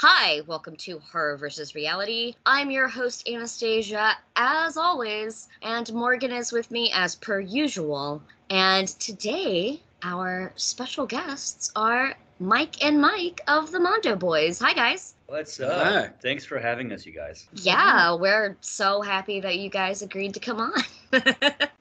Hi, welcome to Horror versus Reality. I'm your host, Anastasia, as always, and Morgan is with me as per usual. And today, our special guests are Mike and Mike of the Mondo Boys. Hi, guys. What's up? Hi. Thanks for having us, you guys. Yeah, we're so happy that you guys agreed to come on.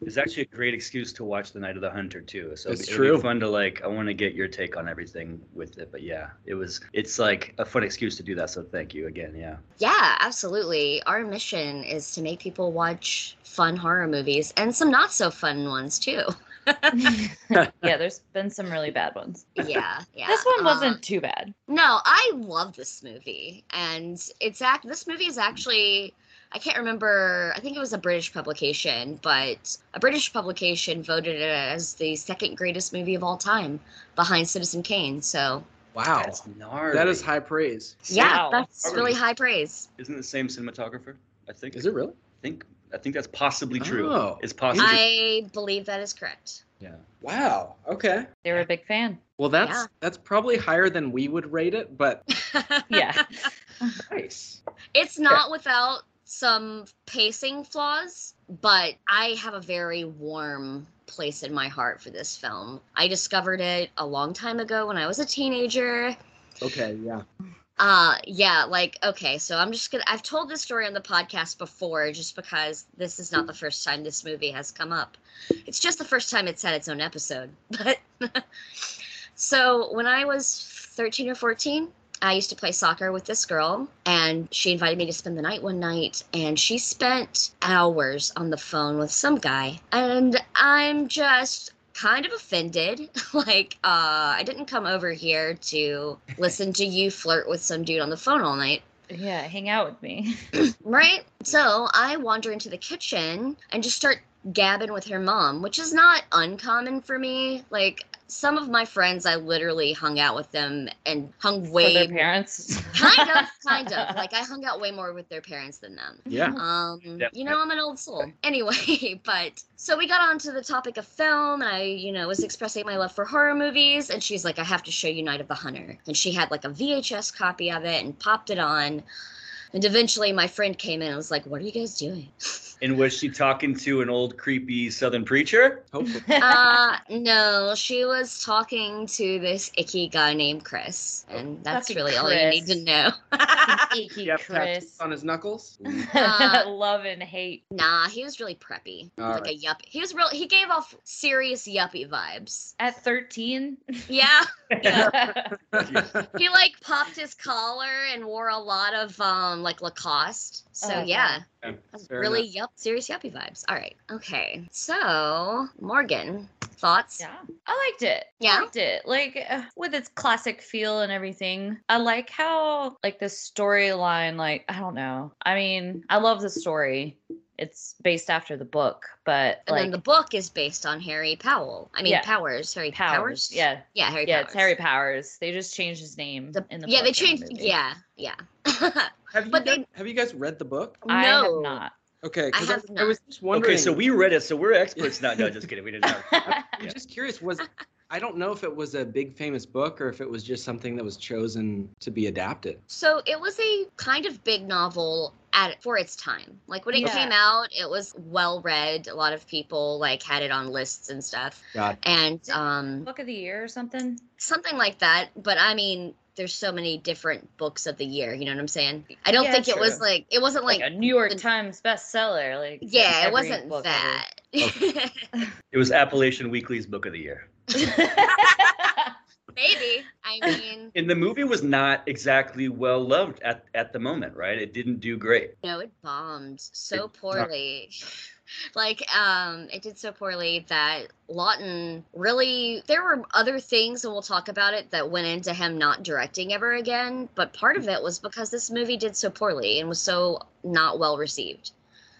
It's actually a great excuse to watch The Night of the Hunter too. So It's it'll true. be fun to like. I want to get your take on everything with it. But yeah, it was. It's like a fun excuse to do that. So thank you again. Yeah. yeah, absolutely. Our mission is to make people watch fun horror movies and some not so fun ones, too. yeah, there's been some really bad ones. Yeah, yeah. this one um, wasn't too bad. No, I love this movie, and it's act. This movie is actually. I can't remember. I think it was a British publication, but a British publication voted it as the second greatest movie of all time, behind Citizen Kane. So Wow. That's gnarly. That is high praise. yeah, Wow. that's really high praise. Isn't the same cinematographer? I think. Is it really? I think. I think that's possibly true. Oh. It's possible. I believe that is correct. yeah. Wow. Okay. They were a big fan. Well, that's Yeah. that's probably higher than we would rate it, but Yeah. nice. It's not without some pacing flaws, but I have a very warm place in my heart for this film. I discovered it a long time ago when I was a teenager. Okay. Yeah. Uh yeah, like okay, so I'm just gonna I've told this story on the podcast before just because this is not the first time this movie has come up. It's just the first time it's had its own episode. But so when I was 13 or 14, I used to play soccer with this girl, and she invited me to spend the night one night, and she spent hours on the phone with some guy. And I'm just kind of offended. like, uh, I didn't come over here to listen to you flirt with some dude on the phone all night. Yeah, hang out with me. Right? So I wander into the kitchen and just start gabbing with her mom, which is not uncommon for me. Like, some of my friends, I literally hung out with them and hung For way their parents. kind of kind of like i hung out way more with their parents than them Yeah. um Yep. you know i'm an old soul anyway but so we got on to the topic of film and i you know was expressing my love for horror movies and she's like i have to show you night of the hunter and she had like a vhs copy of it and popped it on and eventually my friend came in and was like what are you guys doing And was she talking to an old creepy Southern preacher? Hopefully. uh no she was talking to this icky guy named chris and that's Fucking really all you need to know Icky Yep, Chris. on his knuckles. Uh, Love and hate. Nah, he was really preppy. All like a yuppie. He was real. He gave off serious yuppie vibes. At 13? Yeah, yeah. he like popped his collar and wore a lot of um like Lacoste. So Oh, yeah, Yeah, that's really enough. yup, serious yuppie vibes. All right, okay. So Morgan, thoughts? Yeah. I liked it. Yeah? I liked it. Like uh, with its classic feel and everything. I like how like the storyline like I don't know. I mean, I love the story. It's based after the book, but And like then the book is based on Harry Powell. I mean Yeah. Powers. Harry Powers. Powers. Yeah. yeah, Harry yeah, Powers. it's Harry Powers. They just changed his name The- in the yeah, they book and changed. movie. Yeah, yeah. Have you But guys, they- have you guys read the book? I no, have not. Okay, I because I, have I was just wondering. Okay, so we read it, so we're experts now. No, just kidding. We didn't know. I'm Yeah. just curious. Was I don't know if it was a big famous book or if it was just something that was chosen to be adapted. So it was a kind of big novel at for its time. Like when it Yeah. came out, it was well read. A lot of people like had it on lists and stuff. God. And um Book of the year or something. something like that. But I mean, there's so many different books of the year, you know what I'm saying? I don't Yeah, think it was like it wasn't Like, like, a New York the- Times bestseller. Like yeah, it wasn't book that. It was Appalachian Weekly's book of the year. Maybe. I mean, And the movie was not exactly well loved at, at the moment, right? It didn't do great. no, it bombed so It- poorly. Like, um, it did so poorly that Laughton really there were other things, and we'll talk about it, that went into him not directing ever again. But part of it was because this movie did so poorly and was so not well received.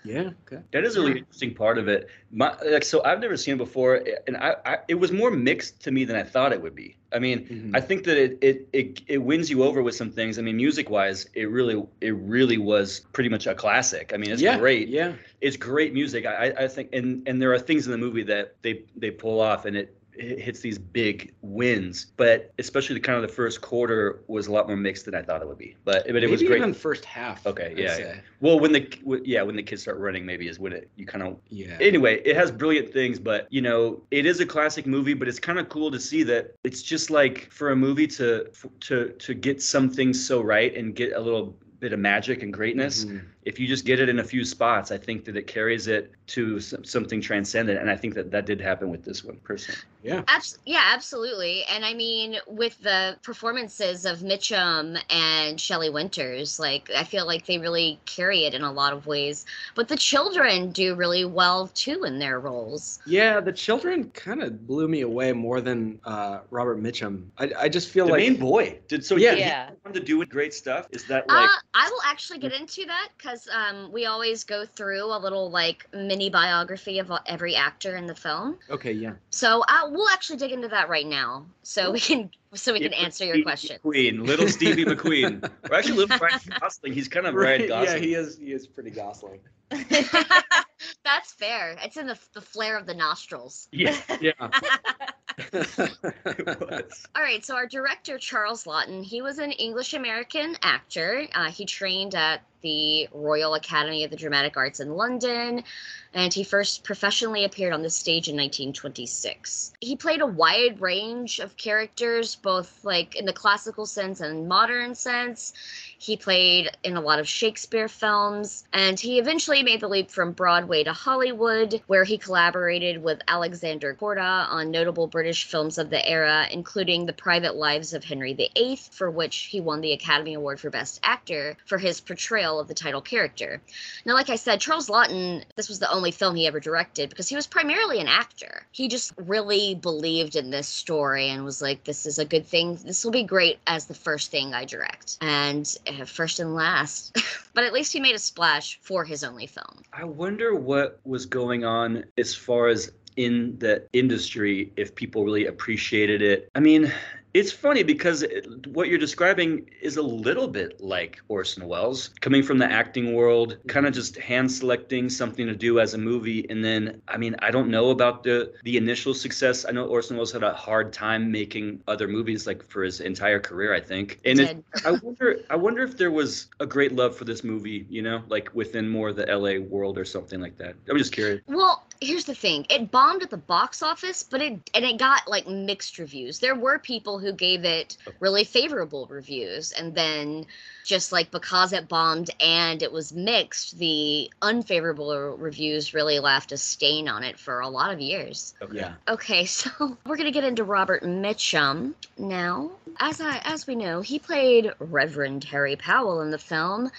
Yeah. Okay. That is a really interesting part of it. My, like, so I've never seen it before, and I, I, it was more mixed to me than I thought it would be. I mean, Mhm. I think that it, it it it wins you over with some things. I mean, music wise, it really it really was pretty much a classic. I mean, it's yeah. great. Yeah. It's great music. I I I think, and and there are things in the movie that they they pull off, and it. It hits these big wins, but especially the kind of the first quarter was a lot more mixed than I thought it would be. But but it was great. even first half. Okay, I'd yeah, yeah. Well, when the yeah when the kids start running, maybe is when it you kind of Yeah. anyway, it has brilliant things, but you know, it is a classic movie. But it's kind of cool to see that it's just like for a movie to to to get some things so right and get a little bit of magic and greatness. Mhm. If you just get it in a few spots, I think that it carries it to something transcendent. And I think that that did happen with this one personally. Yeah. Abs- yeah, absolutely. And I mean, with the performances of Mitchum and Shelley Winters, like I feel like they really carry it in a lot of ways. But the children do really well too in their roles. Yeah, the children kind of blew me away more than uh, Robert Mitchum. I, I just feel The like main boy did so. Yeah. he Yeah. wanted to do great stuff. Is that like? uh, I will actually get into that because um, we always go through a little like mini biography of every actor in the film. okay, yeah. So uh, we'll actually dig into that right now, so we can so we can Yeah, answer your question. McQueen, little Stevie McQueen, or actually little Ryan Gosling. He's kind of Ryan Right, Gosling. Yeah, he is. He is pretty Gosling. That's fair. It's in the the flare of the nostrils. yeah, Yeah. it was. All right, so our director Charles Laughton, he was an English American actor. Uh, he trained at the Royal Academy of the Dramatic Arts in London, and he first professionally appeared on the stage in 1926. He played a wide range of characters, both like in the classical sense and modern sense. He played in a lot of Shakespeare films, and he eventually made the leap from Broadway to Hollywood, where he collaborated with Alexander Korda on notable British films of the era, including The Private Lives of Henry VIII, for which he won the Academy Award for Best Actor for his portrayal of the title character. Now, like I said, Charles Laughton, this was the only film he ever directed because he was primarily an actor. He just really believed in this story and was like, this is a good thing. This will be great as the first thing I direct. And uh, first and last. but at least he made a splash for his only film. I wonder what was going on as far as in the industry if people really appreciated it. I mean, it's funny because it, what you're describing is a little bit like Orson Welles, coming from the acting world, kind of just hand selecting something to do as a movie, and then I mean, I don't know about the the initial success. I know Orson Welles had a hard time making other movies, like for his entire career, I think. And it, I wonder, I wonder if there was a great love for this movie, you know, like within more of the LA world or something like that. I'm just curious. Well, here's the thing. It bombed at the box office, but it and it got like mixed reviews. There were people who gave it really favorable reviews and then just like because it bombed and it was mixed, the unfavorable reviews really left a stain on it for a lot of years. Okay. Yeah. Okay, so we're gonna get into Robert Mitchum now. As I as we know, he played Reverend Harry Powell in the film,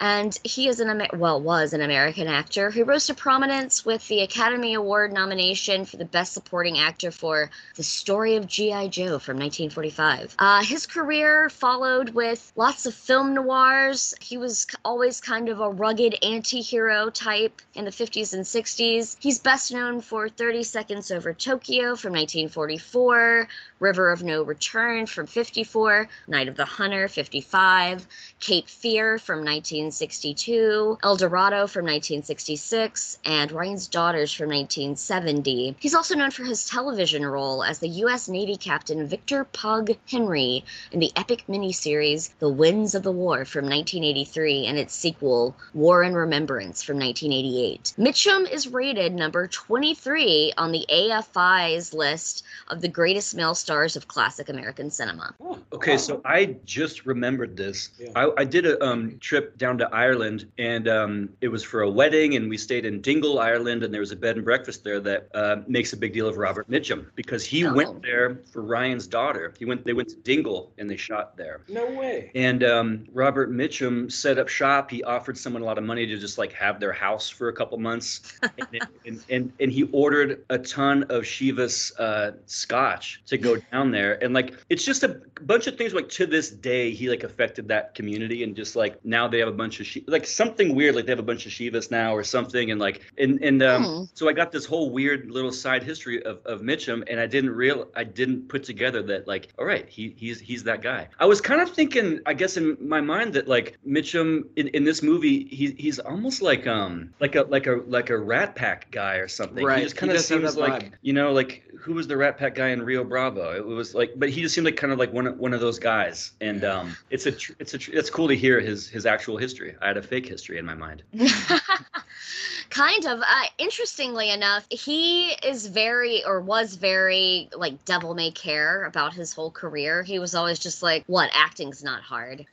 and he is an Amer- well was an American actor who rose to prominence with the Academy Award nomination for the Best Supporting Actor for The Story of G.I. Joe from 1945. Uh, his career followed with lots of film noirs. He was always kind of a rugged anti-hero type in the 50s and 60s. He's best known for 30 Seconds Over Tokyo from 1944, River of No Return from 54, Night of the Hunter 55, Cape Fear from 1962, El Dorado from 1966, and Ryan's Daughters from 1970. He's also known for his television role as the U.S. Navy Captain Victor Pug Henry in the epic miniseries The Winds of the War from 1983 and its sequel War and Remembrance from 1988. Mitchum is rated number 23 on the AFI's list of the greatest male stars of classic American cinema. Okay, so I just remembered this. Yeah. I, I did a um, trip down to Ireland, and um, it was for a wedding, and we stayed in Dingle, Ireland, and there was a bed and breakfast there that uh, makes a big deal of Robert Mitchum because he Oh. went there for Ryan's daughter. He went, they went to Dingle, and they shot there. No way. And um, Robert Mitchum set up shop. He offered someone a lot of money to just like have their house for a couple months, and, and, and and he ordered a ton of Chivas uh, scotch to go down there. And like it's just a bunch of things. Like to this day, he like affected that community, and just like now they have a bunch of Shi- like something weird. Like they have a bunch of Chivas now or something, and like and and um, Hmm. so I got this whole weird little side history of, of Mitchum, and I didn't real I didn't put together that like, all right, he he's he's that guy. I was kind of thinking, I guess in my mind that like Mitchum in, in this movie, he he's almost like um like a like a like a Rat Pack guy or something. Right, He just he kind of seems like vibe. you know like who was the Rat Pack guy in Rio Bravo? It was like, but he just seemed like kind of like one of, one of those guys. And um, it's a tr- it's a tr- it's cool to hear his his actual history. I had a fake history in my mind. kind of. Uh, interestingly enough, he is very, or was very, like, devil may care about his whole career. He was always just like, what, acting's not hard.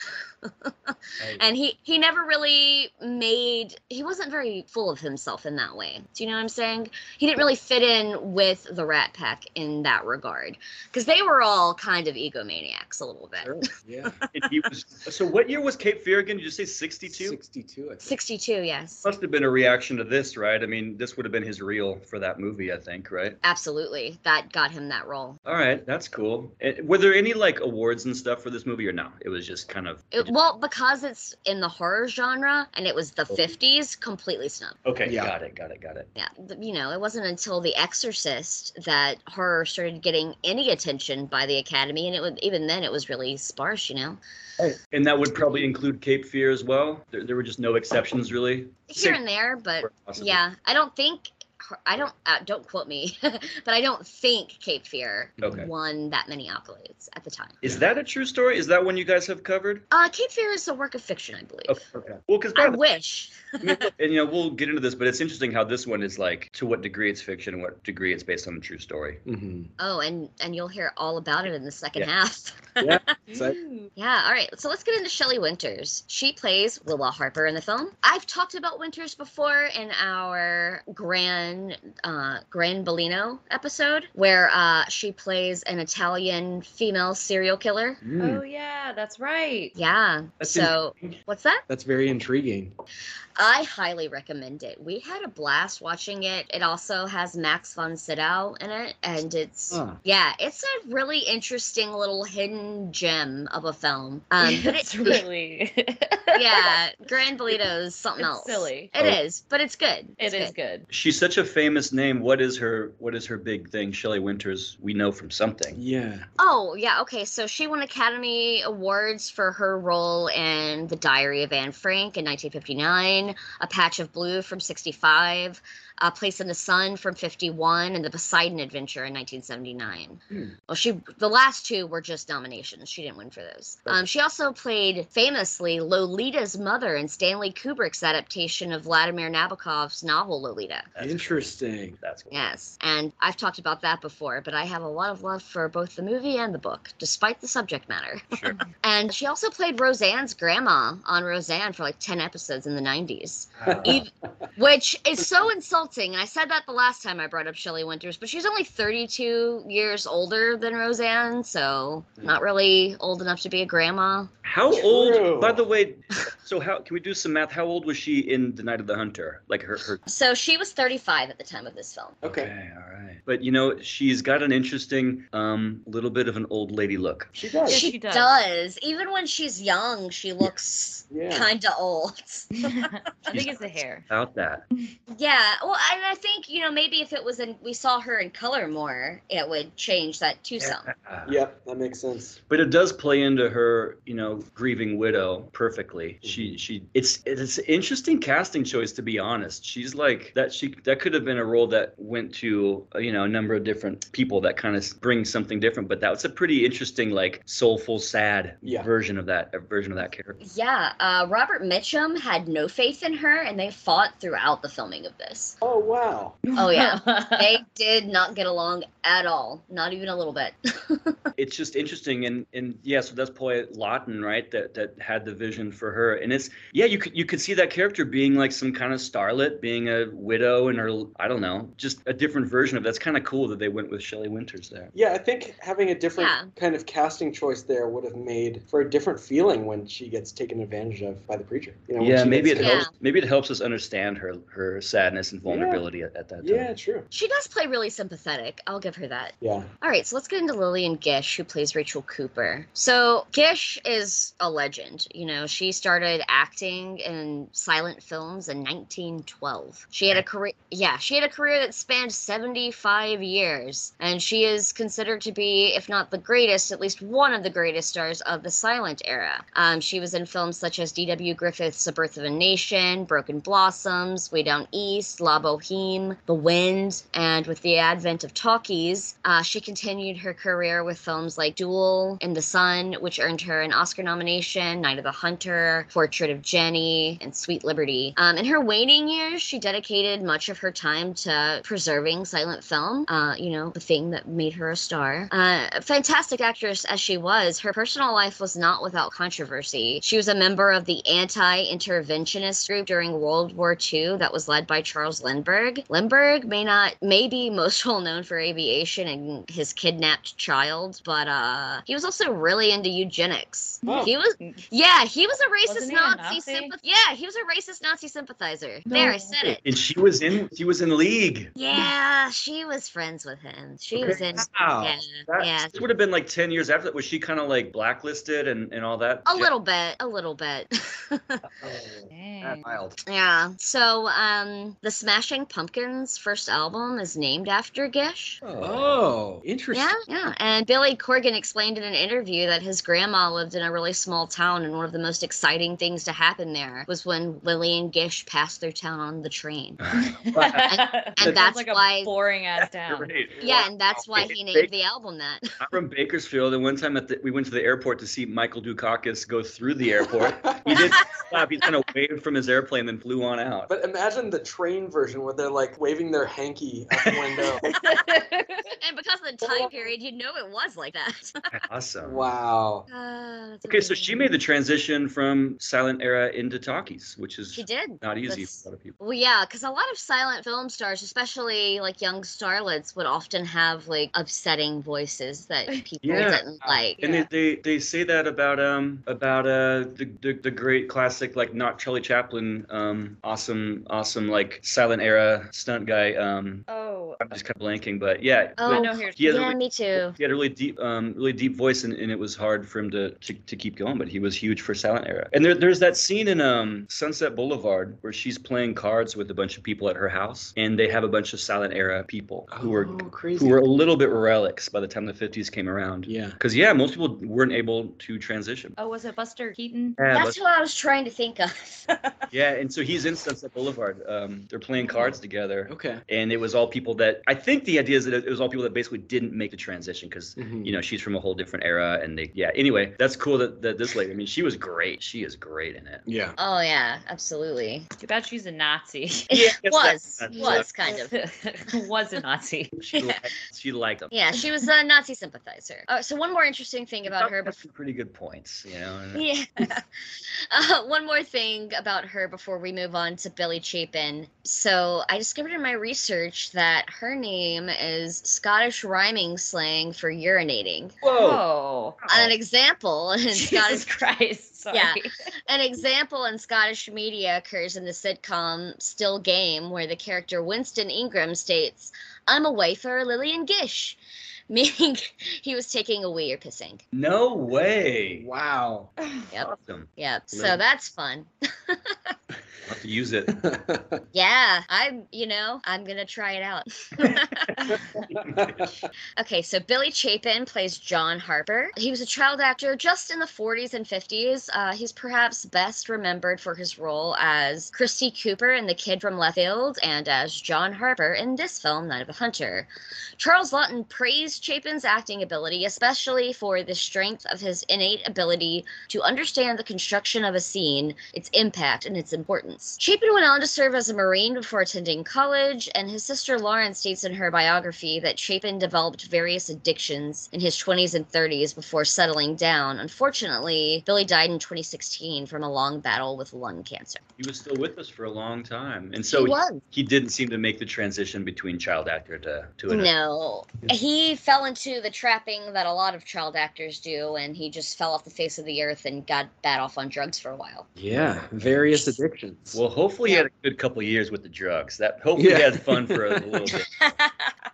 and he he never really made he wasn't very full of himself in that way do you know what i'm saying he didn't really fit in with the rat pack in that regard because they were all kind of egomaniacs a little bit Sure. Yeah. He was, so what year was Cape Fear again? Did you say 62? 62, I think. 62 yes Must have been a reaction to this, right? I mean, this would have been his reel for that movie, I think, right? absolutely that got him that role All right, that's cool. And were there any like awards and stuff for this movie, or no? It was just kind of It, well because it's in the horror genre and it was the 50s completely snubbed okay. Yeah. Got it. Got it. Got it. yeah you know it wasn't until the exorcist that horror started getting any attention by the academy and it was even then it was really sparse you know And that would probably include Cape Fear as well. There, there were just no exceptions, really. here and there but yeah i don't think i don't uh, don't quote me but i don't think cape fear Okay. won that many accolades at the time Is that a true story? Is that one you guys have covered? uh cape fear is a work of fiction i believe Okay. okay. Well, because i wish I mean, and you know, we'll get into this, but it's interesting how this one is like to what degree it's fiction and what degree it's based on a true story. hmm oh and and you'll hear all about it in the second Yeah. half Yeah. So, Yeah, all right. So let's get into Shelley Winters. She plays Willa Harper in the film. I've talked about Winters before in our Gran uh, Gran Bollito episode, where uh, she plays an Italian female serial killer. mm, Oh yeah, that's right. Yeah. That's so what's that? that's very intriguing. I highly recommend it. We had a blast watching it. It also has Max von Sydow in it, and it's Huh. yeah, it's a really interesting little hidden gem of a film. Um, but it's it, really yeah, Gran Bollito is something It's else. silly. It Oh. is, but it's good. It It's is good. She's such a famous name. What is her What is her big thing? Shelley Winters. We know from something. Yeah. Oh yeah, okay. So she won Academy Awards for her role in The Diary of Anne Frank in 1959, A Patch of Blue from 65, A Place in the Sun from 51, and The Poseidon Adventure in 1979. Hmm. Well, she the last two were just nominations. She didn't win for those. Um, she also played famously Lolita's mother in Stanley Kubrick's adaptation of Vladimir Nabokov's novel Lolita. That's Interesting. That's cool. Yes, and I've talked about that before, but I have a lot of love for both the movie and the book, despite the subject matter. Sure. and she also played Roseanne's grandma on Roseanne for like 10 episodes in the 90s, Ev- which is so insulting. And I said that the last time I brought up Shelley Winters, but she's only 32 years older than Roseanne, so not really old enough to be a grandma. How True. old? By the way, so how can we do some math? How old was she in The Night of the Hunter? Like her her. So she was 35 at the time of this film. Okay. all right. But you know, she's got an interesting, um, little bit of an old lady look. She does. Yeah, she she does. does. Even when she's young, she looks Yeah. kind of old. I think it's the hair. About that. Yeah, well, and I think you know maybe if it was in we saw her in color more, it would change that too some. Yep, that makes sense. But it does play into her, you know, grieving widow perfectly. She she it's it's an interesting casting choice to be honest. She's like that she that could have been a role that went to uh, you know a number of different people that kind of bring something different, but that was a pretty interesting like soulful sad Yeah. version of that uh, version of that character. Yeah, uh, Robert Mitchum had no faith in her, and they fought throughout the filming of this. Oh wow. Oh yeah, they did not get along at all, not even a little bit. it's just interesting and and yeah so that's Paul Laughton right that that had the vision for her and it's yeah you could you could see that character being like some kind of starlet being a widow and her I don't know just a different version of that's kind of cool that they went with Shelley Winters there Yeah, I think having a different Yeah. kind of casting choice there would have made for a different feeling when she gets taken advantage of by the preacher. You know, yeah maybe it gets- Yeah. helps maybe it helps us understand her her sadness and vulnerability at, at that time Yeah, true. she does play really sympathetic. I'll give her that. Yeah. All right, so let's get into Lillian Gish, who plays Rachel Cooper. So Gish is a legend. You know, she started acting in silent films in 1912. She had a career, yeah, she had a career that spanned 75 years, and she is considered to be, if not the greatest, at least one of the greatest stars of the silent era. Um, she was in films such as D.W. Griffith's *The Birth of a Nation*, *Broken Blossoms*, *Way Down East*, *La Boheme*, *The Wind*, and with the advent of talkies, uh, she continued her career with films like *Duel* in the Sun*, which earned her an Oscar nomination, *Night of the Hunter*, *Portrait of Jennie*, and *Sweet Liberty*. Um, in her waning years, she dedicated much of her time to preserving silent film. Uh, you know, the thing that made her a star. Uh, fantastic actress as she was, her personal life was not without controversy. She was a member of the anti-interventionist group during World War II that was led by Charles Lindbergh. Lindbergh Lindbergh may not may be most well known for aviation and his kidnapped child, but uh, he was also really into eugenics. Oh. He was yeah, he was a racist Wasn't Nazi, Nazi? sympath- Yeah, he was a racist Nazi sympathizer. There, I said it. and she was in she was in League Yeah, she was friends with him. She was in. wow Yeah, That- yeah. this would have been like 10 years after that was she kind of like blacklisted and and all that A little bit, a little bit. Dang. That's wild yeah. So, um, the Smashing Pumpkins' first album is named after Gish. Oh, interesting. Yeah, yeah. And Billy Corgan explained in an interview that his grandma lived in a really small town, and one of the most exciting things to happen there was when Lillian Gish passed through town on the train. and and that's like why- a boring ass town. Great. Yeah, and that's why he named the album that. I'm from Bakersfield, and one time at the, we went to the airport to see Michael Dukakis go through the airport. he did stop. He kind of waved from his airplane, and then flew on out. But imagine the train version where they're like waving their hanky at the window. and because of the time period, you know it was like that. awesome. wow. Uh, that's Okay, so she made the transition from silent era into talkies, which is She did. not easy That's- for a lot of people. Well, yeah, because a lot of silent film stars, especially like young starlets, would often have like upsetting voices that people Yeah. didn't like. And they, they, they say that about um about uh the, the, the great classic like not Charlie Chaplin um awesome awesome like silent era stunt guy um oh, I'm just kind of blanking but yeah Oh, I but know who he has yeah, really- me too. he had a really deep, um, really deep voice, and, and it was hard for him to, to, to keep going. But he was huge for silent era. And there, there's that scene in um, Sunset Boulevard where she's playing cards with a bunch of people at her house, and they have a bunch of silent era people who were Oh, crazy. who were a little bit relics by the time the 50s came around. Yeah. Because yeah, most people weren't able to transition. Oh, was it Buster Keaton? Yeah, That's but- what I was trying to think of. yeah, and so he's in Sunset Boulevard. Um, they're playing cards together. Okay. And it was all people that I think the idea is that it was all people that basically didn't make the transition because Mhm. you know she's from a whole different era and they yeah anyway that's cool that, that this lady i mean she was great she is great in it Yeah. oh yeah, absolutely. Too bad she's a Nazi. Yeah, It was that- was kind of. was a Nazi. she, liked, she liked them Yeah, she was a Nazi sympathizer. Uh, so one more interesting thing about her. Got Bef- pretty good points you know yeah. Uh, one more thing about her before we move on to Billy Chapin. So I discovered in my research that her name is Scottish rhyming slang for urinating. Whoa. An example in Jesus Scottish Christ. Sorry. Yeah. An example in Scottish media occurs in the sitcom Still Game, where the character Winston Ingram states, I'm away for Lillian Gish, meaning he was taking a wee or pissing. no way Wow. Yep. awesome Yep. So that's fun. I'll have to use it. Yeah, I'm, you know, I'm gonna try it out. okay, so Billy Chapin plays John Harper. He was a child actor just in the 40s and 50s. Uh, he's perhaps best remembered for his role as Christy Cooper in The Kid from Left Field and as John Harper in this film, Night of the Hunter. Charles Laughton praised Chapin's acting ability, especially for the strength of his innate ability to understand the construction of a scene, its impact, and its importance. Chapin went on to serve as a Marine before attending college, and his sister Lauren states in her biography that Chapin developed various addictions in his 20s and 30s before settling down. Unfortunately, Billy died in 2016 from a long battle with lung cancer. He was still with us for a long time, and so he he, didn't seem to make the transition between child actor to to an No. He fell into the trapping that a lot of child actors do, and he just fell off the face of the earth and got bad off on drugs for a while. yeah, various addictions. Well, hopefully he had a good couple years with the drugs. That hopefully Yeah. he had fun for a little bit.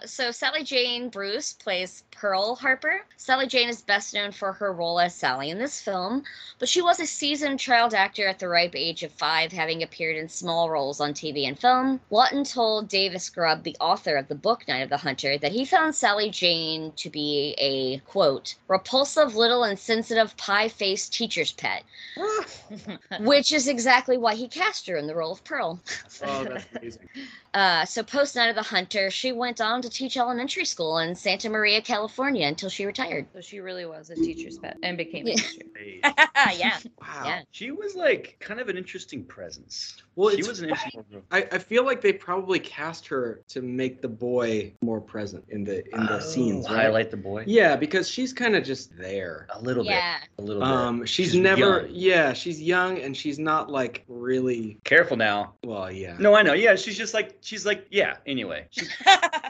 So Sally Jane Bruce plays Pearl Harper. Sally Jane is best known for her role as Sally in this film, but she was a seasoned child actor at the ripe age of five, having appeared in small roles on TV and film. Laughton told Davis Grubb, the author of the book Night of the Hunter, that he found Sally Jane to be a quote repulsive little insensitive pie-faced teacher's pet, which is exactly why he cast her in the role of Pearl. oh, that's amazing. Uh, so post Night of the Hunter, she went on to teach elementary school in Santa Maria, California, until she retired. So she really was a teacher's pet and became a teacher. Yeah, Wow. yeah. she was like kind of an interesting presence. Well, she was an interesting. I, I feel like they probably cast her to make the boy more present in the in the scenes. Oh, Right? highlight the boy. Yeah, because she's kind of just there. a little Yeah. bit. A little bit. Um, she's, She's never. young. Yeah, she's young and she's not like really. Careful now. Well, yeah. No, I know. Yeah, she's just like she's like yeah. Anyway, she,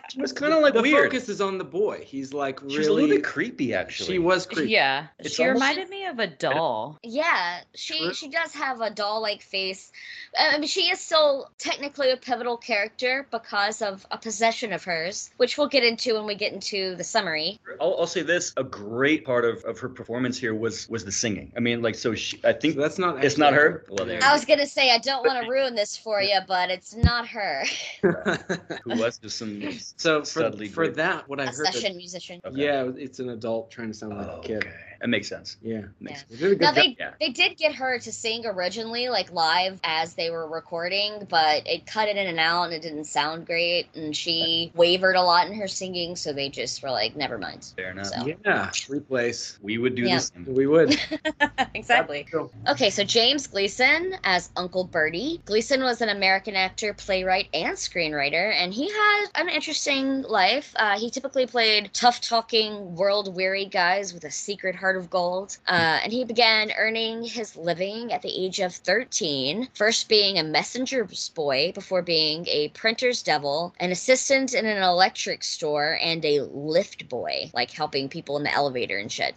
she was kind of like the weird. focus is on the boy. He's like really. She was a little bit creepy, actually. She was creepy. Yeah, It's she almost- reminded me of a doll. Yeah, she she does have a doll-like face. I mean, she is still technically a pivotal character because of a possession of hers, which we'll get into when we get into the summary. I'll, I'll say this: a great part of, of her performance here was was the singing. I mean, like, so she, I think So that's not. It's not her? Well, there I was gonna say I don't want to ruin this for you, but it's not her. who was just some. so for, for that, what I A heard. That, musician. Okay. Yeah, it's an adult trying to sound like Oh, a kid. okay, that makes sense. Yeah. Makes They did Now they Yeah. they did get her to sing originally, like live as they were recording, but it cut it in and out, and it didn't sound great. And she wavered a lot in her singing, so they just were like, "Never mind." Fair enough. So- Yeah, replace. We would do Yeah. the same. We would. exactly. Cool. Okay, so James Gleason as Uncle Bertie. Gleason was an American actor, playwright, and screenwriter, and he had an interesting life. Uh, he typically played tough talking, world weary guys with a secret heart of gold. Uh, and he began earning his living at the age of 13, first being a messenger's boy before being a printer's devil, an assistant in an electric store, and a lift boy, like helping people in the elevator and shit.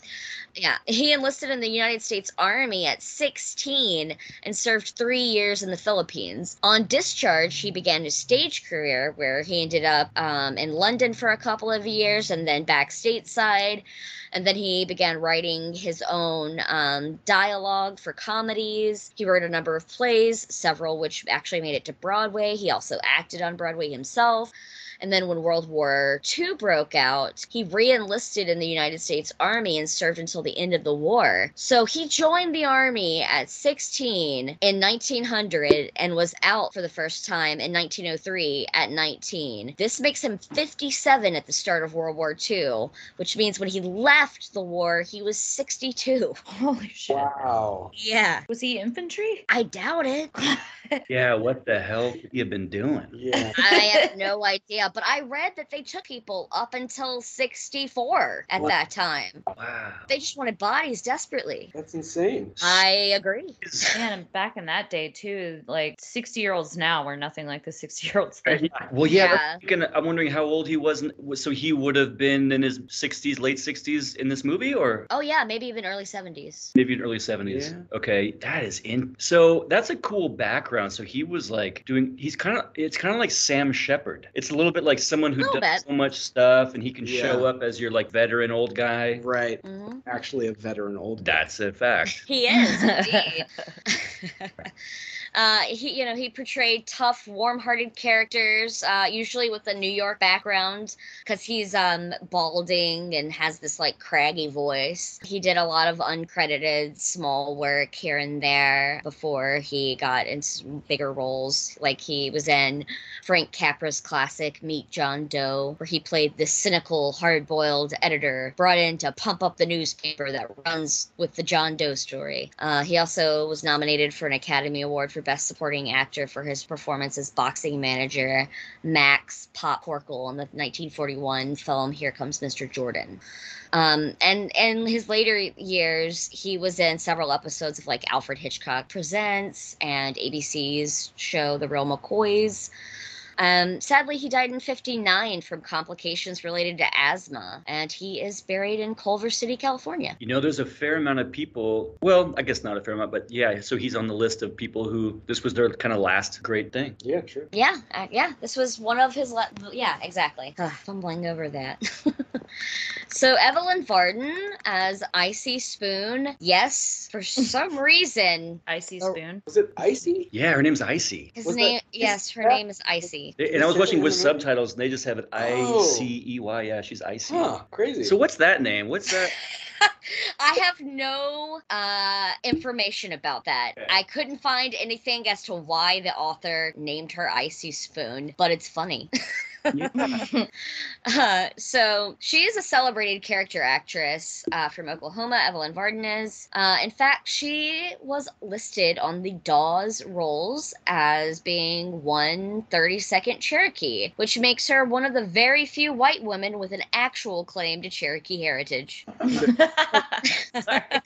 Yeah, he enlisted in the United States Army at 16 and served three years in the Philippines. On discharge, he began his stage career where he ended up um, in London for a couple of years and then back stateside. And then he began writing his own um, dialogue for comedies. He wrote a number of plays, several which actually made it to Broadway. He also acted on Broadway himself. And then when World War II broke out, he re enlisted in the United States Army and served until the end of the war. So he joined the Army at 16 in 1900 and was out for the first time in 1903 at 19. This makes him 57 at the start of World War II, which means when he left the war, he was 62. Holy shit! Wow. Yeah. Was he infantry? I doubt it. Yeah, what the hell could you been doing? Yeah. I have no idea, but I read that they took people up until 64 at Wow. that time. Wow. They just wanted bodies desperately. That's insane. I agree. Man, and back in that day too, like sixty-year-olds now were nothing like the sixty-year-olds then. Well, yeah. Yeah. thinking- I'm wondering how old he was. in- was- So he would have been in his 60s, late 60s in this movie, or Oh, yeah, maybe even early 70s. maybe in early 70s. Yeah. Okay, that is in. So that's a cool background. So he was like doing. He's kind of. It's kind of like Sam Shepard. It's a little bit like someone who does bit. so much stuff, and he can show up as your like veteran old guy. Right. Mhm. Actually, a veteran old. guy. That's a fact. He is, indeed. Uh, he, you know, he portrayed tough, warm-hearted characters, uh, usually with a New York background, because he's um, balding and has this like craggy voice. He did a lot of uncredited small work here and there before he got into bigger roles. Like he was in Frank Capra's classic Meet John Doe, where he played the cynical, hard-boiled editor brought in to pump up the newspaper that runs with the John Doe story. Uh, he also was nominated for an Academy Award for Best Supporting Actor for his performance as boxing manager Max Pop in the 1941 film Here Comes Mr. Jordan. Um, and in his later years, he was in several episodes of like Alfred Hitchcock Presents and ABC's show The Real McCoys. Um, sadly, he died in 59 from complications related to asthma, and he is buried in Culver City, California. You know, there's a fair amount of people. Well, I guess not a fair amount, but yeah. So he's on the list of people who this was their kind of last great thing. Yeah, true. Yeah, uh, yeah, this was one of his. Le- yeah, exactly. Ugh, fumbling over that. so Evelyn Varden as Icy Spoon. Yes, for some reason, Icy Oh. spoon. Was it icy? Yeah, her name's Icy. his Was name. is yes, her that- name is Icy. And I was watching with Is that in the movie? subtitles, and they just have it I Oh. C E Y. Yeah, she's Icy. Huh, crazy. So what's that name? What's that? I have no uh, information about that. Okay. I couldn't find anything as to why the author named her Icy Spoon, but it's funny. uh, so she is a celebrated character actress uh, from Oklahoma. Evelyn Varden is. Uh, in fact, she was listed on the Dawes rolls as being one 32nd Cherokee, which makes her one of the very few white women with an actual claim to Cherokee heritage.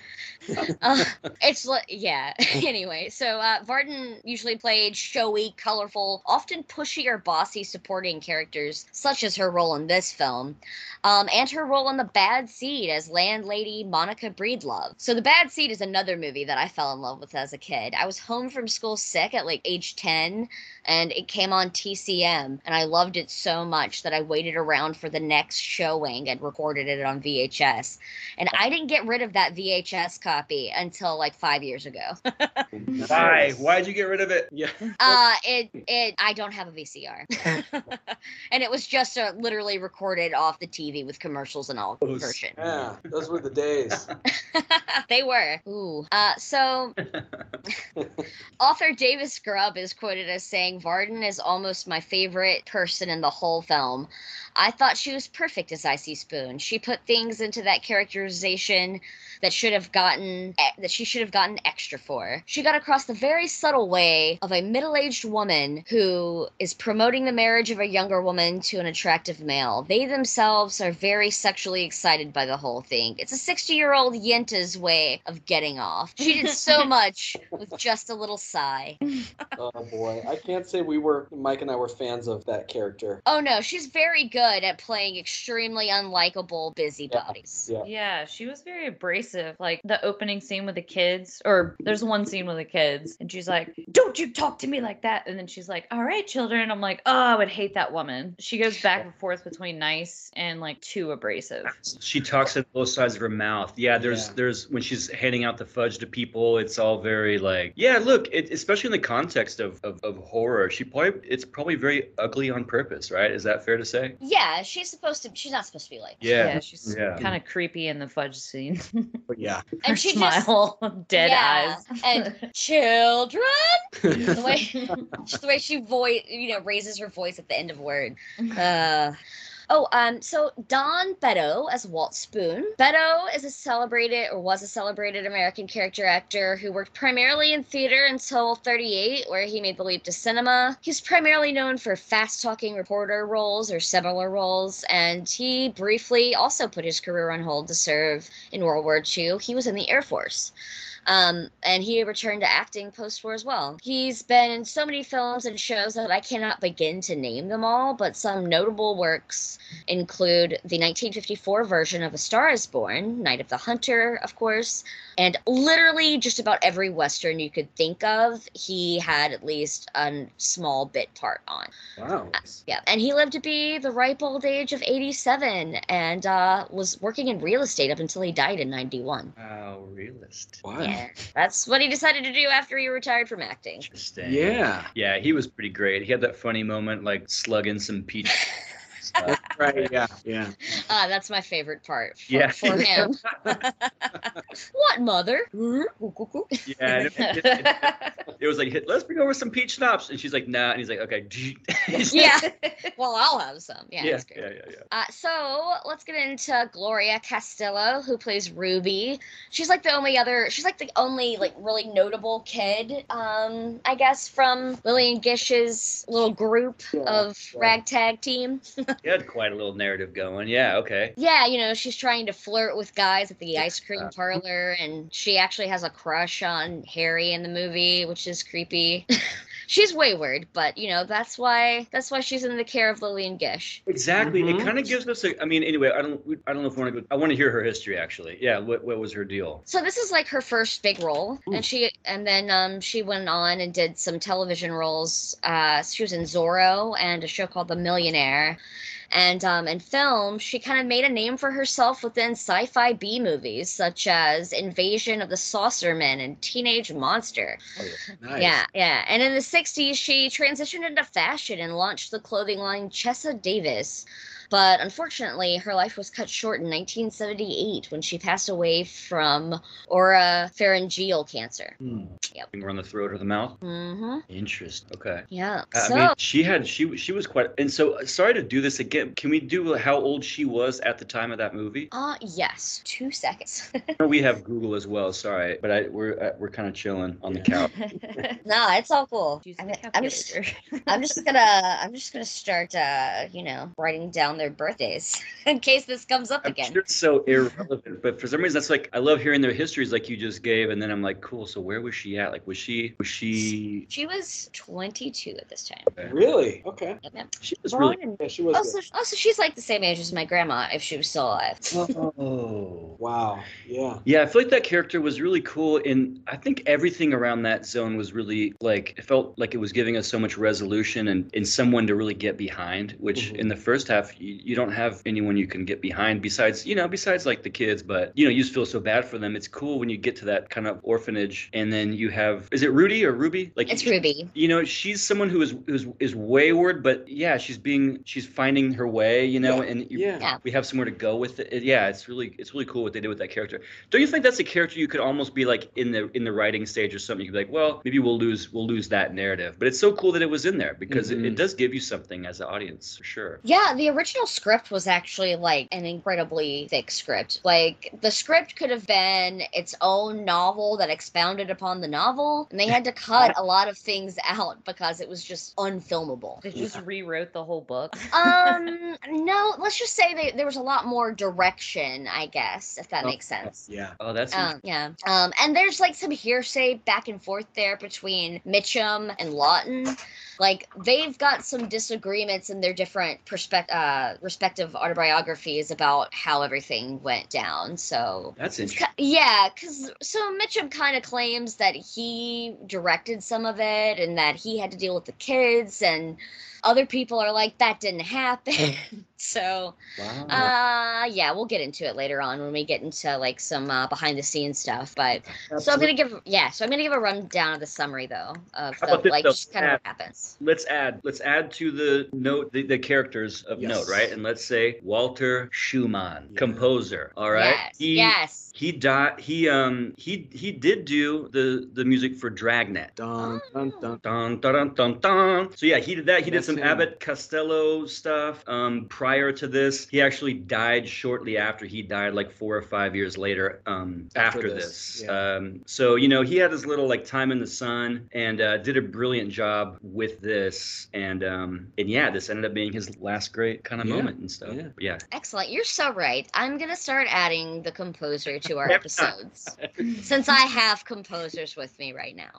Uh, it's li- yeah. anyway, so uh, Varden usually played showy, colorful, often pushy or bossy supporting characters, such as her role in this film, um, and her role in The Bad Seed as landlady Monica Breedlove. So The Bad Seed is another movie that I fell in love with as a kid. I was home from school sick at like age ten, and it came on TCM, and I loved it so much that I waited around for the next showing and recorded it on VHS. And I didn't get rid of that VHS copy until like five years ago. Why? Why'd you get rid of it? Yeah. Uh, it it I don't have a VCR, and it was just uh, literally recorded off the TV with commercials and all version. Yeah, those were the days. they were. Ooh. Uh, so author Davis Grubb is quoted as saying, Varden is almost my favorite person in the whole film. I thought she was perfect as Icy Spoon. She put things into that characterization that should have gotten that she should have gotten extra for. She got across the very subtle way of a middle-aged woman who is promoting the marriage of a younger woman to an attractive male. They themselves are very sexually excited by the whole thing. It's a 60-year-old Yenta's way of getting off. She did so much with just a little sigh. Oh boy, I can't say we were Mike and I were fans of that character. Oh no, she's very good at playing extremely unlikable busybodies. Yeah. Yeah, she was very abrasive. Like the opening scene with the kids, or there's one scene with the kids, and she's like, Don't you talk to me like that. And then she's like, All right, children. I'm like, Oh, I would hate that woman. She goes back and forth between nice and like too abrasive. She talks at both sides of her mouth. Yeah, there's Yeah. there's when she's handing out the fudge to people, it's all very like yeah. Look, it, especially in the context of, of of horror, she probably it's probably very ugly on purpose, right? Is that fair to say? Yeah, she's supposed to. She's not supposed to be like. Yeah. she's Yeah. kind of creepy in the fudge scene. But yeah. Her And she just smile, dead Yeah, eyes. and children. the way the way she voice you know raises her voice at the end of word. Uh, oh, um, so Don Beddoe as Walt Spoon. Beddoe is a celebrated or was a celebrated American character actor who worked primarily in theater until 38, where he made the leap to cinema. He's primarily known for fast-talking reporter roles or similar roles, and he briefly also put his career on hold to serve in World War II. He was in the Air Force. Um, and he returned to acting post war as well. He's been in so many films and shows that I cannot begin to name them all, but some notable works include the 1954 version of A Star is Born, Night of the Hunter, of course, and literally just about every Western you could think of, he had at least a small bit part on. Wow. Yeah, and he lived to be the ripe old age of 87 and uh, was working in real estate up until he died in 91. Wow, realist. Wow. Yeah, that's what he decided to do after he retired from acting. Interesting. Yeah. Yeah, he was pretty great. He had that funny moment, like slugging some peach. Stuff. Right. Yeah. Yeah. Uh, that's my favorite part for, Yeah. for him. what, mother? yeah, it, it- it- it was like, let's bring over some peach schnapps, and she's like, nah, and he's like, okay. yeah. Well, I'll have some. Yeah, yeah, great. yeah, yeah, yeah. Uh, so let's get into Gloria Castillo, who plays Ruby. She's like the only other. She's like the only like really notable kid, um, I guess, from Lillian Gish's little group Yeah, of right. ragtag team. He had quite a little narrative going. Yeah, okay. Yeah, you know, she's trying to flirt with guys at the ice cream Yeah. parlor, and she actually has a crush on Harry in the movie, which is creepy. she's wayward, but you know that's why that's why she's in the care of Lillian Gish. Exactly. It Mhm. kind of gives us a. I mean, anyway, I don't. I don't know if we want to go. I want to hear her history actually. Yeah. What What was her deal? So this is like her first big role, Ooh. and she and then um she went on and did some television roles. Uh, she was in Zorro and a show called The Millionaire. And um, in film, she kind of made a name for herself within sci-fi B movies such as Invasion of the Saucermen and Teenage Monster. Nice. Yeah, yeah. And in the 60s, she transitioned into fashion and launched the clothing line Chessa Davis. But unfortunately, her life was cut short in 1978 when she passed away from oropharyngeal cancer. Hmm. Finger on the throat or the mouth. Mm-hmm. Interesting. Okay. Yeah. I so mean, she had she she was quite. And so, sorry to do this again. Can we do how old she was at the time of that movie? Uh, yes. Two seconds. we have Google as well. Sorry, but I we're uh, we're kind of chilling on the couch. no, it's all cool. I'm, I'm just. I'm just gonna, I'm just gonna start, uh, you know, writing down their birthdays in case this comes up I'm again. sure it's so irrelevant, but for some reason that's like I love hearing their histories like you just gave, and then I'm like, cool. So where was she at? Like, was she was she? She was 22 at this time. Really? Okay. Yep, yep. She was Born really. Yeah, she was. Also, also, she's like the same age as my grandma if she was still alive. Oh. Wow. Yeah. Yeah, I feel like that character was really cool, and I think everything around that zone was really like it felt like it was giving us so much resolution and, and someone to really get behind. Which Mhm. in the first half you, you don't have anyone you can get behind besides you know besides like the kids, but you know you just feel so bad for them. It's cool when you get to that kind of orphanage, and then you have is it Rudy or Ruby? Like It's Ruby. you know she's someone who is who's is wayward but yeah she's being she's finding her way you know Yeah, and you, yeah. Yeah. we have somewhere to go with it. It- yeah it's really it's really cool what they did with that character don't you think that's a character you could almost be like in the in the writing stage or something you could be like well maybe we'll lose we'll lose that narrative but it's so cool that it was in there because it, it Mhm. does give you something as an audience for sure Yeah, the original script was actually like an incredibly thick script. Like the script could have been its own novel that expounded upon the novel, and they had to cut a lot of things out because it was just unfilmable. They just rewrote the whole book. Um, no, let's just say they, there was a lot more direction, I guess, if that Oh, makes sense. Yeah. oh that's Um, yeah. Um, and there's like some hearsay back and forth there between Mitchum and Laughton. Like they've got some disagreements in their different perspect- uh, respective autobiographies about how everything went down. So that's interesting yeah, because so Mitchum kind of claims that he directed some of it and that he had to deal with the kids, and other people are like that didn't happen. so Wow. uh yeah, we'll get into it later on when we get into like some uh, behind the scenes stuff. But so I'm gonna give yeah, so I'm gonna give a rundown of the summary though of the, this, like just kind of what happens. let's add let's add to the note the, the characters of Yes. note right and let's say walter schumann Yeah. composer all right Yes. He- yes. He died. He um he he did do the the music for Dragnet. Dun, dun, dun. Dun, dun, dun, dun, dun. So yeah, he did that. He did some him. Abbott Costello stuff. Um, prior to this, he actually died shortly after. He died like four or five years later. Um, After after, this, this. yeah. Um, so you know he had his little like time in the sun and uh, did a brilliant job with this. And um and yeah, this ended up being his last great kind of Yeah, moment and stuff. yeah. yeah. Excellent. You're so right. I'm gonna start adding the composer to our episodes since I have composers with me right now.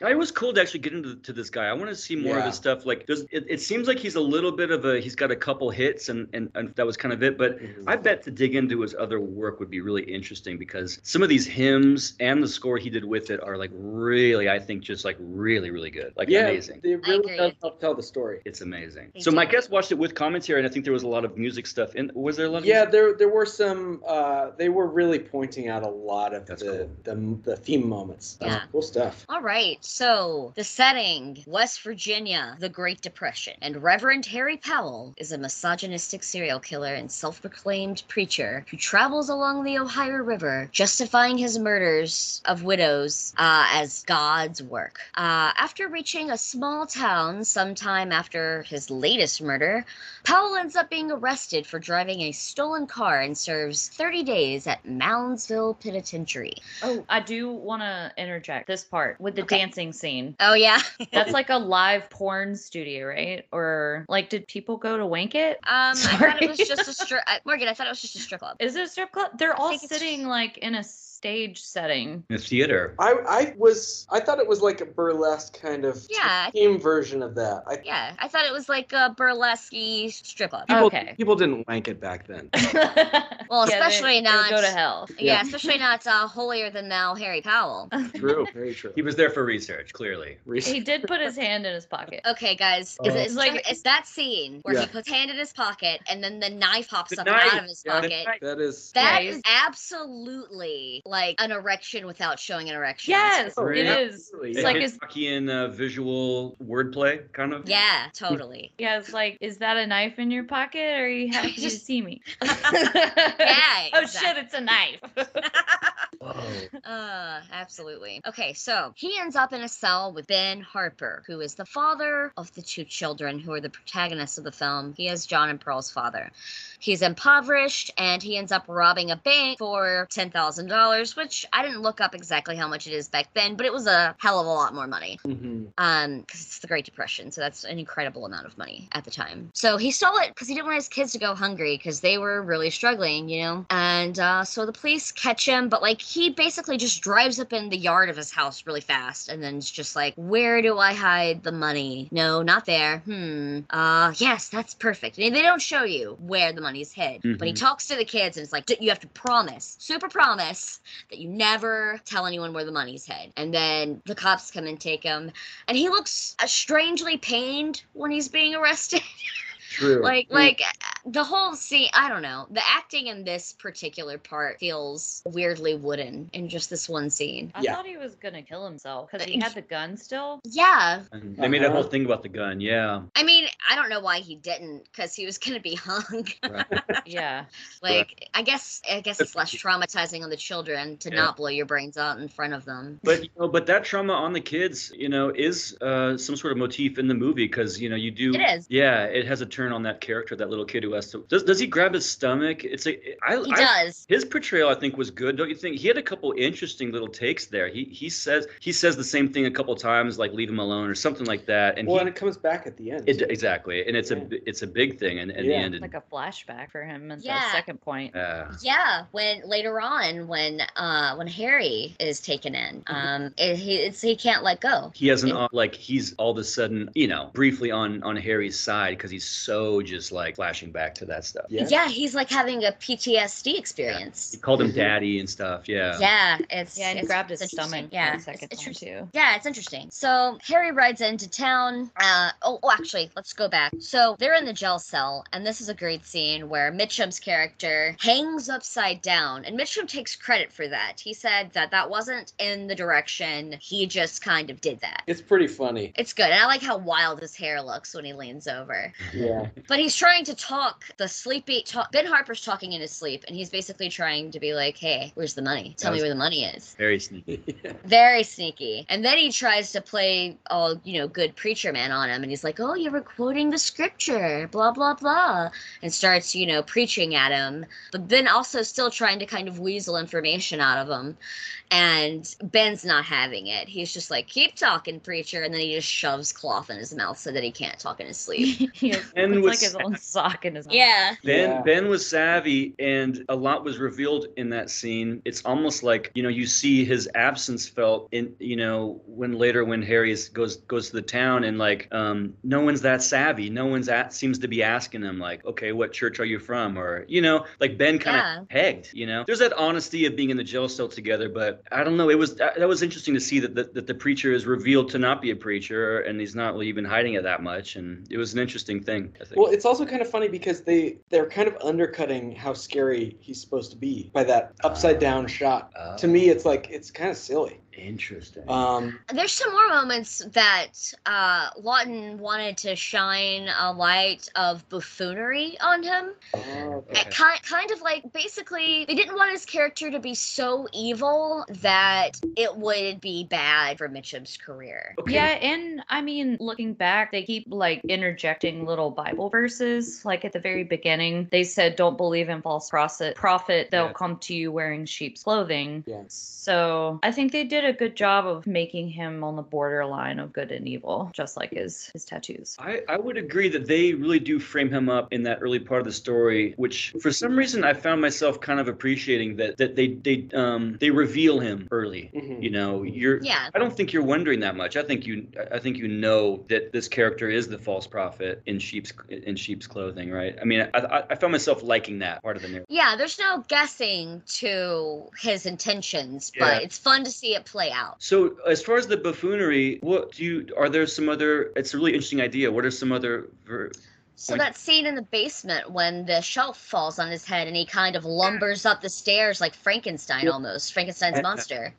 It was cool to actually get into to this guy. I want to see more of his stuff. Like, there's, it, it seems like he's a little bit bit of a he's got a couple hits and and, and that was kind of it. But Mhm. I bet to dig into his other work would be really interesting because some of these hymns and the score he did with it are like really, I think, just like really, really good. Like yeah, amazing. They really does help tell the story. It's amazing. They so my guest watched it with commentary, and I think there was a lot of music stuff in. Was there a lot? Of Yeah, music? there there were some. Uh, they were really pointing out a lot of That's the, the the theme moments. That's Yeah. cool stuff. All right, so the setting West Virginia, the Great Depression. And Reverend Harry Powell is a misogynistic serial killer and self proclaimed preacher who travels along the Ohio River, justifying his murders of widows uh, as God's work. Uh, after reaching a small town sometime after his latest murder, Powell ends up being arrested for driving a stolen car and serves 30 days at Moundsville Penitentiary. Oh, I do want to interject this part with the Okay. dancing scene. Oh, yeah. That's like a live porn studio, right? Or like, did people go to wank it? Um, I thought it was just a strip. Morgan, I thought it was just a strip club. Is it a strip club? They're all sitting like in a stage setting. in the theater. I I was I thought it was like a burlesque kind of Yeah. theme version of that. I, Yeah, I thought it was like a burlesque strip club. people, Okay. people didn't wank it back then. Well, Yeah, especially they not. go to hell. Yeah, Yeah. especially not uh, holier than thou Harry Powell. True, very true. He was there for research, clearly. He did put his hand in his pocket. Okay, guys, Oh. it's, it's Like- like it's that scene where he puts hand in his pocket and then the knife pops The up knife, out of his yeah, pocket. knife. That is That Yeah, is absolutely like an erection without showing an erection. Yes, Oh, it yeah. is. Absolutely, It's yeah. like Like is Hitchcockian uh, visual wordplay, kind of. Yeah, totally. yeah, it's like, is that a knife in your pocket, or are you happy to see me? Yeah. Oh shit, it's a knife. Uh, absolutely. Okay, so he ends up in a cell with Ben Harper, who is the father of the two children who are the protagonists of the film. He is John and Pearl's father. He's impoverished and he ends up robbing a bank for $10,000, which I didn't look up exactly how much it is back then, but it was a hell of a lot more money. Mhm. um because it's the great depression so that's an incredible amount of money at the time. So he stole it because he didn't want his kids to go hungry because they were really struggling you know? And uh so the police catch him but like he basically just drives up in the yard of his house really fast and then it's just like where do i hide the money? No not there. Hmm. Uh yes that's perfect. And they don't show you where the money's hid but he Mhm. talks to the kids and it's like "D- you have to promise super promise that you never tell anyone where the money's hid. And then the cops come and take him. And he looks strangely pained when he's being arrested. True. like Mm. like uh, the whole scene, I don't know. The acting in this particular part feels weirdly wooden in just this one scene. I Yeah. thought he was gonna kill himself because he had the gun still. Yeah. And they made a whole Uh-huh. thing about the gun. Yeah. I mean, I don't know why he didn't cuz he was going to be hung. Right. Yeah. like I guess I guess it's less traumatizing on the children to Yeah. not blow your brains out in front of them. But you know, but that trauma on the kids, you know, is uh, some sort of motif in the movie because you know you do. It is. Yeah, it has a turn on that character, that little kid who has to. Does, does he grab his stomach? It's a. I, He I- does. His portrayal, I think, was good. Don't you think? He had a couple interesting little takes there. He he says he says the same thing a couple times, like "leave him alone" or something like that. And well, he, and it comes back at the end. it, exactly, and it's Yeah. a it's a big thing. And in Yeah. the end, Like a flashback for him at Yeah. the second point. uh, Yeah, when later on, when uh when Harry is taken in, um, it, he it's, he can't let go. he has an It- like he's all of a sudden, you know, briefly on on Harry's side because he's so just like flashing back to that stuff. yeah. Yeah, he's like having a PTSD experience. He called him Mhm. daddy and stuff. Yeah. Yeah, it's Yeah, and he it's- grabbed his stomach. Yeah, Yeah, it's, second it's time too. Yeah, it's interesting. So Harry rides into town. Uh, oh, oh, actually, let's go back. So they're in the jail cell, and this is a great scene where Mitchum's character hangs upside down, and Mitchum takes credit for that. He said that that wasn't in the direction; he just kind of did that. It's pretty funny. It's good, and I like how wild his hair looks when he leans over. Yeah. But he's trying to talk the sleepy. Talk, ben Harper's talking in his sleep, and he's basically trying to be like, "Hey, where's the money? Tell me where the money is." Very sneaky. Very sneaky. And then he tries to play all, you know, good preacher man on him. And he's like, oh, you were quoting the scripture, blah, blah, blah. And starts, you know, preaching at him. But then also still trying to kind of weasel information out of him. And Ben's not having it. He's just like, keep talking, preacher. And then he just shoves cloth in his mouth so that he can't talk in his sleep. he has, And puts with like his own sock in his mouth. Yeah. Ben Yeah. Ben was savvy and a lot was revealed in that scene. It's almost like, you know, you see his absence felt in you know, when later when Harry is, goes goes to the town and like um no one's that savvy. No one's at seems to be asking him like, "Okay, what church are you from?" or you know, like Ben kind of Yeah. pegged, you know. There's that honesty of being in the jail cell together, but I don't know, it was that, that was interesting to see that the, that the preacher is revealed to not be a preacher and he's not really even hiding it that much and it was an interesting thing, I think. Well, it's also kind of funny because they they're kind of undercutting how scary he's supposed to be by that upside down shot. To me, oh. it's like it's kind of silly. Interesting. Um, There's some more moments that uh, Laughton wanted to shine a light of buffoonery on him. oh, Uh, Kind, kind of like basically, they didn't want his character to be so evil that it would be bad for Mitchum's career. Okay. Yeah, and I mean, looking back, they keep like interjecting little Bible verses. Like at the very beginning, they said, "Don't believe in false prophet. Prophet, they'll Yeah. come to you wearing sheep's clothing." Yeah. So I think they did a good job of making him on the borderline of good and evil, just like his his tattoos. I, I would agree that they really do frame him up in that early part of the story, which for some reason I found myself kind of appreciating that that they they um they reveal him early. Mhm. You know, you're Yeah. I don't think you're wondering that much. I think you I think you know that this character is the false prophet in sheep's in sheep's clothing, right? I mean, I I, I found myself liking that part of the narrative. Yeah, there's no guessing to his intentions, Yeah. but it's fun to see it play out. So as far as the buffoonery, what do you are there some other? It's a really interesting idea. What are some other? ver- So that scene in the basement when the shelf falls on his head and he kind of lumbers up the stairs like Frankenstein almost, Frankenstein's monster.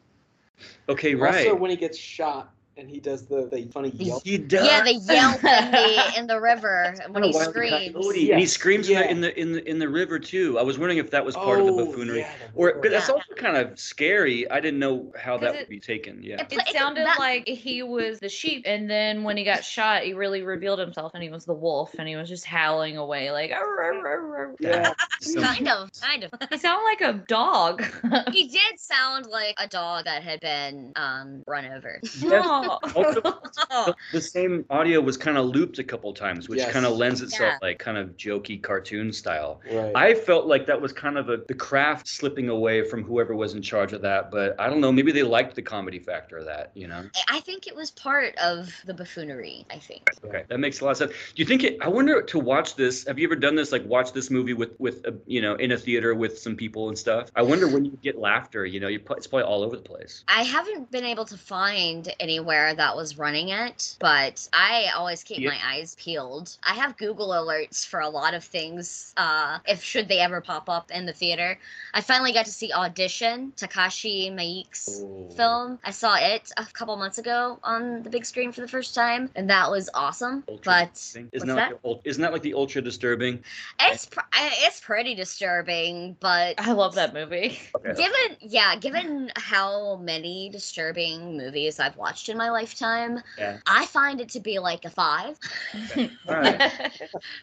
Okay, right. Also, when he gets shot and he does the, the funny yelp. he does. Yeah, they yelp in the in the river when he Kinda Wile screams. Coyote, And he screams yeah. in, the, in the in the in the river too. I was wondering if that was part of the Oh, buffoonery, yeah, the or but that's Yeah. also kind of scary. I didn't know how that 'Cause would be taken. Yeah. It- It It's sounded that- like he was the sheep, and then when he got shot, he really revealed himself, and he was the wolf, and he was just howling away like. "Arr, arr, arr, arr." Yeah. So- kind of, kind of. He sounded like a dog. he did sound like a dog that had been um, run over. No. Also, the, the same audio was kind of looped a couple times, which Yes. kind of lends itself Yeah. like kind of jokey cartoon style. Right. I felt like that was kind of a the craft slipping away from whoever was in charge of that, but I don't know. Maybe they liked the comedy factor of that. You know. I think it was part of the buffoonery. I think. Okay, that makes a lot of sense. Do you think it? I wonder to watch this. Have you ever done this? Like watch this movie with with a, you know in a theater with some people and stuff. I wonder when you get laughter. You know, you pro- it's probably all over the place. I haven't been able to find anywhere that was running it, but I always keep Yeah. my eyes peeled. I have Google alerts for a lot of things. Uh, if should they ever pop up in the theater, I finally got to see Audition, Takashi Miike's Oh. film. I saw it a couple months ago on the big screen for the first time, and that was awesome. Ultra But isn't that, that? Like the, isn't that like the ultra disturbing? It's pr- it's pretty disturbing, but I love that movie. Given, yeah, given how many disturbing movies I've watched in my lifetime, Yeah. I find it to be like a five. All right.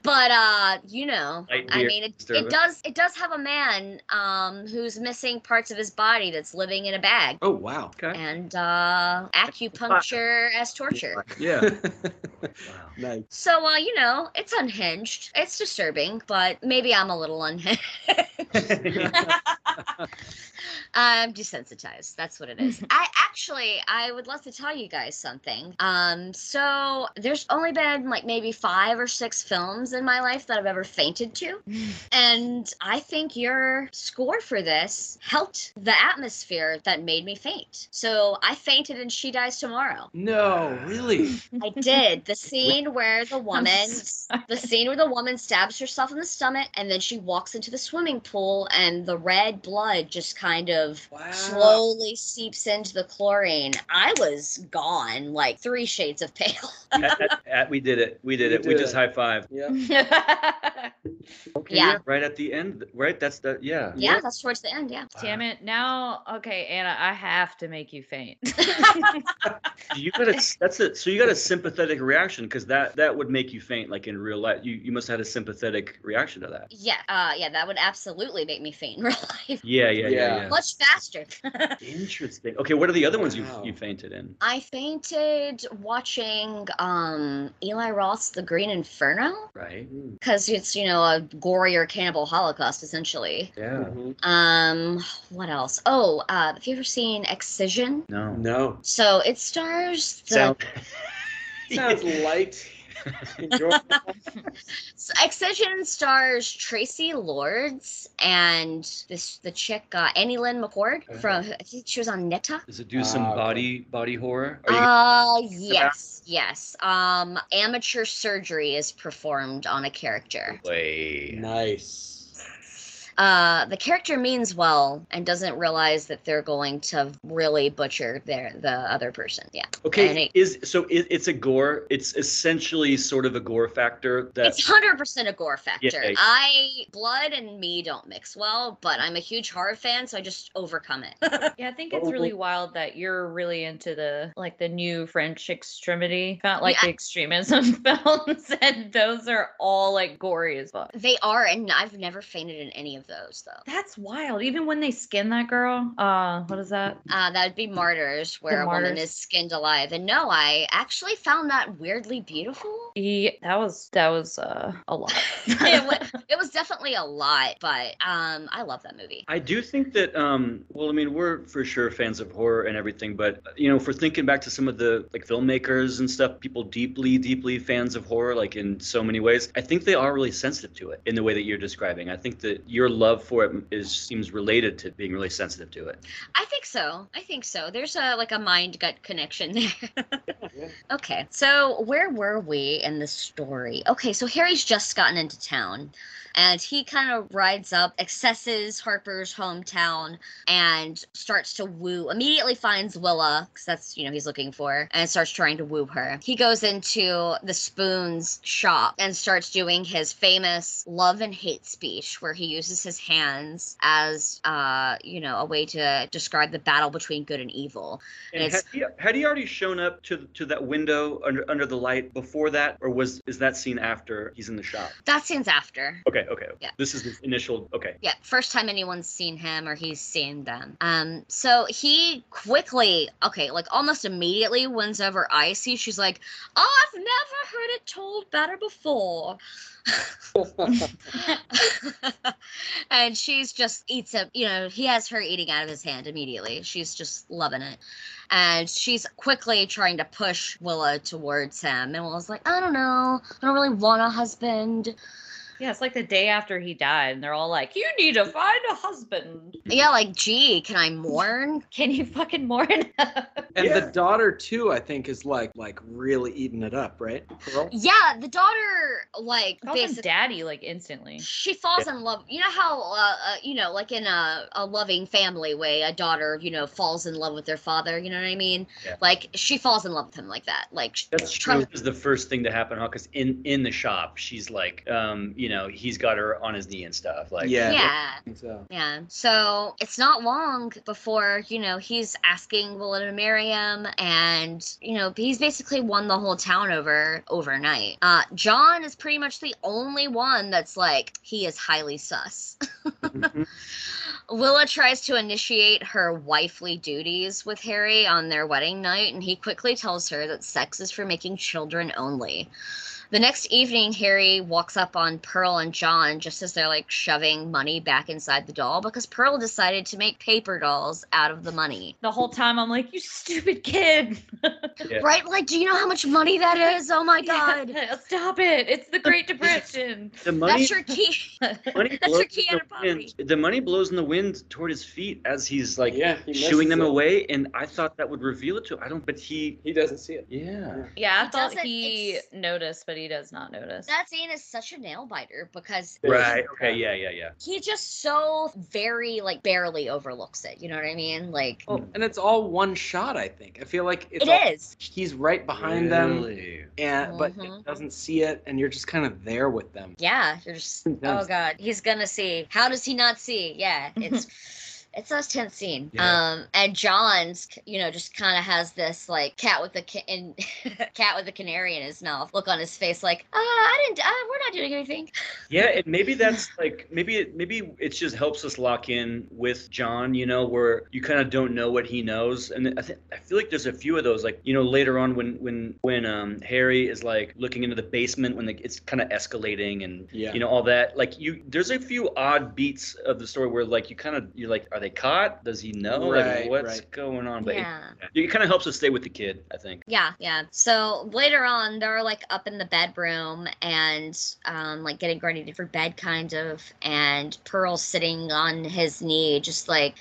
But uh, you know, Light, I mean, it, it does it does have a man um who's missing parts of his body that's living in a bag, oh wow. Okay. and uh, acupuncture as torture. Yeah. wow. Nice. So uh, you know, it's unhinged. It's disturbing, but maybe I'm a little unhinged. I'm desensitized. That's what it is. I actually, I would love to tell you guys something. Um, so there's only been like maybe five or six films in my life that I've ever fainted to, and I think your score for this helped the atmosphere that made me faint. So I fainted in She Dies Tomorrow. No, really. I did the scene where the woman the scene where the woman stabs herself in the stomach and then she walks into the swimming pool and the red blood just kind of Wow. slowly seeps into the chlorine. I was gone, like three shades of pale. At- at- at- we did it. We did We it. We just high five. Yeah. Okay. Yeah. Right at the end. Right. That's the yeah. yeah, that's towards the end. Yeah. Damn it. Now, okay, Anna, I have to make you faint. You got a that's it. so you got a sympathetic reaction because that that would make you faint like in real life. You you must have had a sympathetic reaction to that. Yeah, uh, yeah, that would absolutely make me faint in real Yeah, yeah, yeah, Yeah. yeah. Much faster. Interesting. Okay, what are the other ones you you fainted in? I fainted watching um Eli Roth's The Green Inferno Right. because it's you know a gorier cannibal holocaust essentially. Yeah. Mhm. Um, what else? Oh, uh, have you ever seen Excision? No. No. So it stars the Sound. Sounds light. Enjoyable. so Excision stars Traci Lords and this the chick uh, AnnaLynne McCord from I think she was on Netta. Does it do some Ah, okay. body body horror? Are you Uh yes, yes. Um amateur surgery is performed on a character. way? nice. Uh the character means well and doesn't realize that they're going to really butcher their the other person. Yeah. Okay, And it- is so it, it's a gore. It's essentially sort of a gore factor that It's hundred percent a gore factor. Yeah. I blood and me don't mix well, but I'm a huge horror fan, so I just overcome it. Yeah, I think it's really wild that you're really into the like the new French extremity, not like Yeah. the extremism films, and those are all like gory as fuck. they are, and I've never fainted in any of those though. That's wild. Even when they skin that girl, uh, what is that? Uh, that would be Martyrs, where a woman is skinned alive. And no, I actually found that weirdly beautiful. Yeah, that was that was uh, a lot. it, wa- it was definitely a lot, but um, I love that movie. I do think that, um, well, I mean, we're for sure fans of horror and everything, but you know, if we're thinking back to some of the like filmmakers and stuff, people deeply, deeply fans of horror, like in so many ways, I think they are really sensitive to it in the way that you're describing. I think that your love for it is seems related to being really sensitive to it. I think so. I think so. There's a like a mind gut connection there. Yeah. okay, so where were we in the story? Okay, so Harry's just gotten into town. And he kind of rides up, accesses Harper's hometown, and starts to woo. Immediately finds Willa, because that's, you know, he's looking for, and starts trying to woo her. He goes into the Spoon's shop and starts doing his famous love and hate speech, where he uses his hands as, uh, you know, a way to describe the battle between good and evil. And It's- had he, had he already shown up to to that window under under the light before that, or was is that scene after he's in the shop? That scene's after. Okay, okay. Yeah. This is the initial. Okay. Yeah, first time anyone's seen him or he's seen them. Um, so he quickly, okay, like almost immediately wins over Icey. She's like, "Oh, I've never heard it told better before." and she's just eats it, you know, he has her eating out of his hand immediately. She's just loving it. And she's quickly trying to push Willa towards him. And Willa's like, I don't know. I don't really want a husband. Yeah, it's like the day after he died, and they're all like, "You need to find a husband. Yeah, like, gee, can I mourn? Can you fucking mourn?" And Yeah. the daughter too, I think, is like like really eating it up, right? Pearl? Yeah, the daughter, like, Calls him daddy like instantly. she falls in love. You know how, uh, uh, you know, like in a, a loving family way, a daughter, you know, falls in love with their father. You know what I mean? Yeah. Like she falls in love with him like that. Like sh- That's try- true. Is the first thing to happen, huh? Because in in the shop, she's like, um, you know, he's got her on his knee and stuff. Like, Yeah. Yeah. So. Yeah. So it's not long before, you know, he's asking Willa to marry him and, you know, he's basically won the whole town over overnight. Uh John is pretty much the only one that's like he is highly sus. Mhm. Willa tries to initiate her wifely duties with Harry on their wedding night, and he quickly tells her that sex is for making children only. The next evening, Harry walks up on Pearl and John just as they're like shoving money back inside the doll because Pearl decided to make paper dolls out of the money. The whole time I'm like, "You stupid kid." Yeah. Right? Like, do you know how much money that is? Oh my god. Yeah, Stop it! It's the Great Depression. the money, That's your key. money that's blows your key in out of the wind. The money blows in the wind toward his feet as he's like yeah, he shooing them it. away, and I thought that would reveal it to. him. I don't, but he, He doesn't see it. yeah. Yeah, I He thought he it's- noticed, but he does not notice. that scene is such a nail biter because Right. Okay. Yeah. Yeah. Yeah. he just so very like barely overlooks it. You know what I mean? Like Well, and it's all one shot. I think. I feel like it's it all- is. He's right behind them, and but Mhm. it doesn't see it, and you're just kind of there with them. Yeah, you're just oh god, he's gonna see. How does he not see? Yeah, it's It's a tense scene. Yeah. Um, and John's, you know, just kind of has this like cat with the ca- in, cat with the canary in his mouth look on his face, like, uh, I didn't, uh, we're not doing anything. Yeah, and maybe that's like maybe it maybe it just helps us lock in with John, you know, where you kind of don't know what he knows, and I think I feel like there's a few of those, like you know, later on when when when um Harry is like looking into the basement when the, it's kind of escalating and Yeah. you know all that, like you there's a few odd beats of the story where like you kind of you're like, are they caught? Does he know? Right, like what's right. going on? But it- it, kind of helps us stay with the kid, I think. Yeah, yeah. So later on, they're like up in the bedroom and um, like getting ready for bed, kind of. And Pearl's sitting on his knee, just like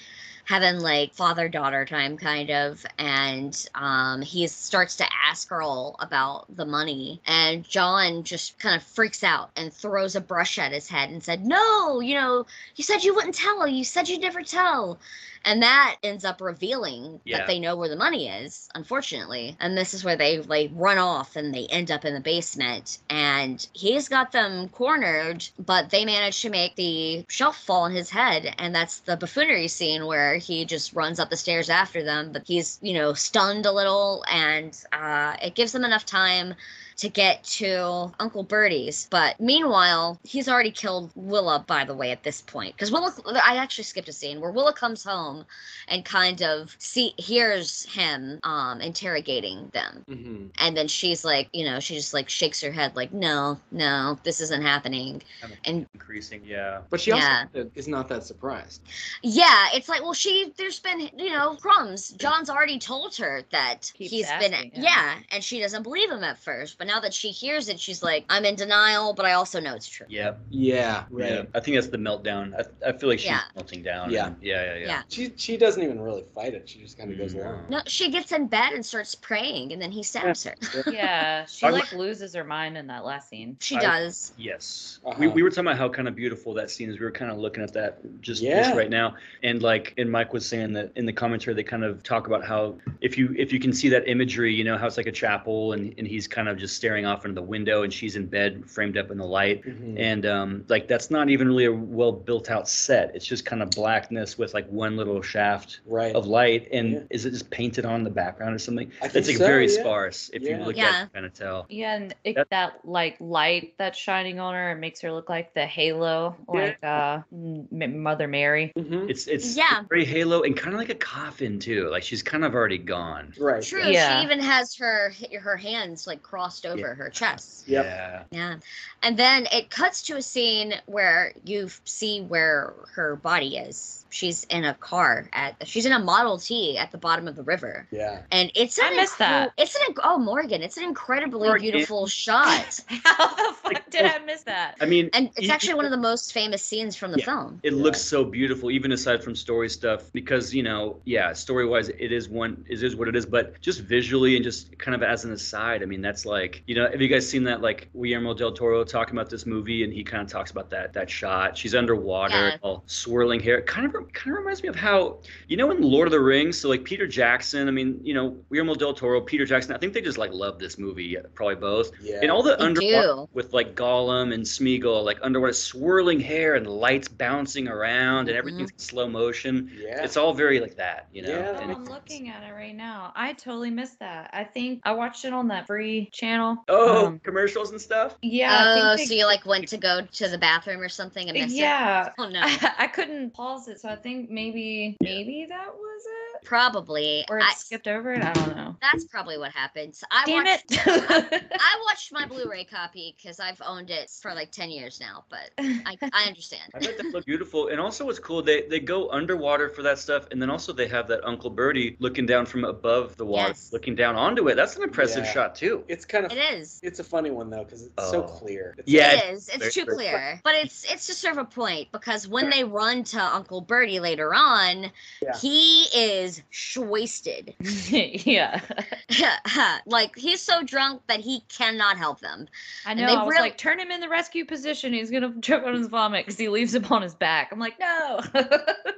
having like father daughter time, kind of. And um, he starts to ask Pearl about the money. And John just kind of freaks out and throws a brush at his head and said, No, you know, you said you wouldn't tell. You said you'd never tell. And that ends up revealing Yeah. that they know where the money is, unfortunately. And this is where they like run off and they end up in the basement. And he's got them cornered, but they manage to make the shelf fall on his head. And that's the buffoonery scene where he just runs up the stairs after them, but he's, you know, stunned a little. And uh, it gives them enough time to get to Uncle Bertie's. But meanwhile, he's already killed Willa, by the way, at this point. Because Willa, I actually skipped a scene where Willa comes home and kind of see hears him um, interrogating them. Mhm. And then she's like, you know, she just like shakes her head, like, no, no, this isn't happening. Kind of And increasing, yeah. But she also Yeah. is not that surprised. yeah, it's like, well, she, there's been, you know, crumbs. John's already told her that Keeps he's been, him. yeah, and she doesn't believe him at first. But now that she hears it, she's like, I'm in denial, but I also know it's true. Yeah, Yeah, right. yeah. I think that's the meltdown. I, I feel like she's Yeah. melting down. Yeah. and- yeah, yeah, yeah. Yeah. She she doesn't even really fight it. She just kind of goes No. along. No, she gets in bed and starts praying, and then he stabs her. Yeah, she I like loses her mind in that last scene. She I- does. Yes. Uh-huh. We, we were talking about how kind of beautiful that scene is. We were kind of looking at that just, Yeah. just right now. And like, and Mike was saying that in the commentary, they kind of talk about how if you if you can see that imagery, you know, how it's like a chapel and, and he's kind of just staring off into the window and she's in bed framed up in the light. Mhm. And um, like that's not even really a well built out set. It's just kind of blackness with like one little shaft Right. of light. And Yeah. is it just painted on the background or something? I That's like so, very yeah. sparse. If Yeah. you look Yeah. at it, kind of tell. Yeah, and it, That- that like light that's shining on her, it makes her look like the halo, like uh M- Mother Mary. Mhm. It's it's Yeah. very halo and kind of like a coffin too. Like she's kind of already gone. Right. True. Yeah. She even has her her hands like crossed over her chest. Yep. Yeah. Yeah. And then it cuts to a scene where you see where her body is. She's in a car at she's in a Model T at the bottom of the river. Yeah. And it's I an missed that. It's an oh Morgan, it's an incredibly Morgan. beautiful shot. How the fuck Like, did I miss that? I mean, And it's e- actually one of the most famous scenes from the Yeah. film. It Yeah. looks so beautiful, even aside from story stuff, because you know, yeah, story wise, it is one, it is what it is. But just visually and just kind of as an aside, I mean, that's like, you know, have you guys seen that like Guillermo del Toro talking about this movie, and he kind of talks about that that shot. She's underwater, Yeah. all swirling hair. It kind of kind of reminds me of how, you know, in Lord of the Rings, so like Peter Jackson. I mean, you know, Guillermo del Toro, Peter Jackson. I think they just like love this movie, probably both. Yeah. And all the underwater with like Gollum and Smeagol, like underwater swirling hair and lights bouncing around and everything's in slow motion. yeah. It's all very like that, you know. Yeah. And I'm looking at it right now. I totally missed that. I think I watched it on that free channel. oh, Um, commercials and stuff. yeah. Oh, they- so you like went to go to the bathroom or something and missed yeah. it? Oh no. I, I couldn't pause it, so I think maybe maybe that was it, Probably. or it I, skipped over it. I don't know. that's probably what happened. So I Damn watched, it! I watched my Blu-ray copy because I've owned it for like ten years now, but I, I understand. I bet that looked beautiful. And also what's cool, they they go underwater for that stuff, and then also they have that Uncle Bertie looking down from above the water, Yes. looking down onto it. That's an impressive Yeah. shot too. It's kind of It is. it's a funny one though because it's so Oh. clear. It's Yeah, like- it is. It's very too clear. clear, but it's it's to serve a point because when they run to Uncle Bertie later on, Yeah. he is wasted. yeah, like he's so drunk that he cannot help them. I know. they I was real- like, turn him in the rescue position. He's gonna choke on his vomit because he leaves him on his back. I'm like, no.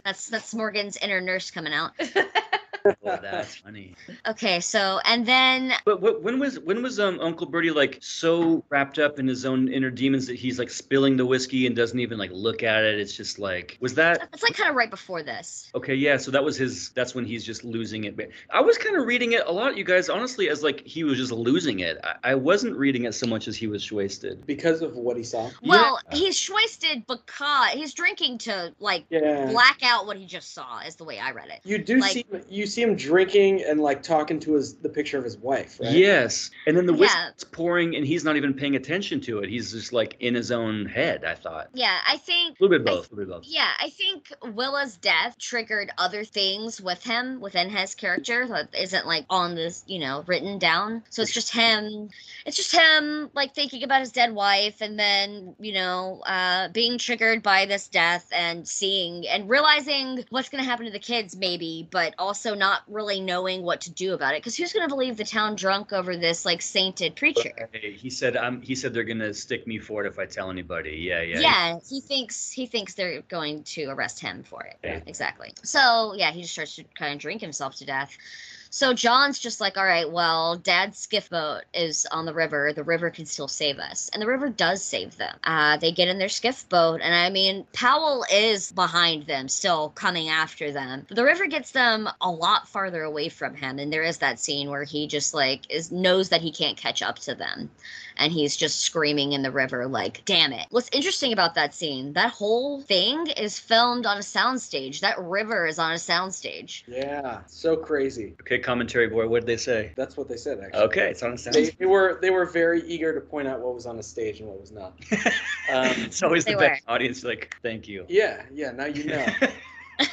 That's that's Morgan's inner nurse coming out. Oh, that's funny. Okay, so and then But what, when was when was um Uncle Bertie like so wrapped up in his own inner demons that he's like spilling the whiskey and doesn't even like look at it? It's just like was that it's like kind of right before this. okay? Yeah, so that was his. That's when he's just losing it. But I was kind of reading it a lot, you guys, honestly, as like he was just losing it. I, I wasn't reading it so much as he was wasted. because of what he saw. Well, he's wasted because he's drinking to like Yeah. black out what he just saw. Is the way I read it. You do Like- see you see him drinking and like talking to his the picture of his wife, right? Yes, and then the Yeah. whiskey's pouring, and he's not even paying attention to it. He's just like in his own head. I thought Yeah, I think a little bit I- both. A little bit both. Yeah, I think Willa's death triggered other things with him within his character that isn't like on this, you know, written down. So it's just him. It's just him like thinking about his dead wife and then, you know, uh being triggered by this death and seeing and realizing what's going to happen to the kids maybe, but also not really knowing what to do about it cuz who's going to believe the town drunk over this like sainted preacher? He said, "I'm." He said they're gonna stick me for it if I tell anybody. Yeah, yeah. yeah, he thinks he thinks they're going to arrest him for it. Yeah. Exactly. So yeah, he just starts to kind of drink himself to death. So John's just like, all right, well, Dad's skiff boat is on the river. The river can still save us, and the river does save them. Uh, they get in their skiff boat, and I mean, Powell is behind them, still coming after them. But the river gets them a lot farther away from him, and there is that scene where he just like is knows that he can't catch up to them and he's just screaming in the river like damn it what's interesting about that scene that whole thing is filmed on a soundstage that river is on a soundstage Yeah. So crazy. Okay, commentary boy. What did they say? That's what they said actually. Okay, it's on a sound. They, they were they were very eager to point out what was on the stage and what was not. Um, it's always the They best audience. Like, thank you. Yeah, yeah. Now you know.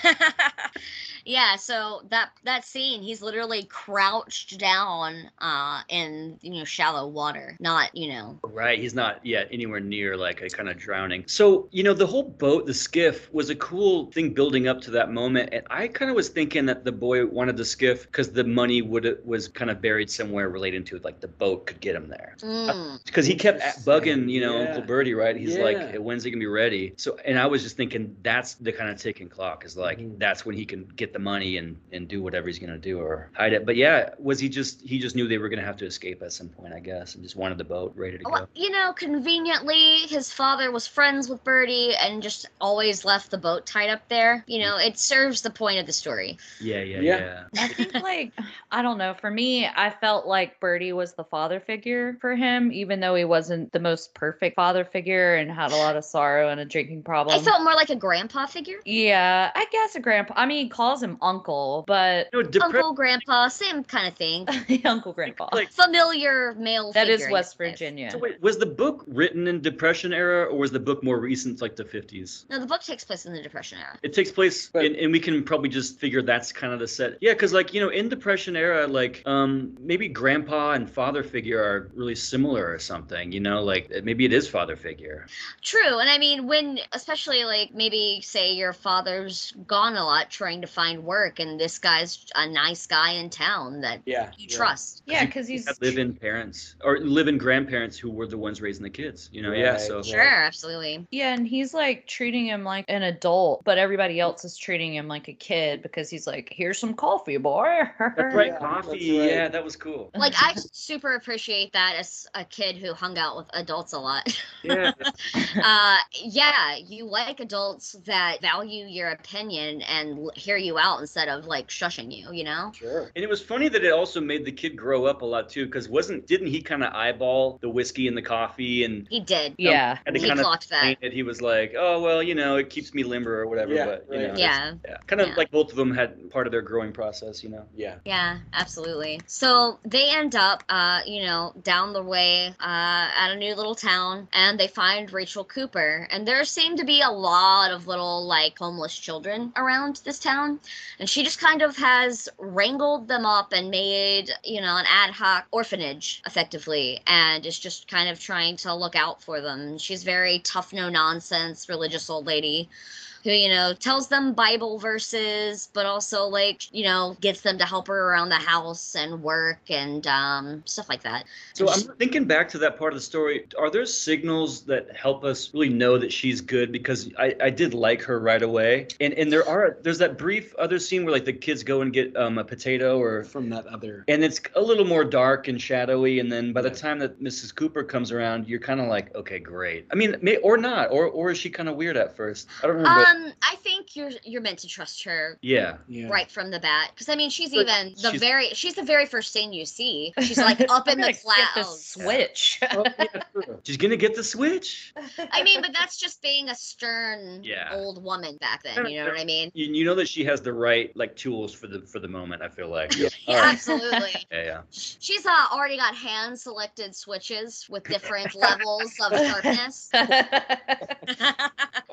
yeah so that that scene he's literally crouched down uh in you know shallow water not you know Right, he's not yet anywhere near like a kind of drowning. So, you know, the whole boat, the skiff, was a cool thing building up to that moment. And I kind of was thinking that the boy wanted the skiff because the money would was kind of buried somewhere related to it, like the boat could get him there. mm, Because he kept bugging, you know, yeah. Uncle Bertie, right? He's Yeah. like, when's he gonna be ready? So, and I was just thinking that's the kind of ticking clock is like Mhm. that's when he can get the money and and do whatever he's gonna do or hide it. But yeah, was he just he just knew they were gonna have to escape at some point, I guess, and just wanted the boat ready to go. well, you know conveniently his father was friends with Bertie and just always left the boat tied up there you know it serves the point of the story Yeah, yeah, Yeah. yeah. I think like I don't know. For me, I felt like Bertie was the father figure for him, even though he wasn't the most perfect father figure and had a lot of sorrow and a drinking problem. i felt more like a grandpa figure yeah, I guess a grandpa. I mean, he calls him uncle, but No, depre- uncle grandpa same kind of thing uncle grandpa. like familiar male that is figure in West. Virginia. so wait, was the book written in Depression era or was the book more recent, like the fifties? no the book takes place in the depression era It takes place, But- and, and we can probably just figure that's kind of the set. Yeah, because like you know, in Depression era, like um maybe grandpa and father figure are really similar or something. You know, like maybe it is father figure. True. And I mean, when, especially like maybe say your father's gone a lot trying to find work, and this guy's a nice guy in town that Yeah. you yeah. trust. yeah, because he's Had live-in parents or live-in grandparents who were the ones raising the kids. You know, yeah. Right, So right. Sure, absolutely. Yeah, and he's like treating him like an adult, but everybody else is treating him like a kid because he's like, "Here's some coffee, boy." that's right, Yeah, coffee. that's right. Yeah, that was cool. Like, I super appreciate that as a kid who hung out with adults a lot. Yeah, uh, yeah, you like adults that value your opinion and hear you out instead of like shushing you, you know? Sure. And it was funny that it also made the kid grow up a lot too, because wasn't didn't he kind of eyeball the whiskey and the coffee and He did. Yeah. had to He kind of clocked that. that he was like, oh well, you know, it keeps me limber or whatever. Yeah, but you right. know, Yeah. yeah, kind of Yeah. like both of them had part of their growing process, you know. Yeah. Yeah, absolutely. So they end up, uh, you know, down the way uh, at a new little town, and they find Rachel Cooper. And there seem to be a lot of little, like, homeless children around this town. And she just kind of has wrangled them up and made, you know, an ad hoc orphanage, effectively, and is just kind of trying to look out for them. She's very tough, no nonsense, religious old lady. Who, you know, tells them Bible verses, but also like, you know, gets them to help her around the house and work and um, stuff like that. So I'm thinking back to that part of the story. Are there signals that help us really know that she's good? Because I, I did like her right away, and and there are there's that brief other scene where like the kids go and get um, a potato or from that other. and it's a little more dark and shadowy, and then by the time that Mrs. Cooper comes around, you're kind of like, okay, great. I mean, may, or not, or or is she kind of weird at first? I don't remember. Um, I think you're you're meant to trust her yeah. Yeah. right from the bat because I mean she's But even the she's- very she's the very first thing you see. She's like up in the gonna get the clouds. switch. Oh, yeah. She's gonna get the switch. I mean, but that's just being a stern Yeah. old woman back then. You know what I mean? You, you know that she has the right like tools for the for the moment. I feel like. Yeah. Yeah, All right. absolutely. Yeah, yeah. She's uh, already got hand selected switches with different levels of sharpness.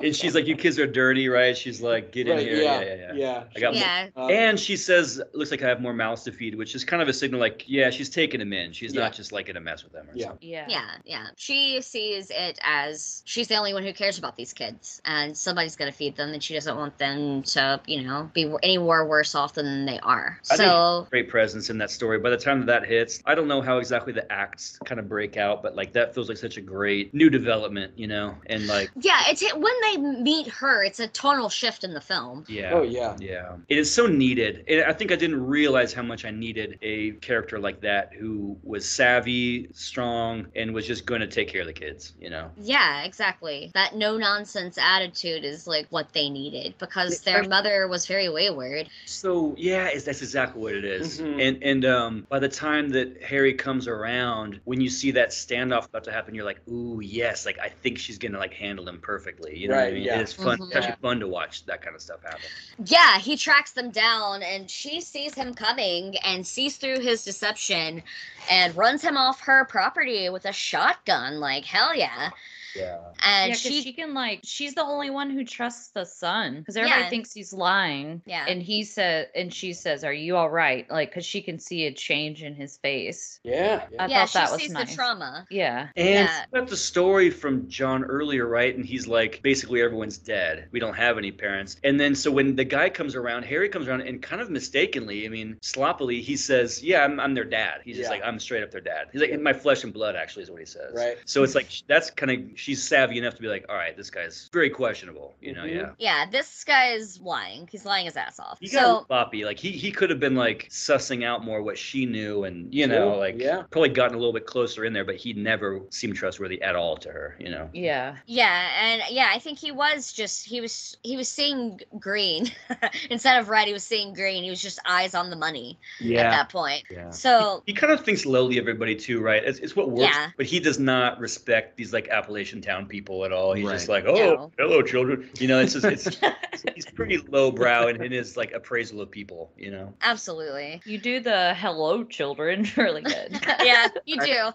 And she's like, "You kids are dirty, right?" She's like, "Get in Right, here." yeah, Yeah, yeah, yeah. yeah. I got yeah. Um, And she says, "Looks like I have more mouths to feed," which is kind of a signal, like, yeah, she's taking them in. She's Yeah. not just like gonna mess with them. Or Yeah. something. yeah. Yeah, yeah. She sees it as she's the only one who cares about these kids, and somebody's gonna feed them, and she doesn't want them to, you know, be any more worse off than they are. I So Great presence in that story. By the time that that hits, I don't know how exactly the acts kind of break out, but like that feels like such a great new development, you know? And like, yeah, it's when they meet her, it's a tonal shift in the film. yeah. Oh yeah. Yeah, it is so needed. And I think I didn't realize how much I needed a character like that who was savvy, strong, and was just going to take care of the kids. You know? Yeah, exactly. That no nonsense attitude is like what they needed because their Especially- mother was very wayward. So yeah, it's, that's exactly what it is. Mhm. And and um, by the time that Harry comes around, when you see that standoff about to happen, you're like, ooh, yes, like I think she's gonna like handle him perfectly. You know what I Right, mean? yeah. It's fun. Mhm. Actually fun to watch that kind of stuff happen. Yeah, he tracks them down and she sees him coming and sees through his deception and runs him off her property with a shotgun. Like, hell yeah. Yeah. And yeah, 'cause she, she, can like she's the only one who trusts the son because everybody Yeah. thinks he's lying. Yeah. and he said, and she says, "Are you all right?" Like, because she can see a change in his face. Yeah. I yeah, thought she that was sees nice. the trauma. Yeah, And Yeah. got the story from John earlier, right? And he's like, basically everyone's dead. We don't have any parents. And then so when the guy comes around, Harry comes around and kind of mistakenly, I mean, sloppily, he says, "Yeah, I'm, I'm their dad." He's just like, "I'm straight up their dad." He's like, "In my flesh and blood," actually, is what he says. Right. So it's like that's kind of she's savvy enough to be like, "All right, this guy's very questionable," you know? Mhm. Yeah. Yeah, this guy's lying. He's lying his ass off. He so, got sloppy. Like he, he could have been like sussing out more what she knew, and you know, Sure, like yeah. probably gotten a little bit closer in there. But he never seemed trustworthy at all to her. You know. yeah. yeah, and yeah, I think he was just he was he was seeing green instead of red. He was seeing green. He was just eyes on the money at that point. Yeah. So He kind of thinks lowly of everybody too, right? It's, it's what works, Yeah. but he does not respect these like Appalachian town people at all. He's just like, oh, No. hello, children. You know, it's just it's he's pretty lowbrow in, in his like appraisal of people. You know. absolutely. You do the hello, children, really good. yeah, you do.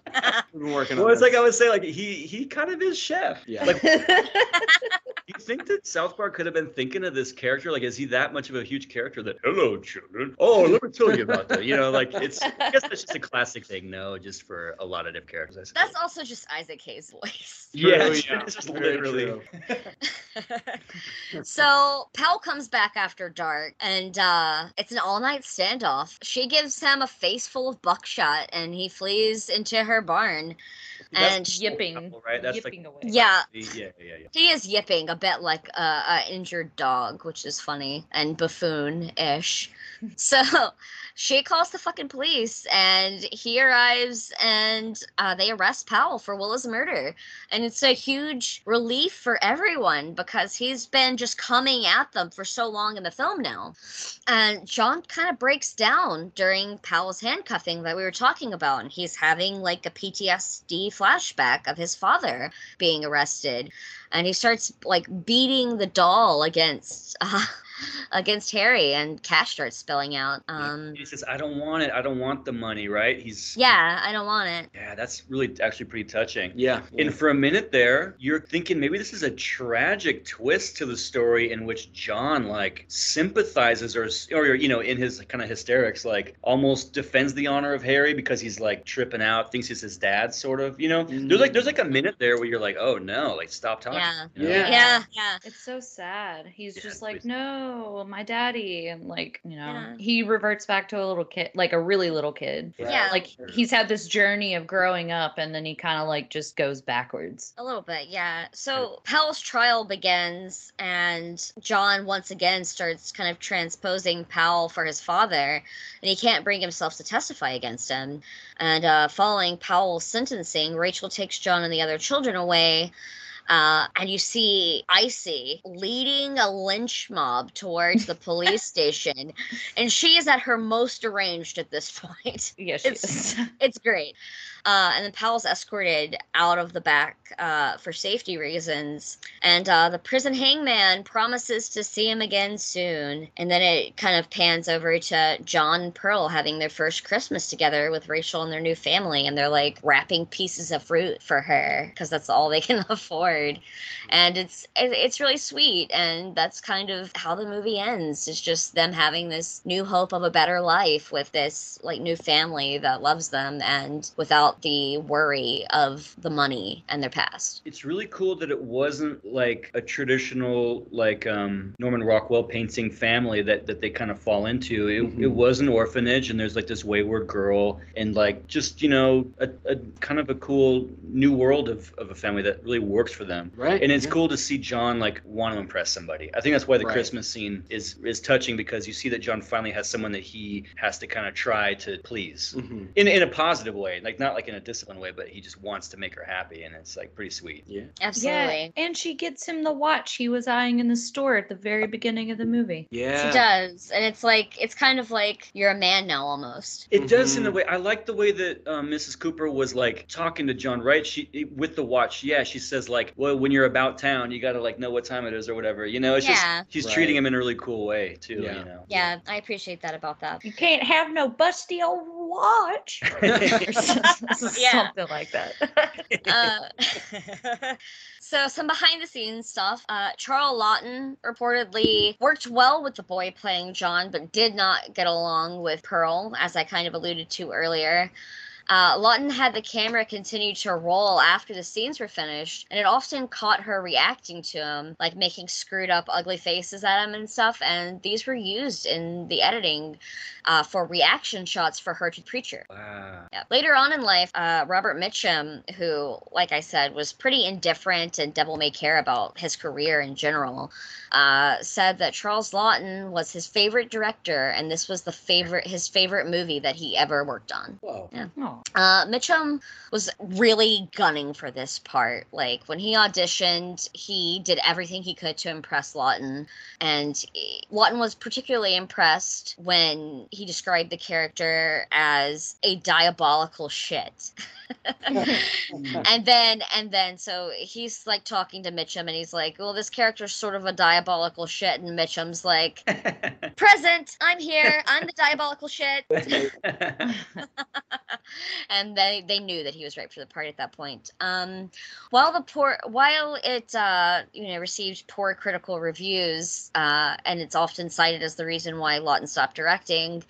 We've been working Well, on it's like I would say, like he he kind of is chef. Yeah. Like, do you think that South Park could have been thinking of this character? Like, is he that much of a huge character that hello, children? Oh, let me tell you about that. You know, like it's. I guess that's just a classic thing. No, just for a lot of different characters. I. That's also just Isaac Hayes' voice. Yeah, True, it's, yeah. it's just literally. so Powell comes back after dark and uh it's an all-night standoff. She gives him a face full of buckshot and he flees into her barn. That's And yipping, couple, right? That's yipping like away. Yeah, yeah, yeah, yeah. he is yipping a bit like a, a injured dog, which is funny and buffoon-ish. So she calls the fucking police, and he arrives, and uh, they arrest Powell for Willa's murder. And it's a huge relief for everyone because he's been just coming at them for so long in the film now. And John kind of breaks down during Powell's handcuffing that we were talking about, and he's having like a PTSD flashback of his father being arrested and he starts like beating the doll against uh, against Harry, and cash starts spilling out. Um, he says, "I don't want it. I don't want the money." Right? He's yeah, I don't want it. Yeah, that's really actually pretty touching. Yeah. And for a minute there, you're thinking maybe this is a tragic twist to the story in which John like sympathizes or or you know in his kind of hysterics like almost defends the honor of Harry because he's like tripping out, thinks he's his dad sort of, you know. There's like there's like a minute there where you're like, "Oh no, like stop talking." Yeah. you know? Yeah. Yeah, yeah. It's so sad. He's Yeah, just it's like, pretty no, my daddy. And like, you know, Yeah. he reverts back to a little kid, like a really little kid. Yeah. Like he's had this journey of growing up and then he kind of like just goes backwards. A little bit, yeah. So Powell's trial begins, and John once again starts kind of transposing Powell for his father, and he can't bring himself to testify against him. And uh, following Powell's sentencing, Rachel takes John and the other children away. Uh, and you see Icey leading a lynch mob towards the police station, and she is at her most deranged at this point. Yeah, It's- is. It's great. Uh, and then Powell's escorted out of the back uh, for safety reasons. And uh, the prison hangman promises to see him again soon. And then it kind of pans over to John and Pearl having their first Christmas together with Rachel and their new family. And they're like wrapping pieces of fruit for her because that's all they can afford. And it's it's really sweet. And that's kind of how the movie ends. It's just them having this new hope of a better life with this like new family that loves them and without the worry of the money and their past. It's really cool that it wasn't like a traditional like um, Norman Rockwell painting family that that they kind of fall into. It, Mhm. it was an orphanage, and there's like this wayward girl, and like just you know a, a kind of a cool new world of, of a family that really works for them. Right. And it's yeah. cool to see John like want to impress somebody. I think that's why the Right. Christmas scene is is touching because you see that John finally has someone that he has to kind of try to please Mhm. in in a positive way, like not like in a disciplined way, but he just wants to make her happy, and it's like pretty sweet. Yeah. Absolutely. Yeah, and she gets him the watch he was eyeing in the store at the very beginning of the movie. Yeah. She does. And it's like it's kind of like you're a man now almost. It does in Mhm. a way. I like the way that um, Mrs. Cooper was like talking to John. Right? She with the watch. Yeah, she says like, "Well, when you're about town, you gotta like know what time it is or whatever." You know, it's Yeah. just she's Right. treating him in a really cool way too. Yeah. You know. Yeah, I appreciate that about that. You can't have no busty old watch. Or Something like that. uh, so some behind the scenes stuff. Uh, Charles Laughton reportedly worked well with the boy playing John, but did not get along with Pearl, as I kind of alluded to earlier. Uh, Laughton had the camera continue to roll after the scenes were finished, and it often caught her reacting to him, like making screwed up, ugly faces at him and stuff. And these were used in the editing uh, for reaction shots for her to Preacher. Wow. Yeah. Later on in life, uh, Robert Mitchum, who, like I said, was pretty indifferent and devil may care about his career in general, uh, said that Charles Laughton was his favorite director, and this was the favorite his favorite movie that he ever worked on. Whoa. Oh. Uh, Mitchum was really gunning for this part. Like when he auditioned, he did everything he could to impress Laughton, and eh, Laughton was particularly impressed when he described the character as a diabolical shit. and then and then so he's like talking to Mitchum and he's like, Well, this character's sort of a diabolical shit and Mitchum's like, Present, I'm here, I'm the diabolical shit. and they they knew that he was right for the part at that point. Um, while the poor while it uh, you know received poor critical reviews, uh, and it's often cited as the reason why Laughton stopped directing.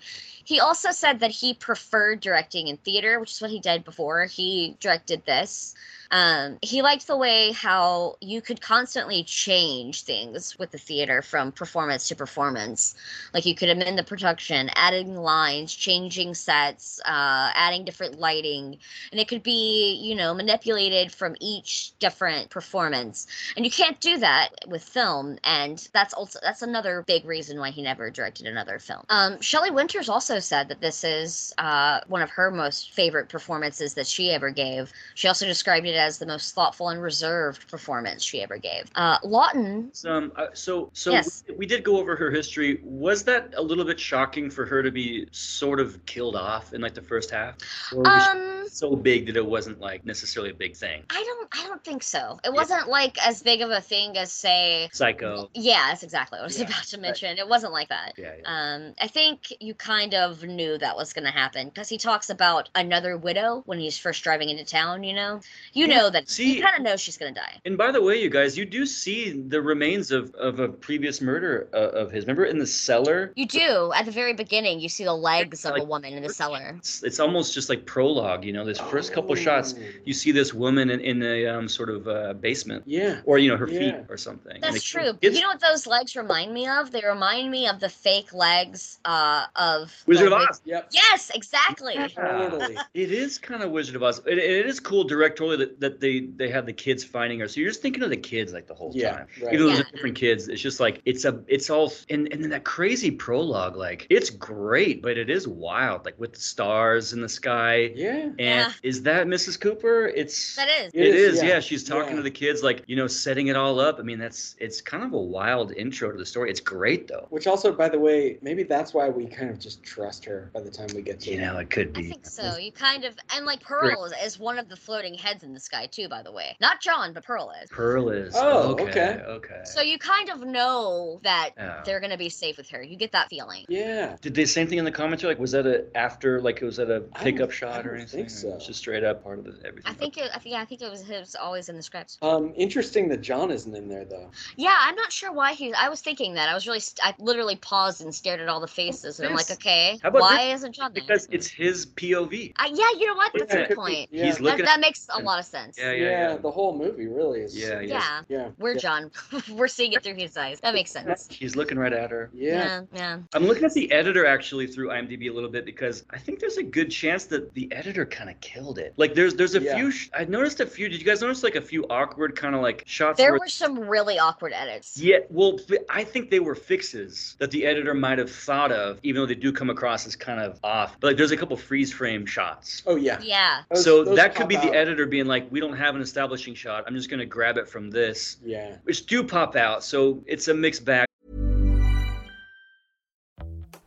He also said that he preferred directing in theater, which is what he did before. He directed this. Um, he liked the way how you could constantly change things with the theater from performance to performance. Like you could amend the production, adding lines, changing sets, uh, adding different lighting, and it could be, you know, manipulated from each different performance. And you can't do that with film, and that's also that's another big reason why he never directed another film. Um, Shelley Winters also said that this is uh, one of her most favorite performances that she ever gave. She also described it as the most thoughtful and reserved performance she ever gave. Uh, Laughton Um, uh, so so Yes. we, we did go over her history. Was that a little bit shocking for her to be sort of killed off in like the first half? Or was she Um, so big that it wasn't like necessarily a big thing? I don't. I don't think so. It wasn't like as big of a thing as say. Psycho. Yeah, that's exactly what I was Yeah, about to right. mention. It wasn't like that. Yeah, yeah. Um, I think you kind of knew that was going to happen because he talks about another widow when he's first driving into town. You know, you Yeah, know that see- you kind of know she's going to die. And by the way, you guys, you do see the remains of, of a previous murder uh, of his. Remember in the cellar? You do at the very beginning. You see the legs of a woman in the cellar. It's, it's almost just like prologue, you know. This first couple shots, Oh. you see this woman in, in a um, sort of uh, basement, Yeah. or you know, her feet Yeah. or something. That's true. it's you know what those legs remind me of? They remind me of the fake legs uh, of Wizard of Oz. Yep. Yes, exactly. Totally. It is kind of Wizard of Oz. It, it is cool directorially that, that they they have the kids finding her. So you're just thinking of the kids like the whole Yeah, time. right. Even though those Yeah. are different kids, it's just like it's a it's all and and then that crazy prologue, like it's great, but it is wild, like with the stars in the sky. Yeah. And Yeah. is that Mrs. Cooper? It's That is. It it is, is, yeah. yeah. She's talking Yeah. to the kids, like you know, setting it all up. I mean, that's it's kind of a wild intro to the story. It's great though. Which also, by the way, maybe that's why we kind of just trust her by the time we get to You know, it could be. I think so. You kind of and like Pearl is, is one of the floating heads in the sky too. By the way, not John, but Pearl is. Pearl is. Oh, okay. okay. Okay. So you kind of know that Yeah. they're gonna be safe with her. You get that feeling. Yeah. Did they same thing in the commentary? Like, was that a after? Like, was that a I pickup shot I or don't anything? think so. It's just straight up part of the, everything. I think it. I think, yeah, I think it was. It was always in the script. Um, interesting that John isn't in there though. Yeah, I'm not sure why he. I was thinking that. I was really. St- I literally paused and stared at all the faces, and I'm like, okay, How about why isn't John there? because it's his POV. I, yeah, you know what? That's Yeah, a it good point. yeah. He's That, looking that at. makes a lot of sense. Yeah, yeah, yeah. The whole movie really is. Yeah, yeah. Yeah. Yeah. We're yeah. John. We're seeing it through his eyes. That makes sense. He's looking right at her. Yeah. Yeah, yeah. I'm looking at the editor actually through IMDb a little bit because I think there's a good chance that the editor kind of killed it. Like there's there's a Yeah. few sh- I noticed a few. Did you guys notice like a few awkward kind of like shots? There were some really awkward edits. Yeah, well, I think they were fixes that the editor might have thought of, even though they do come across as kind of off. But like, there's a couple freeze frame shots. Oh yeah. Yeah. Those- so those that could pop be the editor being like, we don't have an establishing shot. I'm just gonna grab it from this, Yeah. which do pop out. So it's a mixed bag.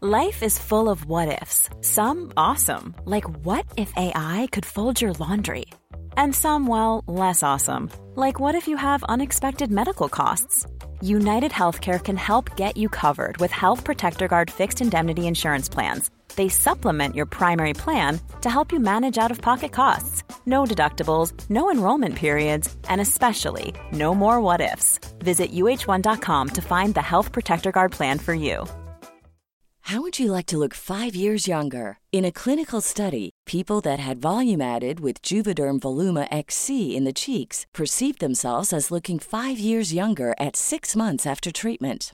Life is full of what ifs. Some awesome, like what if AI could fold your laundry? And some, well, less awesome, like what if you have unexpected medical costs? United Healthcare can help get you covered with Health Protector Guard fixed indemnity insurance plans. They supplement your primary plan to help you manage out of pocket costs. No deductibles, no enrollment periods, and especially no more what ifs. Visit uh1.com to find the Health Protector Guard plan for you. How would you like to look five years younger? In a clinical study, people that had volume added with Juvederm Voluma XC in the cheeks perceived themselves as looking five years younger at six months after treatment.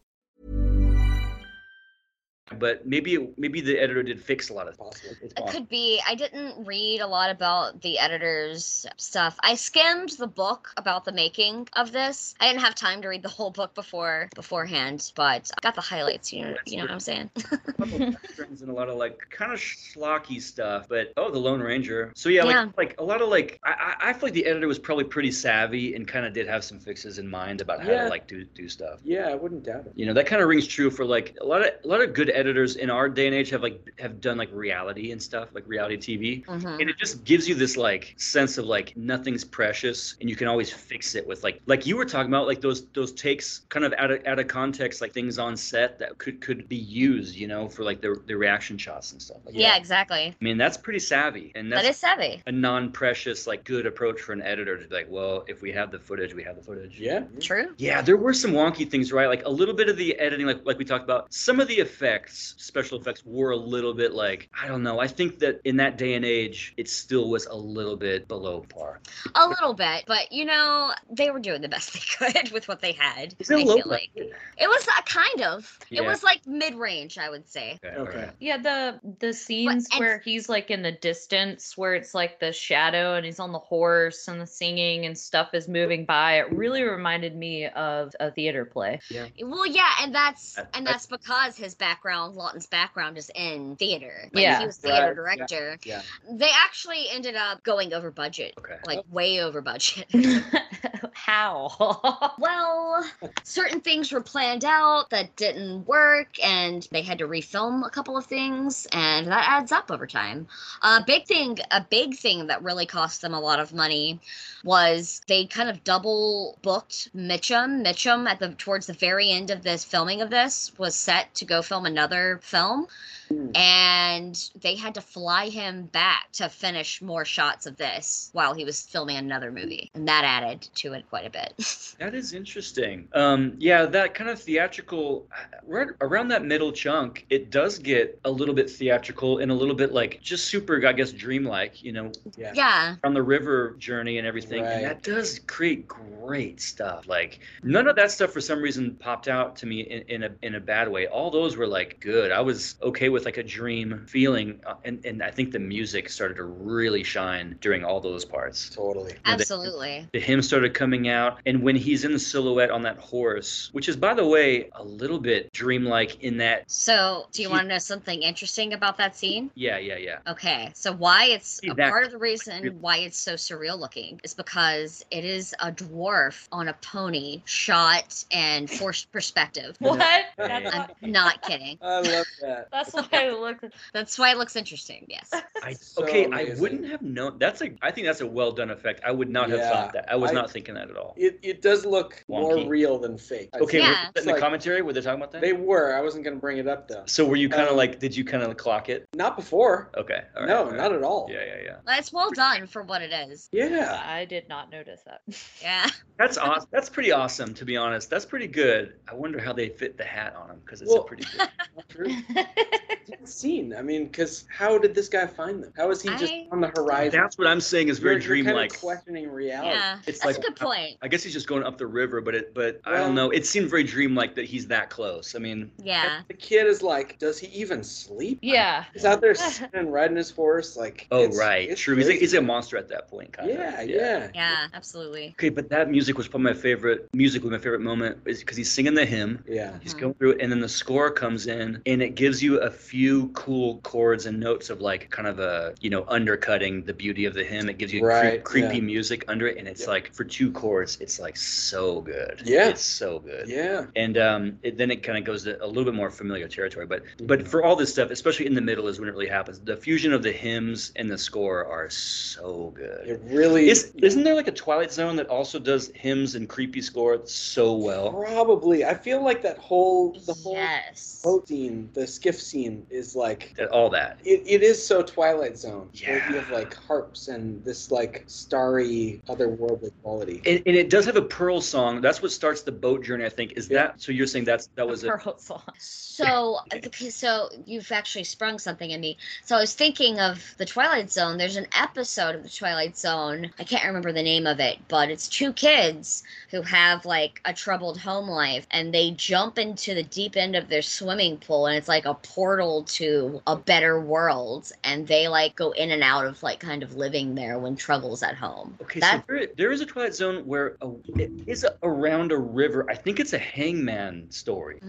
But maybe maybe the editor did fix a lot of Possible. It's It could be. I didn't read a lot about the editor's stuff. I skimmed the book about the making of this. I didn't have time to read the whole book before beforehand, but I got the highlights. You know, you know what I'm saying? couple westerns and a lot of like kind of schlocky stuff. But oh, the Lone Ranger. So yeah, Yeah. like like a lot of like I I I feel like the editor was probably pretty savvy and kind of did have some fixes in mind about how Yeah. to like do do stuff. Yeah, I wouldn't doubt it. You know that kind of rings true for like a lot of a lot of good editors in our day and age have like have done like reality and stuff like reality TV. Mhm. And it just gives you this like sense of like nothing's precious and you can always fix it with like like you were talking about like those those takes kind of out of out of context like things on set that could could be used you know for like the the reaction shots and stuff. Like, Yeah, exactly. I mean that's pretty savvy and that's That is savvy. a non-precious like good approach for an editor to be like well if we have the footage we have the footage. Yeah. True. Yeah, there were some wonky things, right? Like a little bit of the editing, like like we talked about. Some of the effects effects, special effects were a little bit like I don't know. I think that in that day and age, it still was a little bit below par. A little bit, but you know, they were doing the best they could with what they had. Is it I low feel like it was a kind of. It was like mid-range, I would say. Okay. Okay. Yeah, the the scenes and- where he's like in the distance, where it's like the shadow and he's on the horse and the singing and stuff is moving by. It really reminded me of a theater play. Yeah. Well, yeah, and that's That- and that's- that's because his background, Laughton's background, is in theater. Like, Yeah. he was theater Right, director. yeah. They actually ended up going over budget, Okay. like oh. way over budget. How? well, certain things were planned out that didn't work, and they had to refilm a couple of things, and that adds up over time. A big thing, a big thing that really cost them a lot of money was they kind of double booked Mitchum. Mitchum at the towards the very end of this filming of this was set to go film another film. Hmm. And they had to fly him back to finish more shots of this while he was filming another movie. And that added to it quite a bit. That is interesting. Um, yeah, that kind of theatrical, right around that middle chunk, it does get a little bit theatrical and a little bit like just super, I guess, dreamlike. You know, Yeah. yeah. on the river journey and everything, Right. and that does create great stuff. Like none of that stuff for some reason popped out to me in, in a in a bad way. All those were like good. I was okay with like a dream feeling, uh, and and I think the music started to really shine during all those parts. Totally. Yeah, the- Absolutely. the hymn started coming out and when he's in the silhouette on that horse which is by the way a little bit dreamlike in that So, do you He- want to know something interesting about that scene? yeah yeah yeah Okay, so why it's See, a that- part of the reason why it's so surreal looking is because it is a dwarf on a pony shot and forced perspective. What? That's, I'm not kidding. I love that. that's why it looked. That's why it looks interesting. Yes. I, So okay i wouldn't have known that's a i think that's a well done effect i would not have thought that i was I- not thinking that at all It, it does look more real than fake. I okay. Yeah. were- in the like- commentary were they talking about that They were. I wasn't going to bring it up though. so were you kind of Um, like did you kind of clock it Not before. okay all right, no, all right. not at all. yeah yeah yeah Well, It's well done for what it is. Yeah. I did not notice that. Yeah. that's awesome that's pretty awesome to be honest that's pretty good i wonder how they fit the hat on him because it's a pretty good True. It's scene. I mean, because how did this guy find them? How is he just I- on the horizon? that's what i'm saying is very You're- you're kind of dreamlike questioning reality. Yeah. It's That's like- a good point. I guess he's just going up the river, but it, but I don't know. It seemed very dreamlike that he's that close. I mean, Yeah. The kid is like, does he even sleep? yeah. He's out there sitting, riding his horse. Like, oh it's- right, it's true. He's a, he's a monster at that point, kind yeah, of. yeah, Yeah. Absolutely. Okay, but that music was probably my favorite. Music was my favorite moment, is because he's singing the hymn. yeah. He's Mhm. going through it, and then the score comes in, and it gives you a few cool chords and notes of like kind of a you know undercutting the beauty of the hymn. It gives you Right, creep, creepy yeah. music under it, and it's Yeah. like for two chords, it's like so good. Yeah. it's so good. Yeah. and um, it, then it kind of goes to a little bit more familiar territory. But Mm-hmm. but for all this stuff, especially in the middle, is when it really happens. The fusion of the hymns and the score are so good. It really Is, isn't there like a Twilight Zone that also does hymns and creepy score so well? probably. I feel like that whole the whole Yes. boat scene, the skiff scene, is like all that. it, it is so Twilight Zone. Where you Yeah. have like harps and this like starry, otherworldly quality. And, and it does have a Pearl song. That's what starts the boat journey, I think. Is Yeah. that so? You're saying that's that was it? Pearl song. So, okay, so you've actually sprung something in me. So I was thinking of the Twilight Zone. There's an episode of the Twilight Zone. I can't remember the name of it, but it's two kids who have like a troubled home life, and they jump into the deep end of their swimming pool, and it's like a portal to a better world, and they like go in and out of like kind of living there when trouble's at home. Okay, That- so there, there is a Twilight Zone where a, it is around a river. I think it's a hangman story.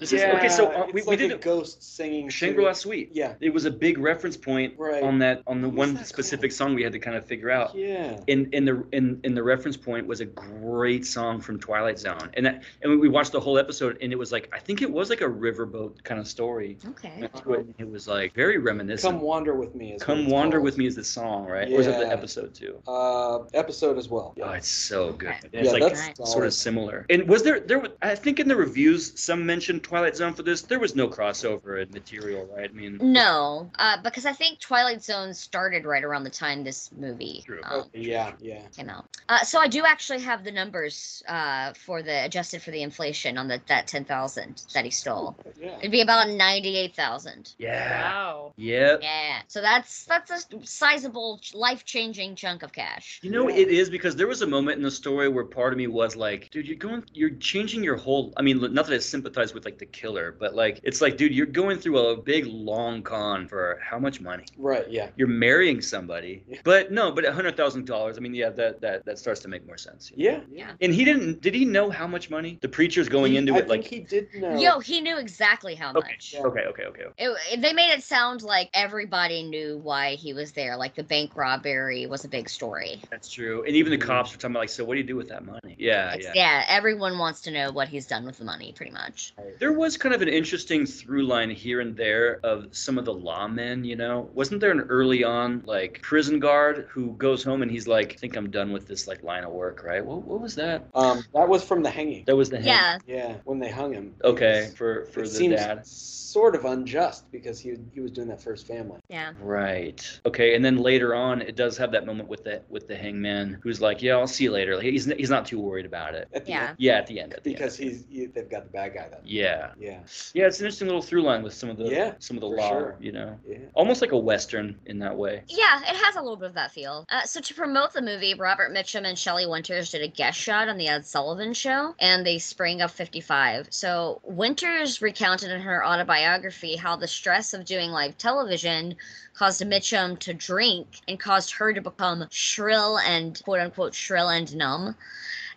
This is- okay, so, uh, it's we- we did a it- ghost singing to- Shangri-La Suite. Yeah. It was a big reference point Right. on that on the What one specific called? song we had to kind of figure out. Yeah. In in the in in the reference point was a great song from Twilight Zone, and that and we watched the whole episode, and it was like I think it was like a riverboat kind of story. Okay. To it. And it was like very reminiscent. Come wander with me. Is Come wander called. with me is the song, right? Or is it the episode too? Uh, episode as well. Oh, it's so good. Okay. It's Yeah, like that's sort solid. of similar. And was there there? was- I think in the reviews some mentioned Twilight Zone for this. There was no crossover in material, right? I mean, No, uh, because I think Twilight Zone started right around the time this movie True. um, Yeah, yeah. came out. Uh, so I do actually have the numbers uh, for the adjusted for the inflation on the that ten thousand that he stole. Yeah. It'd be about ninety eight thousand. yeah, Wow. yep. Yeah, so that's that's a sizable, life changing chunk of cash. You know, Yeah. it is because there was a moment in the story where part of me was like, dude, you're going, you're changing your whole. I mean, not that I sympathize with like the killer, but like, it's like, dude, you're going through a big long con for how much money? Right. Yeah. You're marrying somebody, but no, but a hundred thousand dollars. I mean, yeah, that that that starts to make more sense. Yeah. Yeah. And he didn't. Did he know how much money the preacher's going He- into I it? Like, he did know. Yo, he knew exactly how okay, much. okay, okay, okay. Okay. It, they made it sound like everybody knew why he was there. Like the bank robbery was a big story. That's true. And even the Mhm. cops were talking about like, so what do you do with that money? Yeah, It's- yeah. yeah, everyone wants to know what he's done with the money, pretty much. There was kind of an interesting through line here and there of some of the lawmen, you know? Wasn't there an early on, like, prison guard who goes home and he's like, I think I'm done with this, like, line of work, right? What, what was that? Um, that was from the hanging. That was the hang- Yeah, Yeah, when they hung him. Okay, It, for, was- for it the seems dad. sort of unjust because he he was doing that for his family. yeah. Right. Okay, and then later on, it does have that moment with the with the hangman who's like, "Yeah, I'll see you later." Like, he's he's not too worried about it. At the Yeah. end, Yeah, at the end. At the because end. he's he, they've got the bad guy then. Yeah. Yeah. Yeah, it's an interesting little through line with some of the Yeah, some of the law, sure. you know, Yeah. almost like a western in that way. Yeah, it has a little bit of that feel. Uh, so to promote the movie, Robert Mitchum and Shelley Winters did a guest shot on the Ed Sullivan Show, and they sprang up '55. So Winters recounted in her autobiography how the stress of doing live television caused Mitchum to drink and caused her to become shrill and quote unquote shrill and numb.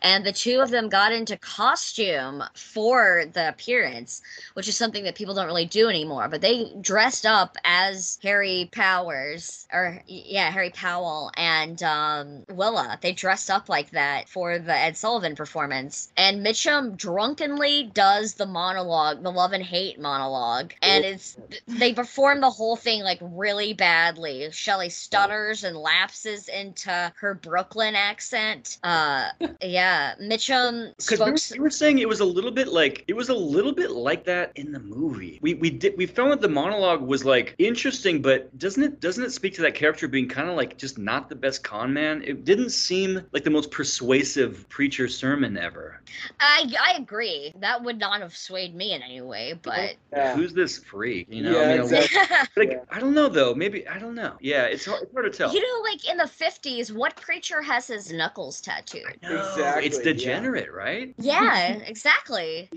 And the two of them got into costume for the appearance, which is something that people don't really do anymore. But they dressed up as Harry Powers, or yeah, Harry Powell and um, Willa. They dressed up like that for the Ed Sullivan performance. And Mitchum drunkenly does the monologue, the love and hate monologue, and it's they perform the whole thing like really badly. Shelley stutters and lapses into her Brooklyn accent. Uh, yeah, Uh, Mitchum Because we, were- spoke. we were saying it was a little bit like it was a little bit like that in the movie. We we did we found that the monologue was like interesting, but doesn't it doesn't it speak to that character being kind of like just not the best con man? It didn't seem like the most persuasive preacher sermon ever. I I agree. That would not have swayed me in any way, but Yeah. Who's this freak? You know, Yeah, I mean, exactly. like Yeah. I don't know though. Maybe I don't know. Yeah, it's hard, it's hard to tell. you know, like in the fifties, what preacher has his knuckles tattooed? No, Exactly, It's yeah. degenerate, right? Yeah, exactly.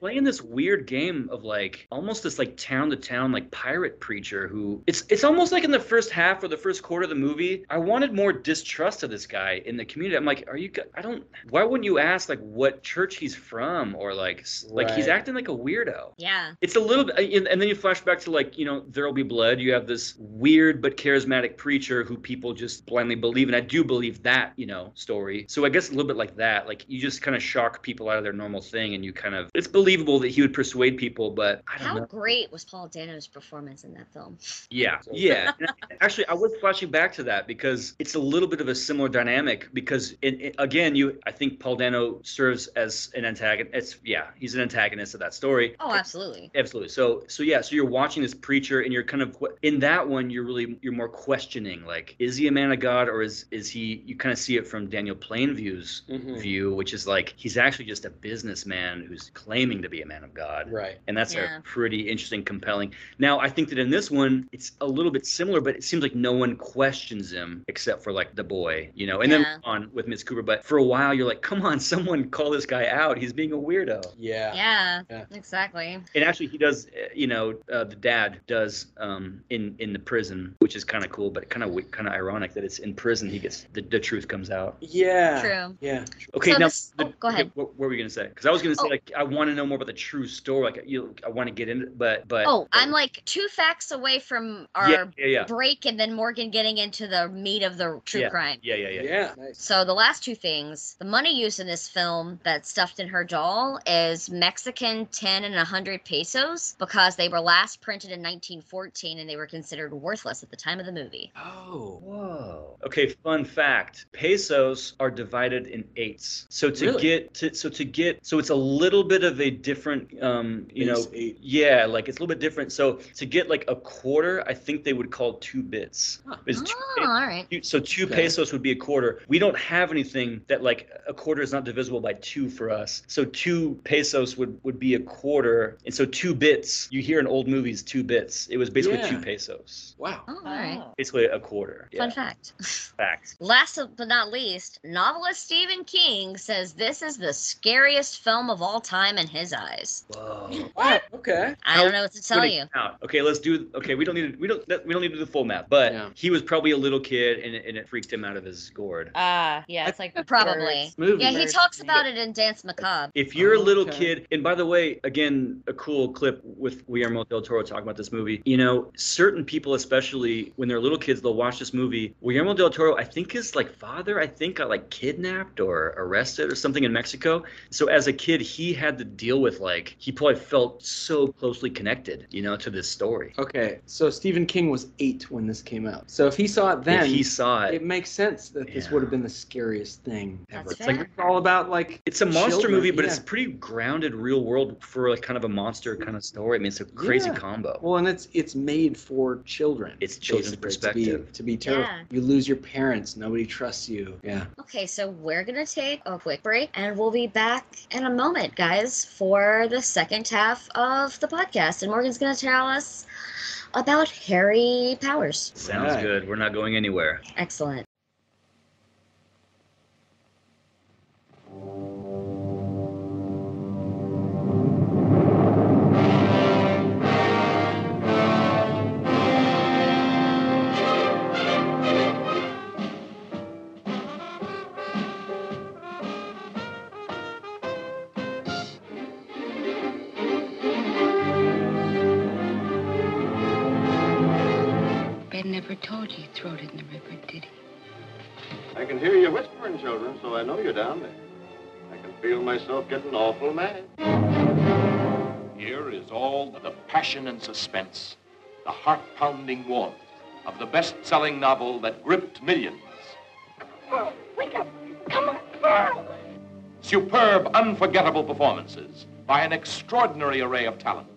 playing this weird game of like almost this like town to town like pirate preacher who it's it's almost like in the first half or the first quarter of the movie I wanted more distrust of this guy in the community. I'm like, are you? I don't. Why wouldn't you ask like what church he's from or like like he's acting like a weirdo. Yeah. It's a little bit, and and then you flash back to like you know there'll be blood. You have this weird but charismatic preacher who people just blindly believe, and I do believe that you know story. So I guess a little bit like that. Like you just kind of shock people out of their normal thing, and you kind of it's believable that he would persuade people, but I don't How know. great was Paul Dano's performance in that film? Yeah, yeah. I- Actually, I was flashing back to that because it's a little bit of a similar dynamic. Because it, it- again, you, I think Paul Dano serves as an antagonist. It's yeah, he's an antagonist of that story. Oh, absolutely. Absolutely. So so yeah, so you're watching this preacher and you're kind of in that one you're really you're more questioning like is he a man of God or is is he you kind of see it from Daniel Plainview's Mhm. view which is like he's actually just a businessman who's claiming to be a man of God. Right. And that's Yeah. a pretty interesting, compelling. Now, I think that in this one, it's a little bit similar, but it seems like no one questions him except for like the boy, you know. And Yeah. then on with Miss Cooper, but for a while, you're like, come on, someone call this guy out. He's being a weirdo. Yeah. Yeah, Yeah. exactly. And actually, he does. uh, You know, uh, the dad does um, in in the prison, which is kind of cool, but kind of kind of ironic that it's in prison he gets the, the truth comes out. Yeah. True. Yeah. Yeah. Okay, So now this- the- oh, go okay, ahead. what, what were we gonna say? Because I was gonna say Oh. like I want to know more about the true story. Like you, I want to get into, it, but but Oh, I'm like two facts away from our yeah, yeah, yeah, break and then Morgan getting into the meat of the true yeah, crime. yeah, yeah, Yeah. yeah. Nice. So the last two things, the money used in this film that's stuffed in her doll is Mexican 10 and 100 pesos because they were last printed in 1914 and they were considered worthless at the time of the movie. Oh. Whoa. Okay, fun fact. Pesos are divided in eights. So to Really? get to so to get so it's a little bit of a different um you Base know eight. yeah like it's a little bit different. So to get like a quarter, I think they would call two bits. Huh. It's Oh, two, all right. Two- So two Okay. pesos would be a quarter. We don't have anything that like a quarter is not divisible by two for us. So two pesos would would be a quarter, and so two bits. You hear in old movies two bits. It was basically two pesos. Wow. Oh, all right. Basically a quarter. Fun Yeah. fact. Fact. Last but not least, novelist Stephen King says this is the scariest film of all time in his eyes. Whoa. What? Okay. I don't know what to tell you. it out. Okay, let's do. Okay, we don't need. To, we don't. We don't need to do the full map. But Yeah. he was probably a little kid, and it, and it freaked him out of his gourd. Ah, yeah, it's like Probably. Movie. Yeah, he talks about it in Danse Macabre. If you're a little Okay. kid, and by the way, again, a cool clip with Guillermo del Toro talking about this movie. You know, certain people, especially when they're little kids, they'll watch this movie. Guillermo del Toro, I think his like father, I think got like kidnapped or arrested or something in Mexico. So as a kid, he had to deal with like he probably felt so closely connected, you know, to this story. Okay, so Stephen King was eight when this came out. So if he saw it then, if he saw it, it makes sense that this would have been the scariest thing ever. That's It's like it's all about like It's a monster children, movie, but yeah. it's pretty grounded, real world for like kind of a monster kind of story. I mean, it's a crazy Yeah. combo. well, and it's it's made for children. It's children's basically, to be- perspective. To be, terrible. Yeah. You lose your parents. Nobody trusts you. Yeah. Okay, so we're gonna take a quick break and we'll be back in a moment, guys, for the second half of the podcast. And Morgan's gonna tell us about Harry Powers. Sounds Right. good. We're not going anywhere. Excellent. Never told you you threw it in the river, did he? I can hear you whispering, children, so I know you're down there. I can feel myself getting awful mad. Here is all the passion and suspense, the heart-pounding warmth of the best-selling novel that gripped millions. Oh, wake up! Come on! Oh. Superb, unforgettable performances by an extraordinary array of talent.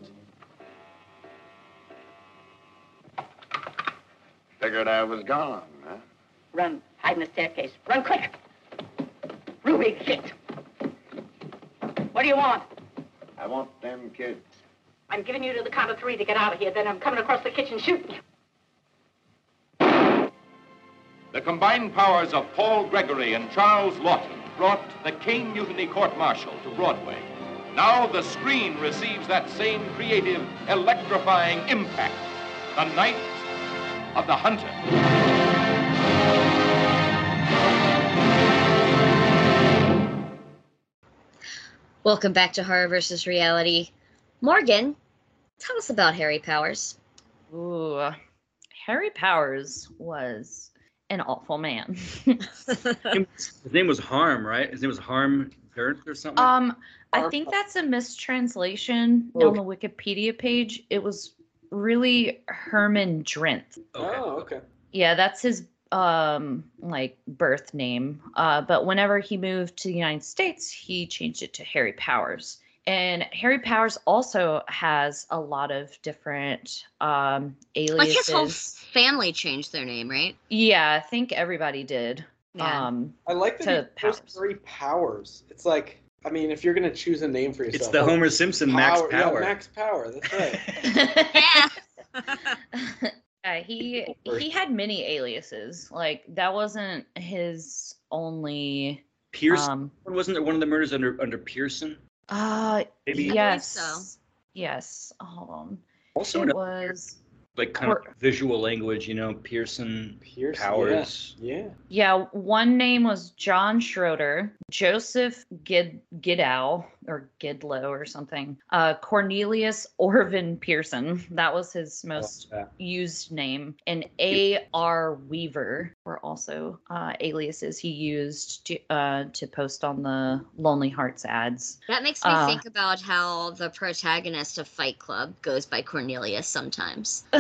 Figured I was gone, huh? Run, hide in the staircase. Run quick! Ruby, get! What do you want? I want them kids. I'm giving you to the count of three to get out of here. Then I'm coming across the kitchen shooting you. The combined powers of Paul Gregory and Charles Laughton brought the Caine Mutiny Court Martial to Broadway. Now the screen receives that same creative, electrifying impact. The Night of the Hunter. Welcome back to Horror versus Reality. Morgan, tell us about Harry Powers. Ooh, Harry Powers was an awful man. His name was Harm, right? His name was Harm Parent or something. um, I think that's a mistranslation on the Wikipedia page. It was really Herman Drenth. okay. Oh, okay. Yeah, that's his um like birth name. Uh, but whenever he moved to the United States, he changed it to Harry Powers. And Harry Powers also has a lot of different um aliases. Like his whole family changed their name, right? Yeah, I think everybody did. Yeah. Um, I like that To he goes Powers. three powers. It's like, I mean, if you're gonna choose a name for yourself, It's the like Homer Simpson Max Power- yeah, Max Power. That's right. yeah. uh, he he had many aliases. Like that wasn't his only. Pearson Um, wasn't there one of the murders under under Pearson? uh, Maybe- I yes, so. yes. Hold on. Also, it another- was like kind of visual language, you know, Pearson, Pierce, Powers. Yeah. yeah. Yeah, one name was John Schroeder, Joseph Gid Gidow or Gidlow or something. Uh, Cornelius Orvin Pearson, that was his most yeah. used name, and A. R. Weaver were also uh, aliases he used to uh, to post on the Lonely Hearts ads. That makes me Uh, think about how the protagonist of Fight Club goes by Cornelius sometimes.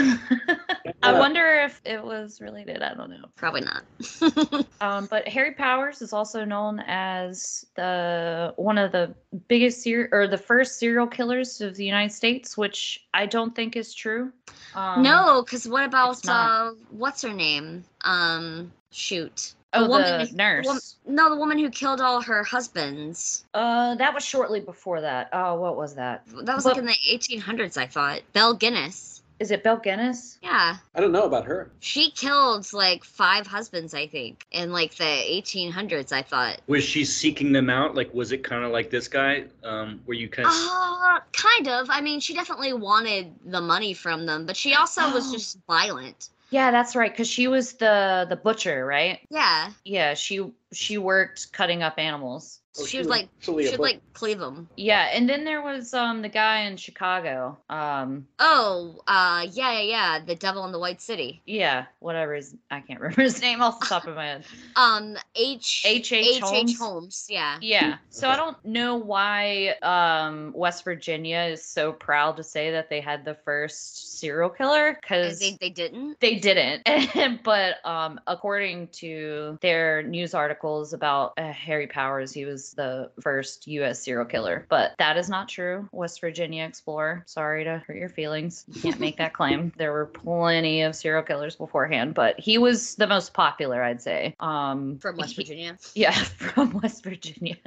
I wonder if it was related. I don't know. Probably not. Um, but Harry Powers is also known as the one of the biggest ser- or the first serial killers of the United States, which I don't think is true. Um, no, because what about uh, what's her name? Um, shoot. Oh, woman the nurse. wom- no, the woman who killed all her husbands. Uh, that was shortly before that. Oh, what was that? That was But- like in the 1800s, I thought. Belle Gunness. Is it Belle Gunness? Yeah. I don't know about her. She killed like five husbands, I think, in like the 1800s, I thought. Was she seeking them out? Like, was it kind of like this guy, um, where you kind of Uh, kind of. I mean, she definitely wanted the money from them, but she also was Oh. just violent. Yeah, that's right. Cause she was the the butcher, right? Yeah. Yeah, she she worked cutting up animals. Oh, she was like, actually she would like cleave them. Yeah, and then there was um the guy in Chicago. Um, Oh, uh, yeah, yeah, yeah. The Devil in the White City. yeah, whatever his I can't remember his name off the top of my head. Um, H H.H. H. Holmes? Holmes. Yeah. Yeah. So I don't know why um West Virginia is so proud to say that they had the first serial killer because They, they didn't. they didn't. but um according to their news articles about uh, Harry Powers, he was the first US serial killer. But that is not true. West Virginia Explorer. Sorry to hurt your feelings. You can't make that claim. There were plenty of serial killers beforehand, but he was the most popular, I'd say. Um From West he- Virginia. yeah, from West Virginia.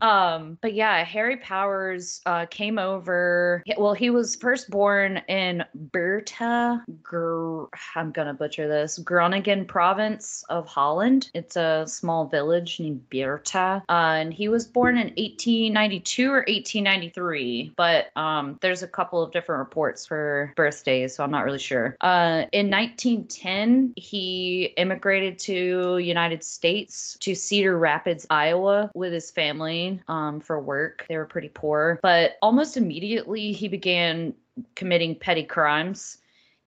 Um, but yeah, Harry Powers uh, came over. Well, he was first born in Beerta. Gr- I'm gonna butcher this. Groningen province of Holland. It's a small village named Beerta, uh, and he was born in 1892 or 1893. But um, there's a couple of different reports for birthdays, so I'm not really sure. Uh, in 1910, he immigrated to United States to Cedar Rapids, Iowa, with his family um, for work. They were pretty poor, but almost immediately he began committing petty crimes,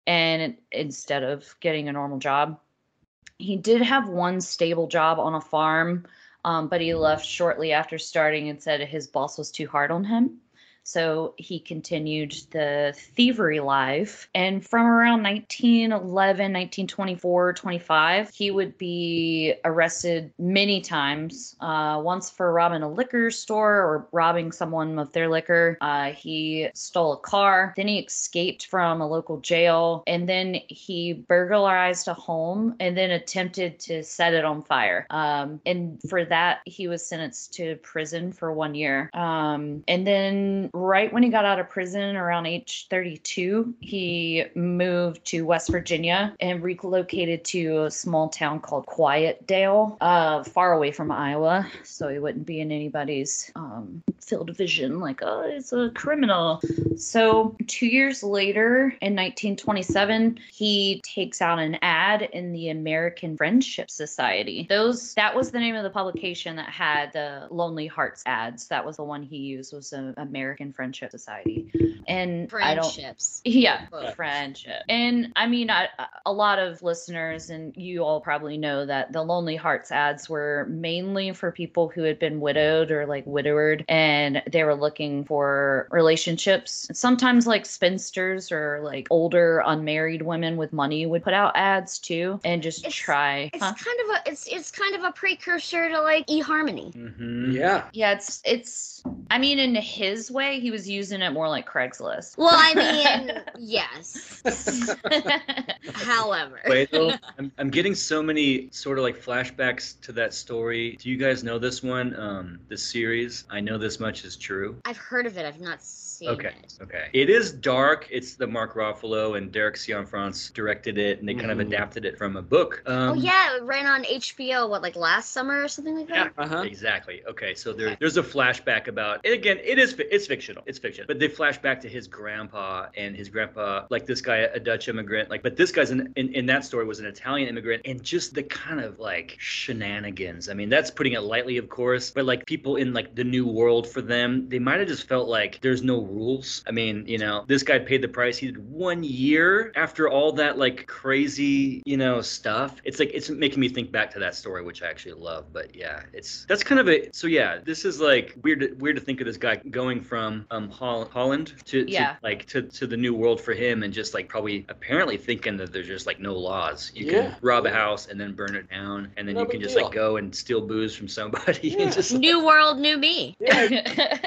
and instead of getting a normal job, he did have one stable job on a farm. Um, but he left shortly after starting and said his boss was too hard on him. So he continued the thievery life. And from around 1911, 1924, 25, he would be arrested many times. Uh, once for robbing a liquor store or robbing someone of their liquor. Uh, he stole a car. Then he escaped from a local jail. And then he burglarized a home and then attempted to set it on fire. Um, and for that, he was sentenced to prison for one year. Um, and then right when he got out of prison around age 32, he moved to West Virginia and relocated to a small town called Quiet Dell, uh, far away from Iowa, so he wouldn't be in anybody's um, field of vision, like, oh, it's a criminal. So two years later, in 1927, he takes out an ad in the American Friendship Society. Those that was the name of the publication that had the Lonely Hearts ads. That was the one he used was the American Friendship Society. And I don't Friendships. yeah, Quote. friendship. And I mean, I, a lot of listeners, and you all probably know that the Lonely Hearts ads were mainly for people who had been widowed or like widowered, and they were looking for relationships. Sometimes, like spinsters or like older unmarried women with money would put out ads too, and just It's- try. It's huh? kind of a it's it's kind of a precursor to like eHarmony. Mm-hmm. Yeah. Yeah, it's it's. I mean, in his way, he was using it more like Craigslist. Well, I mean, yes. However, Wait, though, I'm, I'm getting so many sort of like flashbacks to that story. Do you guys know this one? Um, this series? I know this much is true. I've heard of it. I've not seen Okay. it. Okay. It is dark. It's the Mark Ruffalo and Derek Cianfrance directed it, and they kind of Mhm. adapted it from a book. Um, oh yeah, it ran on HBO. What like last summer or something like that. Yeah, that? Uh-huh. exactly. Okay, so there, there's a flashback about and again. It is it's fictional. It's fiction, but they flash back to his grandpa and his grandpa, like this guy, a Dutch immigrant. Like, but this guy's an, in in that story was an Italian immigrant, and just the kind of like shenanigans. I mean, that's putting it lightly, of course, but like people in like the new world for them, they might have just felt like there's no rules. I mean, you know, this guy paid the price. He did one year after all that like crazy, you know, stuff. It's like it's making me think back to that story, which I actually love. But yeah, it's that's kind of a so yeah. This is like weird to, weird to think of this guy going from um Hol- Holland to, to like to to the new world for him, and just like probably apparently thinking that there's just like no laws. You Yeah. can rob a house and then burn it down, and then No you can just deal. like go and steal booze from somebody Yeah. and just New world, new me. yeah,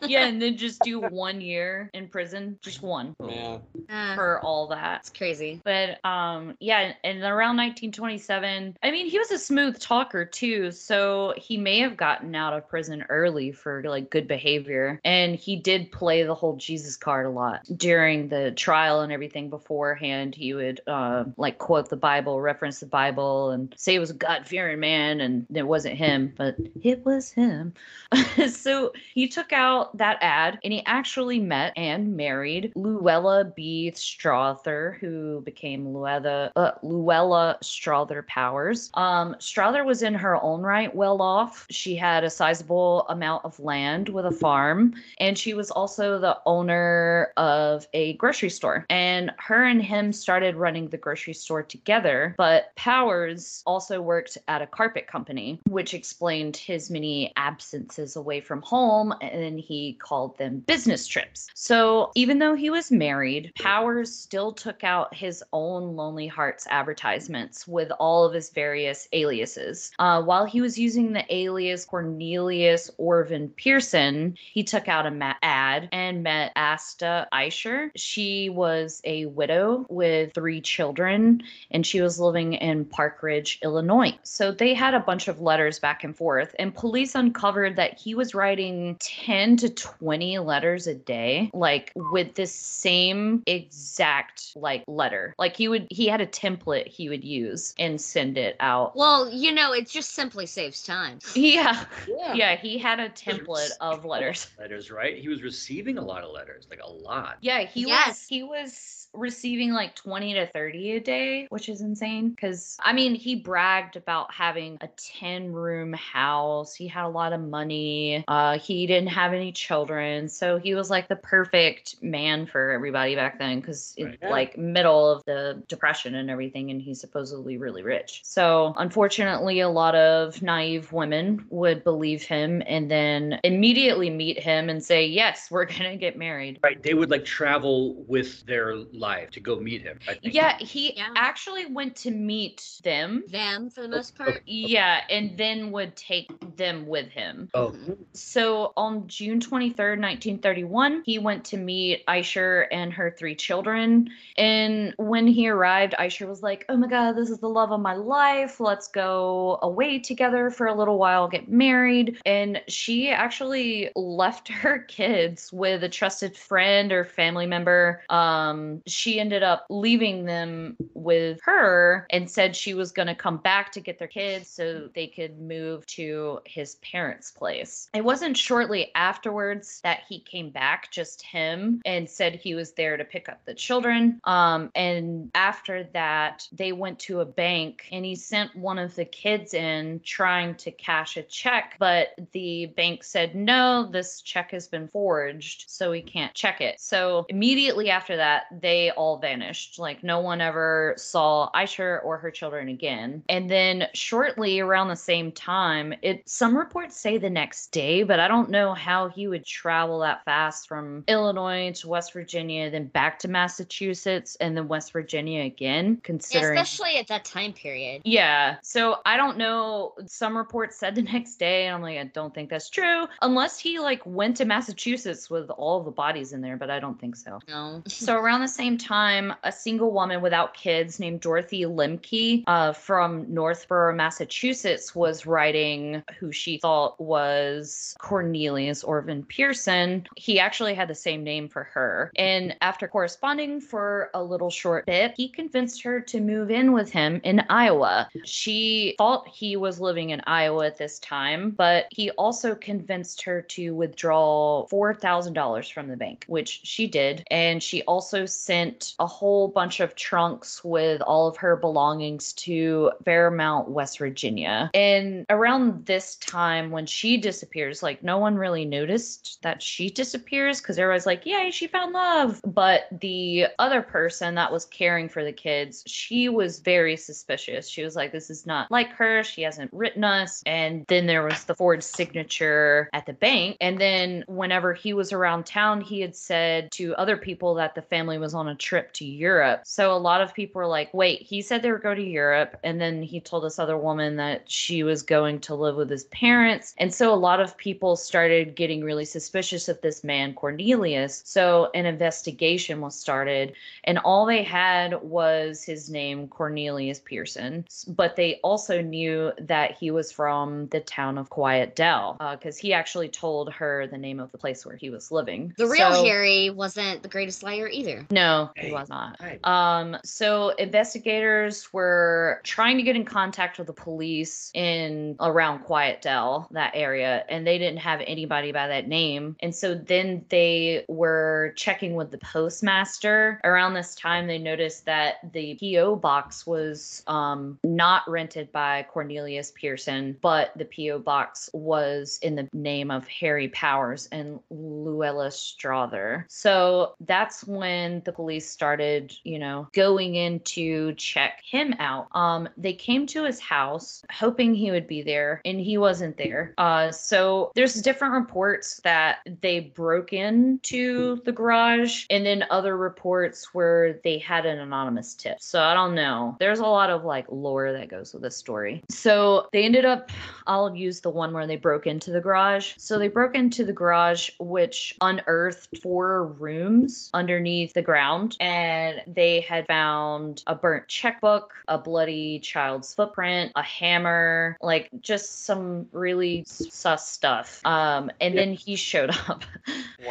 and then just do one year in prison, just one Yeah. Uh, for all that. it's crazy. But um, yeah, and around 1927, I mean, he was a smooth talker too, so he may have gotten out of prison early for like good behavior, and he did play the whole Jesus card a lot during the trial and everything. Beforehand, he would uh, like quote the Bible, reference the Bible, and say it was a God-fearing man, and it wasn't him, but it was him. so he took out that ad and he actually met and married Luella B. Strother, who became Luella, uh, Luella Strother Powers. Um, Strother was in her own right well off. She had a sizable amount of land with a farm, and she was also the owner of a grocery store. And her and him started running the grocery store together, but Powers also worked at a carpet company, which explained his many absences away from home, and he called them business trips. So even though he was married, Powers still took out his own Lonely Hearts advertisements with all of his various aliases. Uh, while he was using the alias Cornelius Orvin Pearson, he took out a ma- ad and met Asta Eicher. She was a widow with three children, and she was living in Park Ridge, Illinois. So they had a bunch of letters back and forth, and police uncovered that he was writing 10 to 20 letters a day, like with this same exact like letter. Like he would, he had a template he would use and send it out. Well, you know, it just simply saves time. Yeah, Yeah. yeah, he had a template of letters. letters, right? He was receiving a lot of letters, like a lot. Yeah, he was he was receiving like 20 to 30 a day, which is insane cuz I mean, he bragged about having a 10 room house. He had a lot of money. Uh he didn't have any children, so he was like the perfect man for everybody back then cuz Right. Like middle of the depression and everything and he's supposedly really rich. So, unfortunately, a lot of naive women would believe him and then immediately meet him and say, "Yes, we're going to get married." Right. They would like travel with their life to go meet him. I think. Yeah, he Yeah. actually went to meet them. Them for the most part. Yeah, and then would take them with him. Oh, So on June 23rd, 1931, he went to meet Eicher and her three children. And when he arrived, Eicher was like, Oh my God, this is the love of my life. Let's go away together for a little while, get married. And she actually left her kids with a trusted friend or family member. Um, she ended up leaving them with her and said she was going to come back to get their kids so they could move to his parents' place. It wasn't shortly afterwards that he came back, just him, and said he was there to pick up the children. Um, and after that, they went to a bank and he sent one of the kids in trying to cash a check, but the bank said, no, this check has been forged, so we can't check it. So immediately after that, they all vanished. Like no one ever saw Eicher or her children again. And then shortly around the same time, it some reports say the next day, but I don't know how he would travel that fast from Illinois to West Virginia, then back to Massachusetts, and then West Virginia again, Yeah, considering especially at that time period. yeah. So I don't know. Some reports said the next day, and I'm like, I don't think that's true. Unless he like went to Massachusetts with all the bodies in there, but I don't think so. No. So around the same time, a single woman without kids named Dorothy Lemke uh, from Northborough, Massachusetts, was writing who she thought was Cornelius Orvin Pearson. He actually had the same name for her. And after corresponding for a little short bit, he convinced her to move in with him in Iowa. She thought he was living in Iowa at this time, but he also convinced her to withdraw $4,000 from the bank, which she did. And she also sent a whole bunch of trunks with all of her belongings to Fairmont, West Virginia. And around this time, when she disappears, like no one really noticed that she disappears because everybody's like, yay, she found love. But the other person that was caring for the kids, she was very suspicious. She was like, this is not like her. She hasn't written us. And then there was the Ford signature at the bank. And then whenever he was around town, he had said to other people that the family was on a trip to Europe. So a lot of people were like, wait, he said they were going to Europe. And then he told this other woman that she was going to live with his parents. And so a lot of people started getting really suspicious of this man, Cornelius. So an investigation was started. And all they had was his name, Cornelius Pearson. But they also knew that he was from the town of Quiet Dell uh, because he actually told her the name of the place where he was living. The real So- Harry wasn't the greatest liar either. no, he was not. Um, so investigators were trying to get in contact with the police in around Quiet Dell, that area, and they didn't have anybody by that name. And so then they were checking with the postmaster. Around this time, they noticed that the PO box was um, not rented by Cornelius Pearson, but the PO box was in the name of Harry Powers and Luella Strother. So that's when the police started, you know, going in to check him out. Um, they came to his house hoping he would be there, and he wasn't there. Uh, so there's different reports that they broke into the garage, and then other reports where they had an anonymous tip. So I don't know. There's a lot of like lore that goes with this story. So they ended up, I'll use the one where they broke into the garage. So they broke into the garage, which unearthed four rooms underneath the ground, and they had found a burnt checkbook, a bloody child's footprint, a hammer, like just some really sus stuff. Um, and then he showed up.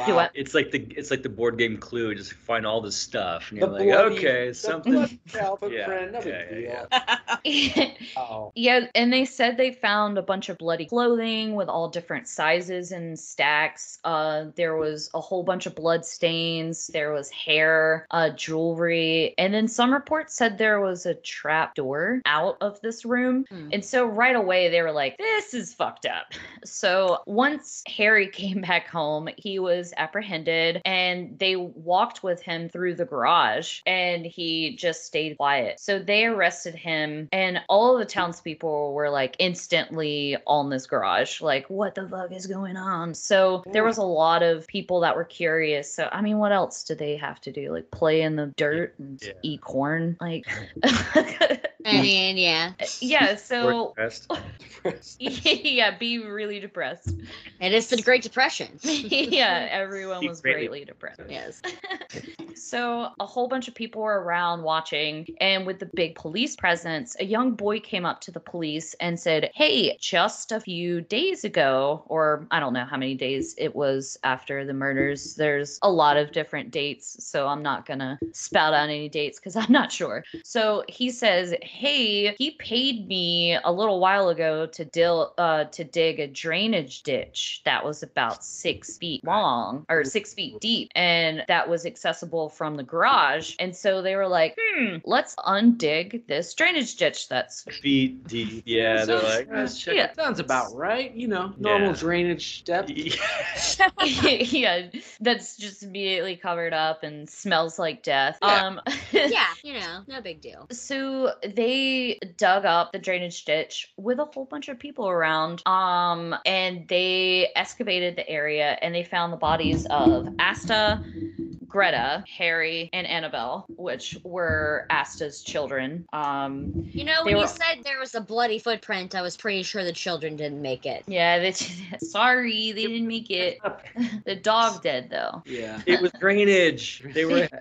Do I- It's like the it's like the board game Clue. Just find all this stuff, and you're The like, bloody- okay, the something. child Yeah, footprint, no big yeah, yeah. Yeah, and they said they found a bunch of bloody clothing with all different sizes and stacks. Uh, there was a whole bunch of blood stains. There was hair, uh, jewelry, and then some reports said there was a trap door out of this room. And so right away they were like, "This is fucked up." So once Harry came back home, he was apprehended, and they walked with him through the garage, and he just stayed quiet. So they arrested him, and all the townspeople were like instantly on this garage, like, "What the fuck is going on?" So there was a lot of people that were curious. So I mean, what else did they have to do? Like play in the dirt and eat corn, like. I mean, yeah. Uh, yeah, so Depressed. yeah, be really depressed. And It is the Great Depression. yeah, everyone was greatly- greatly depressed. Yes. So a whole bunch of people were around watching, and with the big police presence, a young boy came up to the police and said, Hey, just a few days ago, or I don't know how many days it was after the murders, there's a lot of different dates, so I'm not gonna spout out any dates because I'm not sure. So he says, Hey, he paid me a little while ago to dil- uh, to dig a drainage ditch that was about six feet long or six feet deep, and that was accessible from the garage. And so they were like, hmm, let's undig this drainage ditch that's Feet deep. Yeah, they're like, let's check yeah. Sounds about right. You know, normal Yeah. drainage depth. yeah, that's just immediately covered up and smells like death. Yeah. Um yeah, you know, no big deal. So they dug up the drainage ditch with a whole bunch of people around. Um, and they excavated the area and they found the bodies of Asta, Greta, Harry, and Annabelle, which were Asta's children. Um, You know, They when you said there was a bloody footprint, I was pretty sure the children didn't make it. yeah, they, sorry, they didn't make it. The dog did though. Yeah. It was drainage. They were.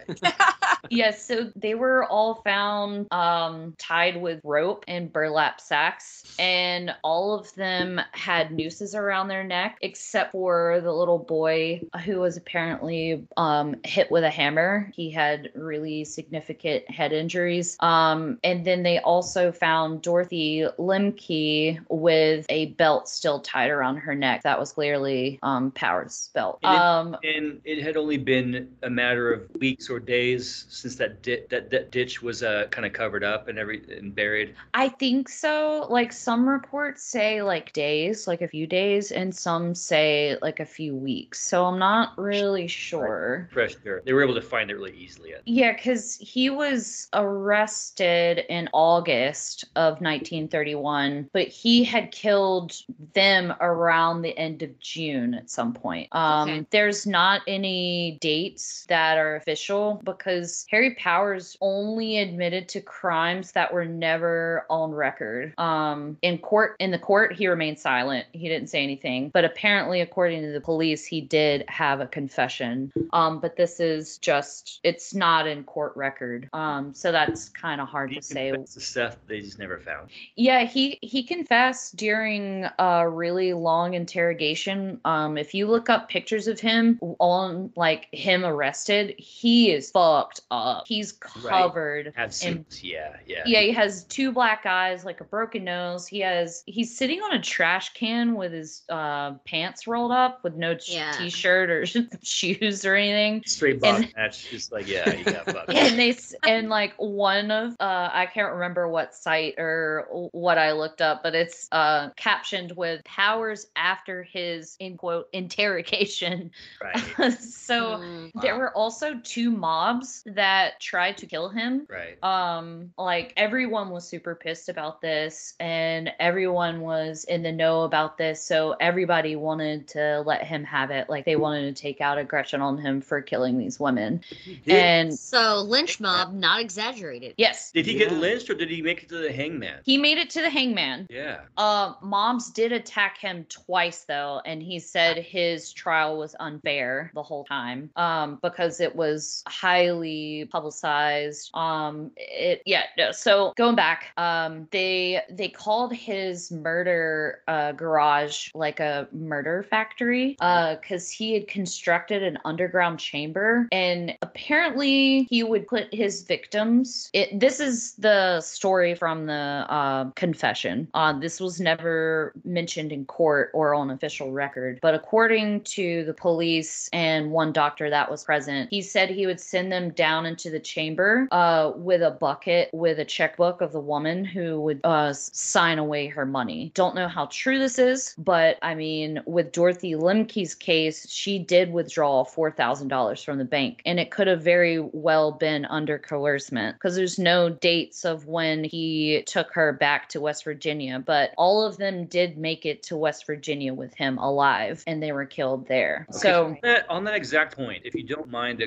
Yes, so they were all found um, tied with rope and burlap sacks, and all of them had nooses around their neck, except for the little boy who was apparently um, hit with a hammer. He had really significant head injuries. Um, and then they also found Dorothy Lemke with a belt still tied around her neck. That was clearly um, Powers' belt. And it- Um, And it had only been a matter of weeks or days since that di- that, that ditch was uh, kind of covered up and every and buried. I think so. Like some reports say like days, like a few days, and some say like a few weeks. So I'm not really sure. Fresh dirt. They were able to find it really easily. Yeah, because he was arrested in August of 1931, but he had killed them around the end of June at some point. Um, Okay. There's not any dates that are official because Harry Powers only admitted to crimes that were never on record. Um, in court, in the court, he remained silent. He didn't say anything, but apparently, according to the police, he did have a confession. Um, but this is just, it's not in court record. Um, so that's kind of hard to say. The stuff they just never found. Yeah, he he confessed during a really long interrogation. Um, if you look up pictures of him on like him arrested, he is fucked up. He's Right. covered Have in. Yeah, yeah. yeah, he has two black eyes, like a broken nose. He has he's sitting on a trash can with his uh, pants rolled up with no t- Yeah. t-shirt or shoes or anything. Straight And- box match. Just like yeah, you got fucked. and they and like one of uh I can't remember what site or what I looked up, but it's uh captioned with Powers after his in quote interrogation. Right. so Mm. there Wow. were also two mobs that tried to kill him. Right. Um, like everyone was super pissed about this, and everyone was in the know about this. So everybody wanted to let him have it. Like they wanted to take out aggression on him for killing these women. And So lynch mob, not exaggerated. yes, Did he get lynched or did he make it to the hangman? he made it to the hangman. Yeah. Uh, moms did attack him twice though, and he said his trial was unfair the whole time. Um, because it was highly publicized. Um, it yeah. No, so going back, um, they they called his murder uh garage like a murder factory. Uh, because he had constructed an underground chamber, and apparently he would put his victims. It this is the story from the uh, confession. Uh, this was never mentioned in court or on official record, but according to the police and one doctor that was present, he said he would send them down into the chamber uh, with a bucket with a checkbook of the woman who would uh, sign away her money. Don't know how true this is, but I mean, with Dorothy Lemke's case, she did withdraw $4,000 from the bank, and it could have very well been under coercement because there's no dates of when he took her back to West Virginia, but all of them did make it to West Virginia with him alive, and they were killed there. Okay, So. on that, on that exact point, if you don't mind a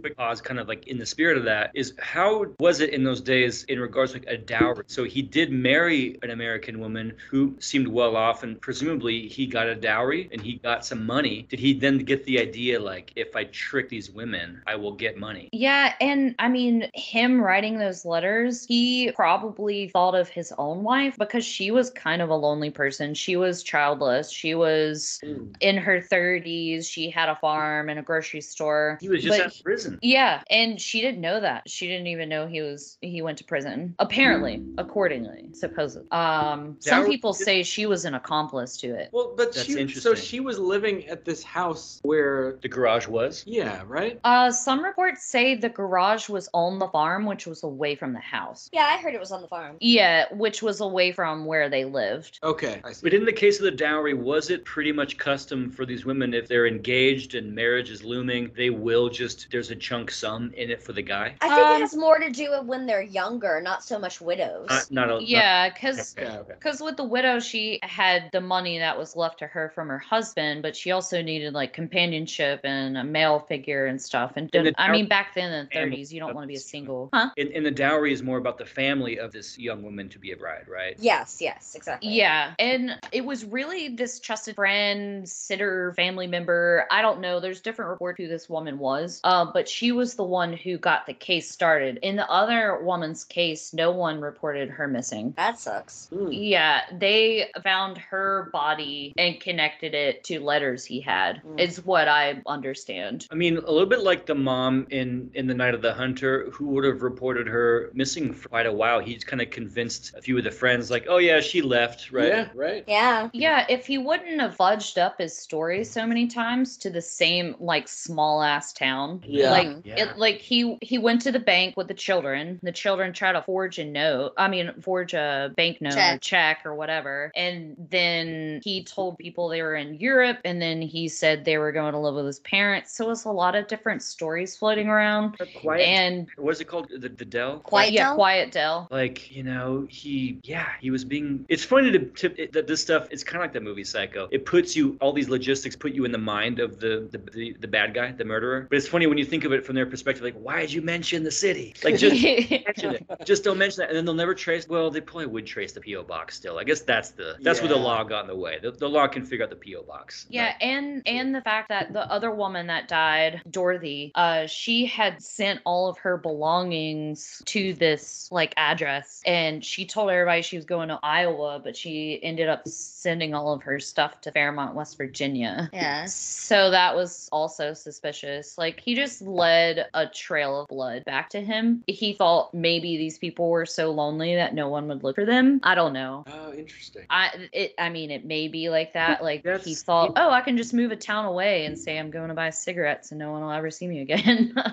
quick pause, kind of like in the spirit of that, is how was it in those days in regards to like a dowry? So he did marry an American woman who seemed well off, and presumably he got a dowry and he got some money. Did he then get the idea like, if I trick these women, I will get money? Yeah, and I mean, him writing those letters, he probably thought of his own wife because she was kind of a lonely person. She was childless. She was in her 30s. She had a farm and a grocery store. He was just But out of prison. Yeah, and she didn't know that. She didn't even know he was he went to prison. Apparently, accordingly, supposedly. Um some Dowry- people say she was an accomplice to it. Well, but That's she, so she was living at this house where The garage was? yeah, right? Uh some reports say the garage was on the farm, which was away from the house. Yeah, I heard it was on the farm. Yeah, which was away from where they lived. Okay, I see. But in the case of the dowry, was it pretty much custom for these women if they're engaged and marriage is looming, they will just there's a chunk sum in it for the guy? I think Um, it has more to do with when they're younger, not so much widows. Not, not a Yeah, because Yeah, okay. because with the widow, she had the money that was left to her from her husband, but she also needed like companionship and a male figure and stuff. And, And the I mean, back then in the 30s, you don't want to be a single, huh? And, and the dowry is more about the family of this young woman to be a bride, right? Yes, yes, exactly. Yeah, and it was really this trusted friend, sitter, family member. I don't know. There's different reports who this woman was, uh, but but she was the one who got the case started. In the other woman's case, no one reported her missing. That sucks. Yeah, they found her body and connected it to letters he had. Mm. Is what I understand. I mean, a little bit like the mom in in the Night of the Hunter, who would have reported her missing for quite a while. He's kind of convinced a few of the friends, like, "Oh yeah, she left." Right? Yeah, right. Yeah. Yeah, if he wouldn't have fudged up his story so many times to the same like small ass town. Yeah. Like mm-hmm. Yeah. it like he he went to the bank with the children. The children try to forge a note. I mean forge a bank note or Check. check or whatever. And then he told people they were in Europe and then he said they were going to live with his parents. So it's a lot of different stories floating around. Quiet. And what is it called? The, the Dell. Quiet yeah, Dell? Quiet Dell. Like you know, he yeah, he was being. It's funny to, to it, that this stuff. It's kind of like that movie Psycho. It puts you all these logistics put you in the mind of the the, the the bad guy, the murderer. But it's funny when you think of it from their perspective. Like, why did you mention the city? Like just mention it. Just don't mention that, and then they'll never trace. Well, they probably would trace the PO box still. I guess that's the that's where the law got in the way. The, the law can figure out the PO box. Yeah, and and the fact that the other woman that died, Dorothy, uh, she had sent all of her belongings to this like address, and she told everybody she was going to Iowa, but she ended up sending all of her stuff to Fairmont, West Virginia. Yeah. So that was also suspicious. Like he just led a trail of blood back to him. He thought maybe these people were so lonely that no one would look for them. I don't know. Oh, interesting. I it I mean it may be like that. Like he thought, oh, I can just move a town away and say I'm going to buy cigarettes and no one will ever see me again. I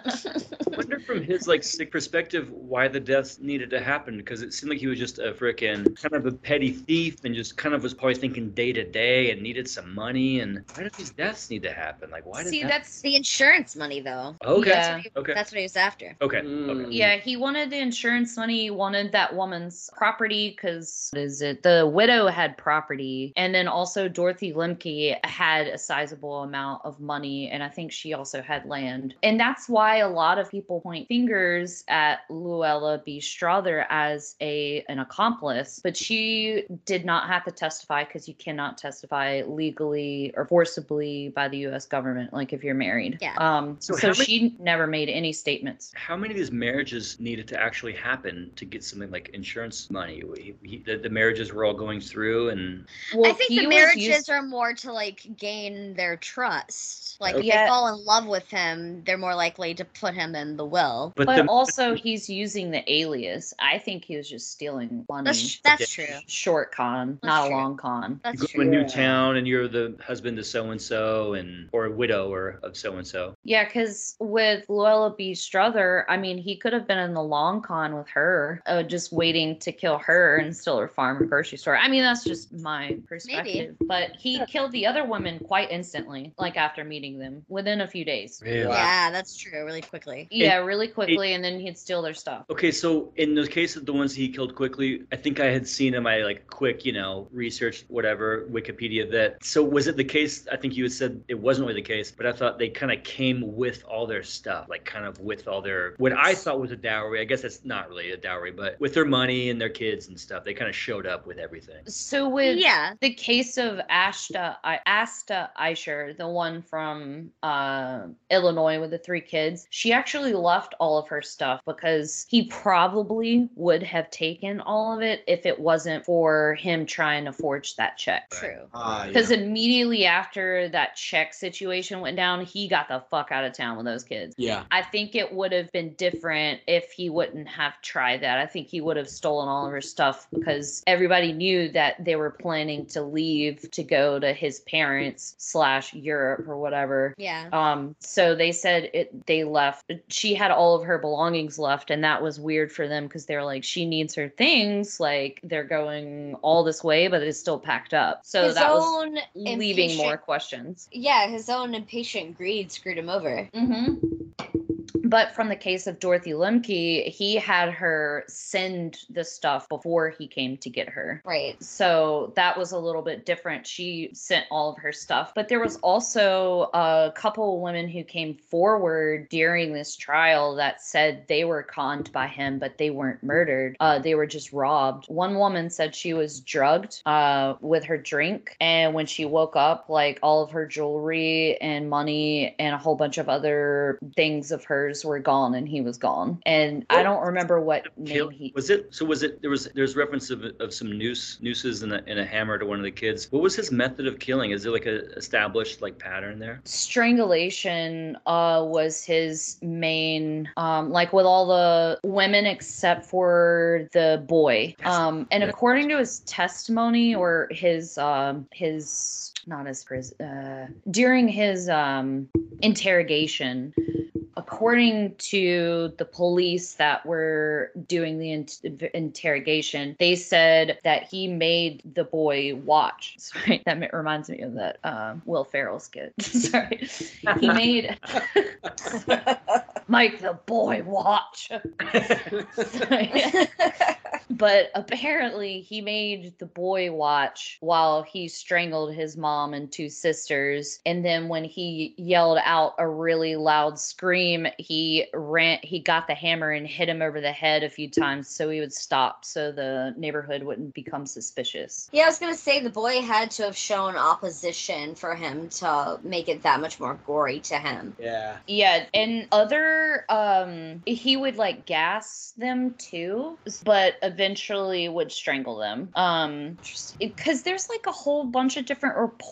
wonder from his like sick perspective why the deaths needed to happen because it seemed like he was just a frickin' kind of a petty thief and just kind of was probably thinking day to day and needed some money and why did these deaths need to happen? Like why did See, that? that's the insurance money, though. okay. Yeah. Okay. That's what he was after. okay. Mm. Okay. yeah, he wanted the insurance money. He wanted that woman's property because what is it? The widow had property, and then also Dorothy Lemke had a sizable amount of money, and I think she also had land. And that's why a lot of people point fingers at Luella B. Strother as a an accomplice, but she did not have to testify because you cannot testify legally or forcibly by the U.S. government, like if you're married. Yeah. Um. So So, many- she never made any statements. How many of these marriages needed to actually happen to get something like insurance money? He, he, the, the marriages were all going through, and Well, I think the marriages used- are more to like gain their trust. Like if Yeah. they fall in love with him, they're more likely to put him in the will. but, But the, also, he's using the alias. I think he was just stealing money. That's that's Yeah. true. Short con, That's not true. a long con. you That's go to a new Yeah. town and you're the husband of so and so, and or a widower of so and so. Yeah, because with Luella B. Strother, I mean, he could have been in the long con with her, uh, just waiting to kill her and steal her farm and grocery store. I mean, that's just my perspective. Maybe. But he killed the other woman quite instantly, like after meeting them within a few days. Really? Yeah, that's true. Really quickly. Yeah, really quickly, and then he'd steal their stuff. Okay, so in the case of the ones he killed quickly, I think I had seen in my like quick, you know, research, whatever, Wikipedia that. So was it the case? I think you had said it wasn't really the case, but I thought they kind of came with all their stuff, like kind of with all their what I thought was a dowry. I guess that's not really a dowry, but with their money and their kids and stuff, they kind of showed up with everything. So with Yeah. the case of Ashta I, Asta Eicher, the one from uh, Illinois with the three kids, she actually left all of her stuff because he probably would have taken all of it if it wasn't for him trying to forge that check. True. Ah, Because yeah. immediately after that check situation went down, he got the fuck out of town with those kids. yeah. I think it would have been different if he wouldn't have tried that. I think he would have stolen all of her stuff because everybody knew that they were planning to leave to go to his parents slash Europe or whatever. Yeah. Um, so they said it they left. She had all of her belongings left, and that was weird for them because they're like, she needs her things. Like they're going all this way, but it's still packed up. So his that was leaving more questions. Yeah, his own impatient greed screwed him over. Mm-hmm. But from the case of Dorothy Lemke, he had her send the stuff before he came to get her. Right. So that was a little bit different. She sent all of her stuff. But there was also a couple women who came forward during this trial that said they were conned by him, but they weren't murdered. Uh, they were just robbed. One woman said she was drugged uh, with her drink. And when she woke up, like all of her jewelry and money and a whole bunch of other things of hers were gone and he was gone. And I don't remember what name he Was it so? Was it there was there's reference of, of some noose nooses and a, and a hammer to one of the kids. What was his method of killing? Is there like a established like pattern there? strangulation uh was his main um like with all the women except for the boy um and according to his testimony or his um his not as uh during his um interrogation according to the police that were doing the in- interrogation, they said that he made the boy watch. Sorry, that reminds me of that um, Will Ferrell skit. Sorry, he made Mike the boy watch. But apparently, he made the boy watch while he strangled his mom and two sisters, and then when he yelled out a really loud scream, he ran. He got the hammer and hit him over the head a few times so he would stop, so the neighborhood wouldn't become suspicious. Yeah, I was gonna say the boy had to have shown opposition for him to make it that much more gory to him. Yeah. Yeah, and other um he would like gas them too, but eventually would strangle them. Um because there's like a whole bunch of different reports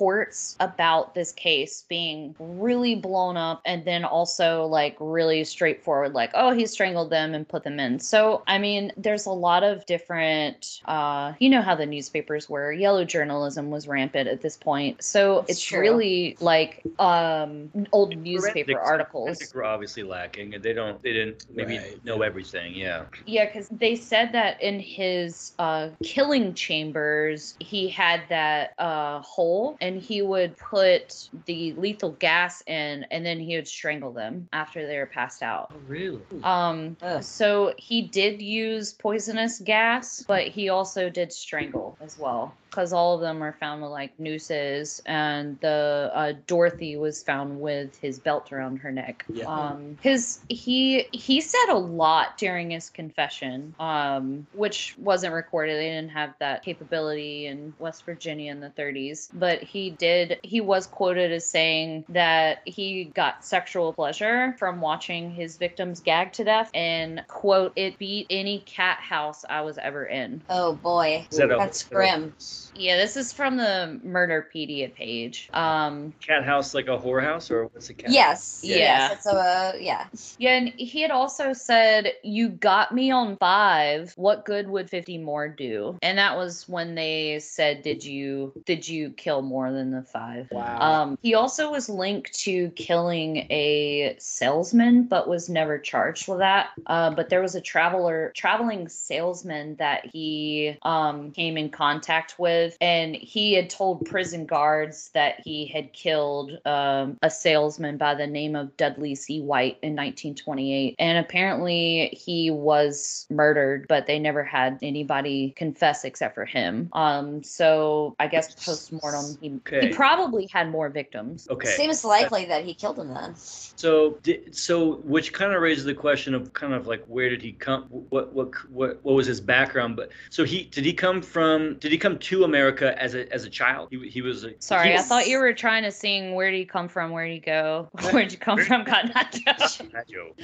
about this case being really blown up and then also like really straightforward like oh he strangled them and put them in. So, I mean, there's a lot of different uh you know how the newspapers were. Yellow journalism was rampant at this point. So, That's it's true. really like um old newspaper Forensics- articles. forensics were obviously lacking, and they don't they didn't maybe Right, know everything. Yeah. Yeah, because they said that in his uh, killing chambers, he had that uh, hole and he would put the lethal gas in and then he would strangle them after they were passed out. Oh, really? Um, so he did use poisonous gas, but he also did strangle as well. Because all of them were found with like nooses, and the uh, Dorothy was found with his belt around her neck. Yeah. Um, his he he said a lot during his confession, um, which wasn't recorded. They didn't have that capability in West Virginia in the 30s. But he did. He was quoted as saying that he got sexual pleasure from watching his victims gag to death, and quote, "It beat any cat house I was ever in." Oh boy, Is that a- that's grim. Yeah, this is from the Murderpedia page. Um, Cat house like a whorehouse, or what's a cat? Yes. Yeah. Yes. It's a yeah. yeah, and he had also said, "You got me on five. What good would fifty more do?" And that was when they said, "Did you did you kill more than the five? Wow. Um, he also was linked to killing a salesman, but was never charged with that. Uh, but there was a traveler, traveling salesman that he um, came in contact with, and he had told prison guards that he had killed um, a salesman by the name of Dudley C. White in 1928. And apparently he was murdered, but they never had anybody confess except for him. Um, so I guess post mortem, he, Okay. he probably had more victims. Okay. Seems likely that he killed him then. So, so which kind of raises the question of kind of like where did he come? What what what what was his background? But so he did he come from? Did he come to America as a as a child? He he was. A, Sorry, he I thought you were trying to sing "Where do you come from? Where do you go? Where'd you come from?" God, not Josh. That joke.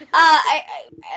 Uh, I,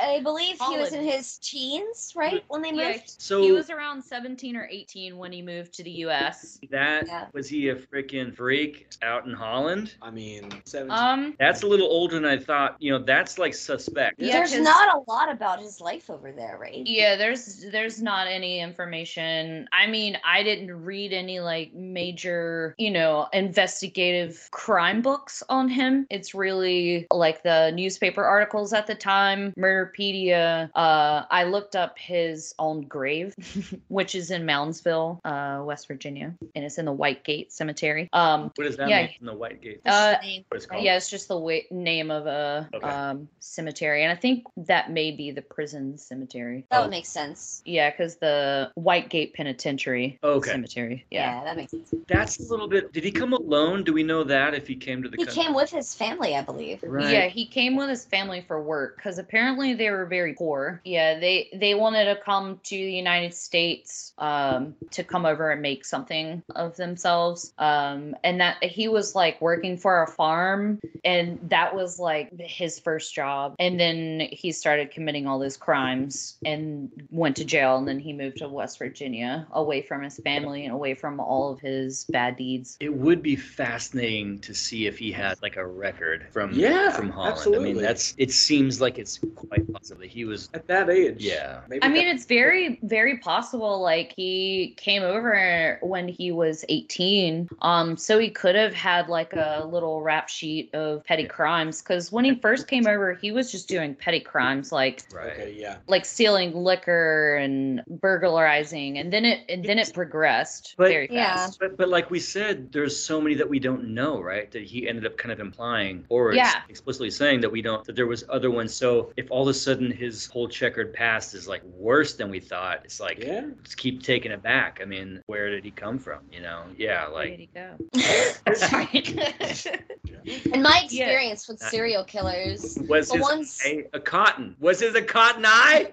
I I believe he was in his teens, right, when they Yeah, moved. So he was around 17 or 18 when he moved to the U.S. that Yeah. was he a freaking freak out in Holland? I mean, seven. Um, That's a little older than I thought. You know, that's like suspect. Yeah, There's 'cause- not a lot about his life over there, right? yeah, there's there's not any information. I mean, I didn't read any like major, you know, investigative crime books on him. It's really like the newspaper articles at the time, Murderpedia. Uh, I looked up his own grave, which is in Moundsville, uh, West Virginia, and it's in the White Gate Cemetery. Um, What does that yeah, mean in the White Gate? uh, What it's called? yeah, it's just the wa- name of a Okay. um, cemetery, and I think that may be the prison cemetery. That would make sense. Yeah, because the White Gate Penitentiary Okay. Cemetery. Yeah, Yeah. that makes sense. That's a little bit. Did he come alone? Do we know that if he came to the He country? came with his family, I believe. Right. Yeah, he came with his family for work because apparently they were very poor. Yeah, they they wanted to come to the United States um, to come over and make something of themselves. Um, and that he was like working for a farm, and that was like his first job. And then he started committing all those crimes and went to jail. And then he moved to West Virginia, away from his family and away from all of his bad deeds. It would be fascinating to see if he had like a record from Yeah, from Holland. I absolutely. mean, that's it seems like it's quite possible that he was. At that age. Yeah. Maybe I mean, it's very, very possible. Like he came over when he was 18, um, so he could have had like a little rap sheet of petty crimes. Because when he first came over, he was just doing petty crimes, like Right. Okay, yeah. like stealing liquor and burglarizing, and then it and then it progressed But- very Yeah. fast. But, but like we said, there's so many that we don't know, right? That he ended up kind of implying or Yeah. ex- explicitly saying that we don't, that there was other ones. So if all of a sudden his whole checkered past is like worse than we thought, it's like, yeah. let's keep taking it back. I mean, where did he come from? You know? Yeah, Like, Where did like, he go? Sorry. In my Yeah. experience with serial killers, was the his ones eye a cotton? Was his a cotton eye?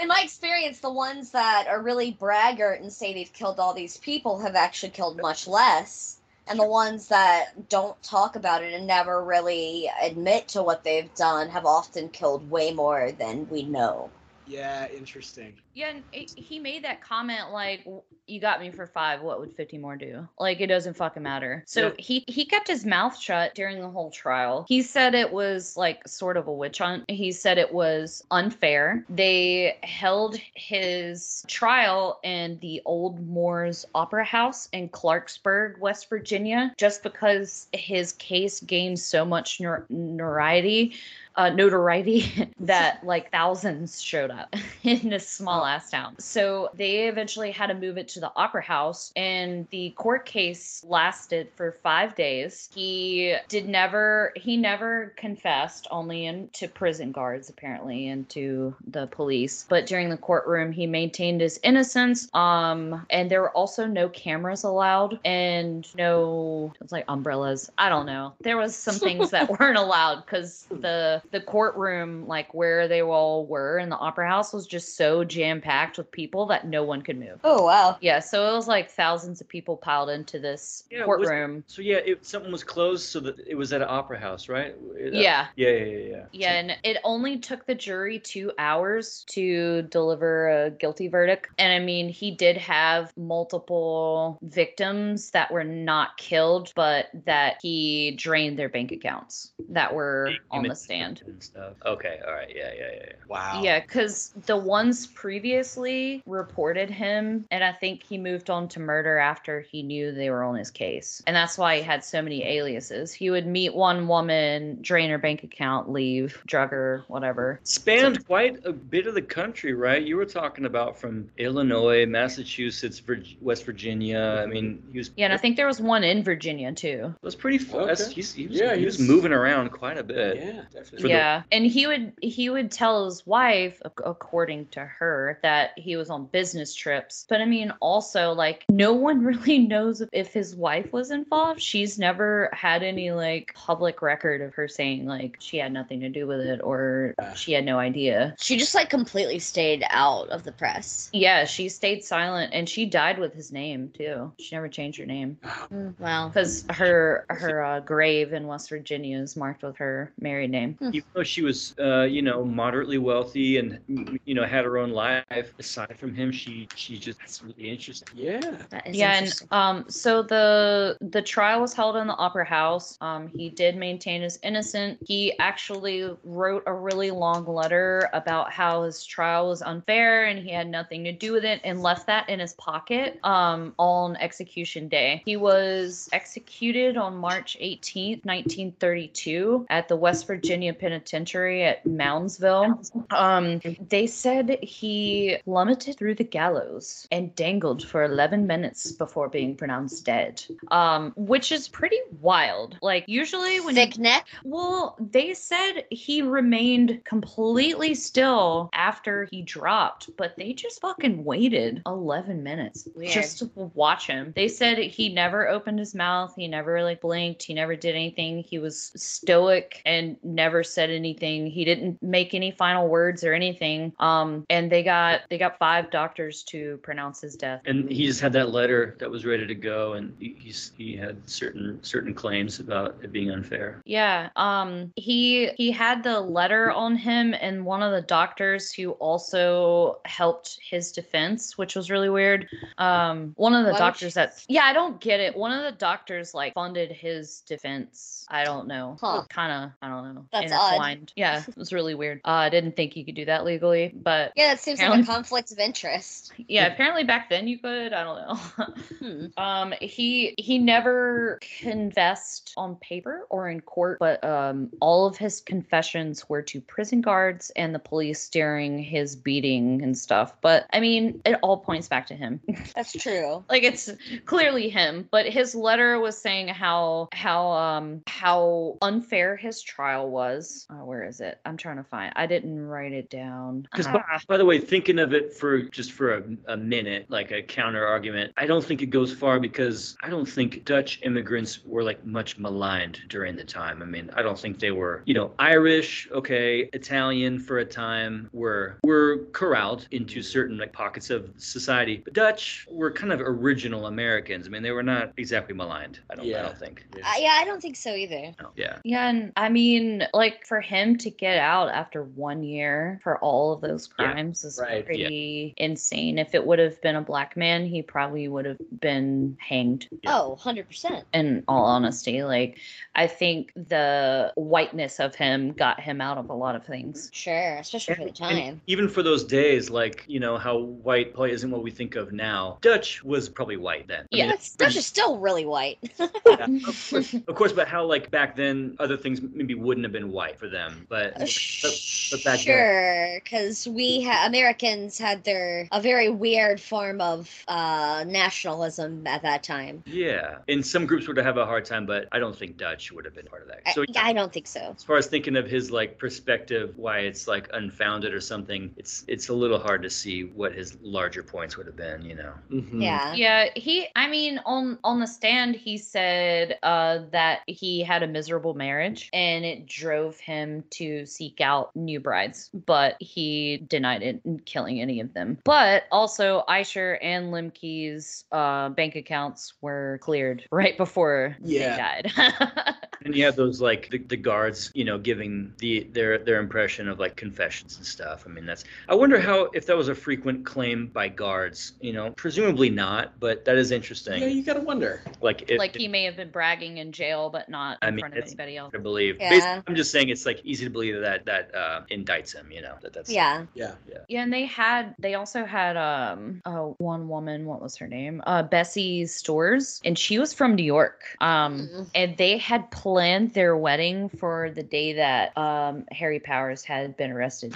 in my experience, the ones that are really braggart and say they've killed all these people have actually killed much less. And the ones that don't talk about it and never really admit to what they've done have often killed way more than we know. Yeah, interesting. Yeah, and it, he made that comment like, "You got me for five. What would fifty more do? Like, it doesn't fucking matter." So Yeah. he he kept his mouth shut during the whole trial. He said it was like sort of a witch hunt. He said it was unfair. They held his trial in the Old Moore's Opera House in Clarksburg, West Virginia, just because his case gained so much nor- notoriety uh, notoriety that like thousands showed up in this small ass town. So they eventually had to move it to the opera house, and the court case lasted for five days. He did never, he never confessed, only in to prison guards apparently and to the police. But during the courtroom, he maintained his innocence. Um, and there were also no cameras allowed and no, it's like umbrellas. I don't know. There was some things that weren't allowed because the the courtroom, like where they all were in the opera house, was just so jam packed with people that no one could move. Oh wow. Yeah, so it was like thousands of people piled into this Yeah, was- courtroom. So yeah, it, something was closed so that it was at an opera house, right? It- uh, Yeah. Yeah, yeah, yeah, yeah. Yeah, and it only took the jury two hours to deliver a guilty verdict. And I mean, he did have multiple victims that were not killed, but that he drained their bank accounts that were on the stand. And stuff. Okay, all right, yeah, yeah, yeah. yeah. Wow. Yeah, because the ones previously reported him, and I think he moved on to murder after he knew they were on his case. And that's why he had so many aliases. He would meet one woman, drain her bank account, leave, drug her, whatever. Spanned quite a bit of the country, right? You were talking about from Illinois, Massachusetts, Virg- West Virginia. I mean, he was. Yeah, and I think there was one in Virginia too. It was pretty. Fun. That's, he's, he was, Yeah, he was he's- moving around quite a bit. Yeah, definitely. For the- yeah, and he would he would tell his wife, according to her, that he was on business trips. But I mean, also like no one really knows if, if his wife was involved. She's never had any like public record of her saying like she had nothing to do with it or she had no idea. She just like completely stayed out of the press. Yeah, she stayed silent and she died with his name too. She never changed her name Wow. because her her uh, grave in West Virginia is marked with her married name. Even though she was, uh, you know, moderately wealthy and, you you know had her own life aside from him. She she just it's really interesting. Yeah. That is yeah, and um, so the the trial was held in the Opera House. Um, he did maintain his innocence. He actually wrote a really long letter about how his trial was unfair and he had nothing to do with it, and left that in his pocket. Um, on execution day, he was executed on March 18th, 1932, at the West Virginia Penitentiary at Moundsville. Um, they said he plummeted through the gallows and dangled for 11 minutes before being pronounced dead. Um, which is pretty wild. Like usually when you, neck. well, they said he remained completely still after he dropped, but they just fucking waited 11 minutes Weird. just to watch him. They said he never opened his mouth, he never like blinked, he never did anything. He was stoic and never said anything. He didn't make any final words or anything. Um, and they got they got five doctors to pronounce his death. And he just had that letter that was ready to go, and he, he's he had certain certain claims about it being unfair. Yeah. Um he he had the letter on him and one of the doctors who also helped his defense, which was really weird. Um one of the Why doctors you- that Yeah, I don't get it. One of the doctors like funded his defense. I don't know. Huh. Kind of, I don't know. That's odd. Yeah, it was really weird. Uh, I didn't think you could do that legally, but Yeah, that seems like a conflict of interest. yeah, apparently back then you could. I don't know. Hmm. Um, he he never confessed on paper or in court, but um, all of his confessions were to prison guards and the police during his beating and stuff. But I mean, it all points back to him. That's true. like it's clearly him. But his letter was saying how how um how unfair his trial was. Uh, where is it? I'm trying to find. I didn't write it down. Because Ah. by, by the way, thinking of it for just for a, a minute, like a counter argument, I don't think it goes far because I don't think Dutch immigrants were like much maligned during the time. I mean, I don't think they were, you know, Irish, okay, Italian for a time were were corralled into certain like pockets of society. But Dutch were kind of original Americans. I mean, they were not exactly maligned. I don't, I Yeah. don't think. Uh, yeah, I don't think so either. No, yeah. Yeah, and I mean, like for him to get out after one year for all of those Yeah, crimes is right, yeah. pretty insane. If it would have been a black man, he probably would have been hanged. Yeah. Oh, 100%. In all honesty, like I think the whiteness of him got him out of a lot of things. Sure, especially for the And- and time. even for those days, like you know how white probably isn't what we think of now. Dutch was probably white then. I Yeah. mean, That's, Dutch is still really white. yeah, of, course, of course, but how like back then other things maybe wouldn't have been white for them, but but, but back sure, because we ha- Americans had their a very weird form of uh, nationalism at that time. Yeah, and some groups would have a hard time, but I don't think Dutch would have been part of that. I, So yeah, I don't think so. as far as thinking of his like perspective, why it's like unfounded or something, it's it's a little hard to see what his larger points would have been. You know. Mhm. Yeah. Yeah, he I mean on on the stand he said uh that he had a miserable marriage and it drove him to seek out new brides, but he denied it and killing any of them. But also Eicher and Lemke's uh bank accounts were cleared right before Yeah. they died. And you have those like the, the guards, you know, giving the their their impression of like confessions and stuff. I mean, that's. I wonder how if that was a frequent claim by guards. You know, presumably not, but that is interesting. Yeah, you gotta wonder. like if, like he may have been bragging in jail but not I in mean, front of anybody else. I believe. Yeah. Basically, I'm just saying it's like easy to believe that that uh, indicts him. You know, that that's Yeah. Yeah. Yeah, and they had they also had um uh, one woman, what was her name? Uh Bessie Stores, and she was from New York. Um Mhm. and they had planned their wedding for the day that um Harry Powers had been arrested.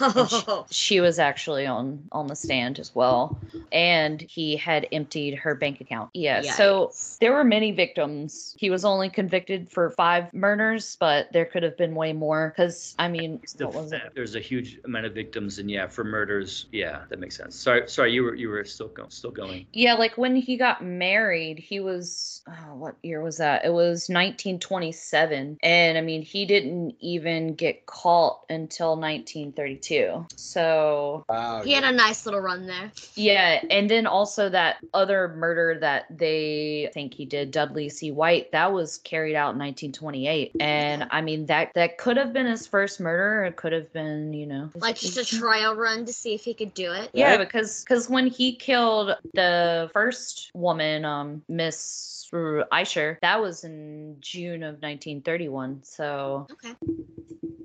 Oh, She was actually on on the stand as well, and he had emptied her bank account. Yeah, so there were many victims. He was only convicted for five murders, but there could have been way more. Because I mean, Still, what was it? there's a huge amount of victims, and yeah, for murders, yeah, that makes sense. Sorry, sorry, you were you were still going, still going. Yeah, like when he got married, he was oh, what year was that? It was 1927 and i mean he didn't even get caught until 1932 so Wow. He had a nice little run there. yeah and then also that other murder that they think he did dudley c white that was carried out in 1928 and i mean that that could have been his first murder it could have been you know his- Like just a trial run to see if he could do it. yeah, because because when he killed the first woman, um, Miss Eicher, that was in June of 1931. So Okay.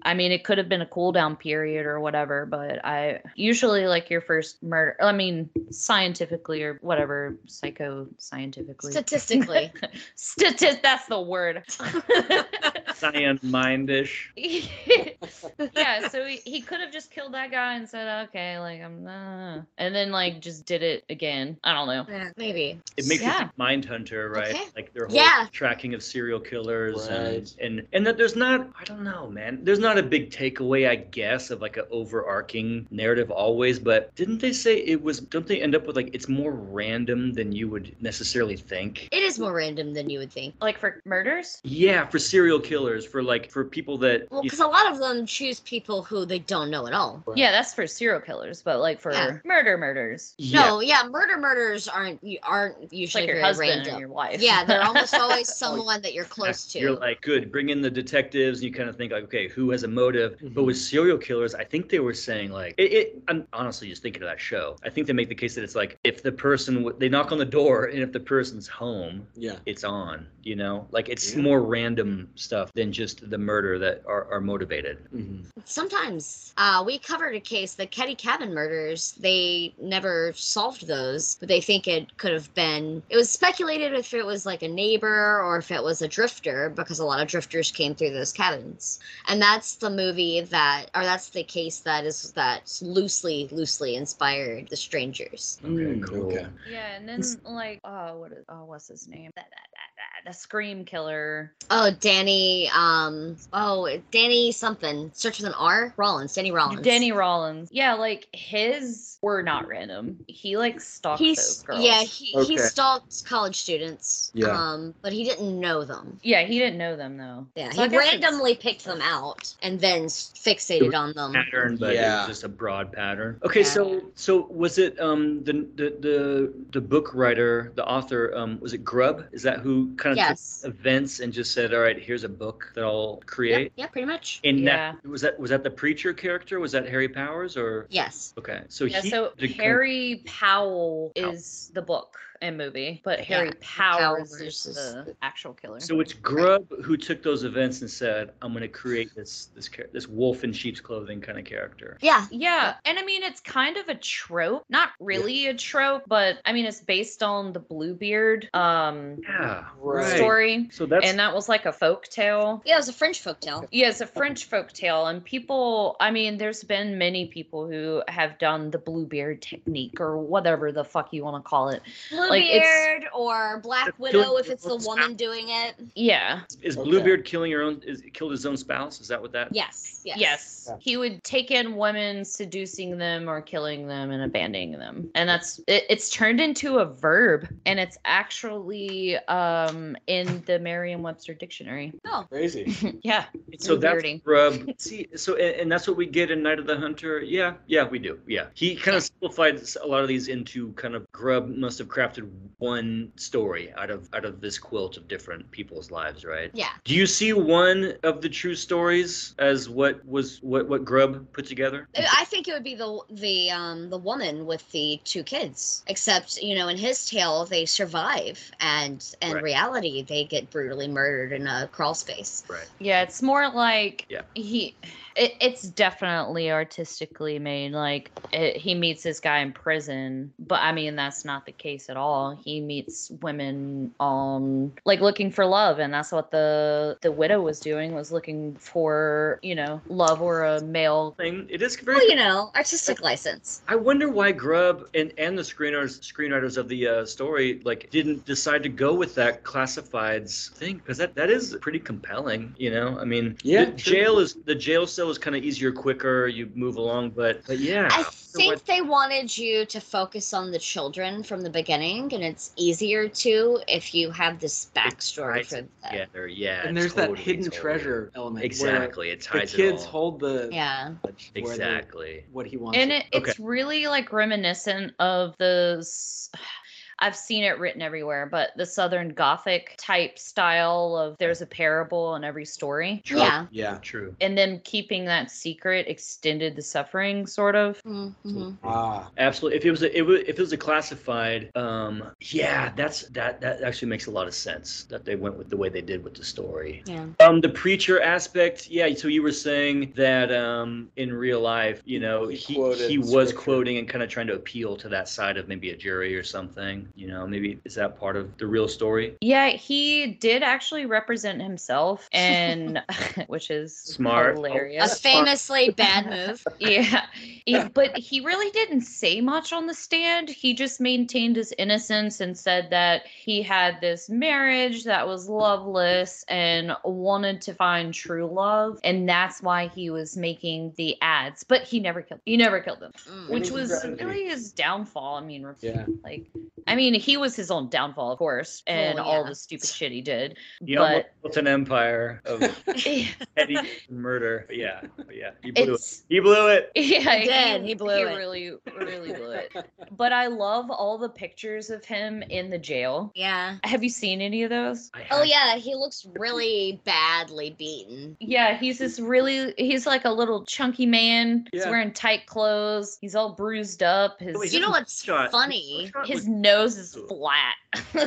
I mean, it could have been a cool down period or whatever, but I usually like your first murder. I mean, scientifically or whatever, psycho scientifically. Statistically. Statist. That's the word. Cyan mindish. yeah, so he, he could have just killed that guy and said, okay, like I'm not, and then like just did it again. I don't know. Yeah, maybe. It makes Yeah. me think Mindhunter, right? Okay. Like their whole Yeah. tracking of serial killers and, and and that there's not I don't know, man. There's not a big takeaway, I guess, of like an overarching narrative always, but didn't they say it was don't they end up with like it's more random than you would necessarily think? It is more random than you would think. Like for murders? Yeah, for serial killers, for like for people that Well, because a lot of them choose people who they don't know at all. Yeah, that's for serial killers, but like for Yeah. murder murders. yeah. No, yeah, murder murders aren't you aren't usually like your very husband random. or your wife. Yeah, they're almost always someone that you're close to. You're like, good, bring in the detectives, and you kind of think like, okay, who has a motive? But Mm-hmm. with serial killers, I think they were saying like, it, it. I'm honestly just thinking of that show. I think they make the case that it's like if the person w- they knock on the door and if the person's home, Yeah. it's on. You know, like it's Yeah. more random stuff than just the murder that are, are motivated. hmm Sometimes uh, we covered a case, the Keddie Cabin murders. They never solved those, but they think it could have been. It was speculated if it was like a neighbor or if it was a drifter, because a lot of drifters came through those cabins. And that's the movie that, or that's the case that is that loosely, loosely inspired The Strangers. Okay, Mm, cool. okay. Yeah, and then like oh what is oh what's his name? That, that, that, that, the scream killer. Oh, Danny. Um. Oh, Danny something. Starts with an R. Rollins. Danny Rollins. Danny Rollins. Yeah, like his were not random. He like stalked those girls. yeah. He, he Okay. stalked college students. Yeah. Um. But he didn't know them. Yeah, he didn't know them though. Yeah. So he guess it's- randomly picked them out and then fixated on them. pattern, but it Yeah. was just a broad pattern. Okay, Yeah. so so was it um the the the, the book writer, the author, um was it Grubb? Is that who kind of Yes. took events and just said, all right, here's a book that I'll create? Yeah. Yeah. Pretty much. And Yeah. that was that was that the preacher character? Was that Harry Powers or? Yes. Okay, so Yeah, he so did kind of- Harry Powell is the book and movie, but Harry Powers is the actual killer. So it's Grubb who took those events and said, "I'm going to create this this char- this wolf in sheep's clothing kind of character." Yeah. Yeah, and I mean it's kind of a trope. Not really a trope, but I mean it's based on the Bluebeard um Yeah, Right. story. So that's and that was like a folk tale. Yeah. It was a French folk tale. Yeah, it's a French folk tale, and people, I mean, there's been many people who have done the Bluebeard technique or whatever the fuck you want to call it. Like, Bluebeard or Black Widow killing if it's the people's woman doing it. Yeah. is Okay. Bluebeard killing her own is killed his own spouse? Is that what that? Yes. Yes. Yes. Yeah. He would take in women, seducing them or killing them and abandoning them. And that's it, it's turned into a verb and it's actually um in the Merriam-Webster dictionary. Oh. Crazy. yeah. So that's Bluebearding. See, so and, and that's what we get in Night of the Hunter. Yeah, yeah, we do. Yeah, he kind of simplified a lot of these into kind of Grubb must have crafted one story out of out of this quilt of different people's lives, right? Yeah. Do you see one of the true stories as what was what what Grubb put together? I think it would be the the um the woman with the two kids. Except, you know, in his tale they survive and in Right. reality they get brutally murdered in a crawl space. Right. Yeah, it's more like Yeah. he. It, it's definitely artistically made. Like it, he meets this guy in prison, but I mean that's not the case at all. He meets women on like looking for love, and that's what the the widow was doing was looking for you know love or a male. Thing. It is very. Well, you know, artistic license. I wonder why Grubb and, and the screenwriters screenwriters of the uh, story like didn't decide to go with that classifieds thing because that, that is pretty compelling. You know, I mean, Yeah, the jail is the jail cell is kind of easier, quicker. You move along, but but yeah, I So think they wanted you to focus on the children from the beginning, and it's easier to if you have this backstory for it them. together. Yeah, and there's that hidden totally. treasure element. where Exactly, it The ties it kids all. hold the Yeah. knowledge where they- Exactly. what he wants. and it- it, it's really like reminiscent of those I've seen it written everywhere, but the Southern Gothic type style of there's a parable in every story. Yeah. Yeah. True. And then keeping that secret extended the suffering, sort of. Mm-hmm. Ah. Absolutely. If it was a, it was, if it was a classified, um, yeah, that's that that actually makes a lot of sense that they went with the way they did with the story. Yeah. Um, the preacher aspect, yeah. So you were saying that um, in real life, you know, He he he was quoting and kind of trying to appeal to that side of maybe a jury or something. You know, maybe is that part of the real story? Yeah, he did actually represent himself, and which is Smart. A hilarious. famously bad move. yeah, He- but he really didn't say much on the stand. He just maintained his innocence and said that he had this marriage that was loveless and wanted to find true love, and that's why he was making the ads. But he never killed. He never killed them, Mm. which was really his downfall. I mean, Yeah. like, I mean, he was his own downfall, of course, and all yeah. the stupid shit he did. He almost but built an empire of petty murder. But yeah, but yeah, he blew it. He blew it. yeah, He did. He blew it. really, really blew it. But I love all the pictures of him in the jail. Yeah. Have you seen any of those? Oh yeah, he looks really badly beaten. Yeah, he's this really he's like a little chunky man. Yeah. He's wearing tight clothes. He's all bruised up. His Wait, You know what's shot- funny? his was- nose is flat.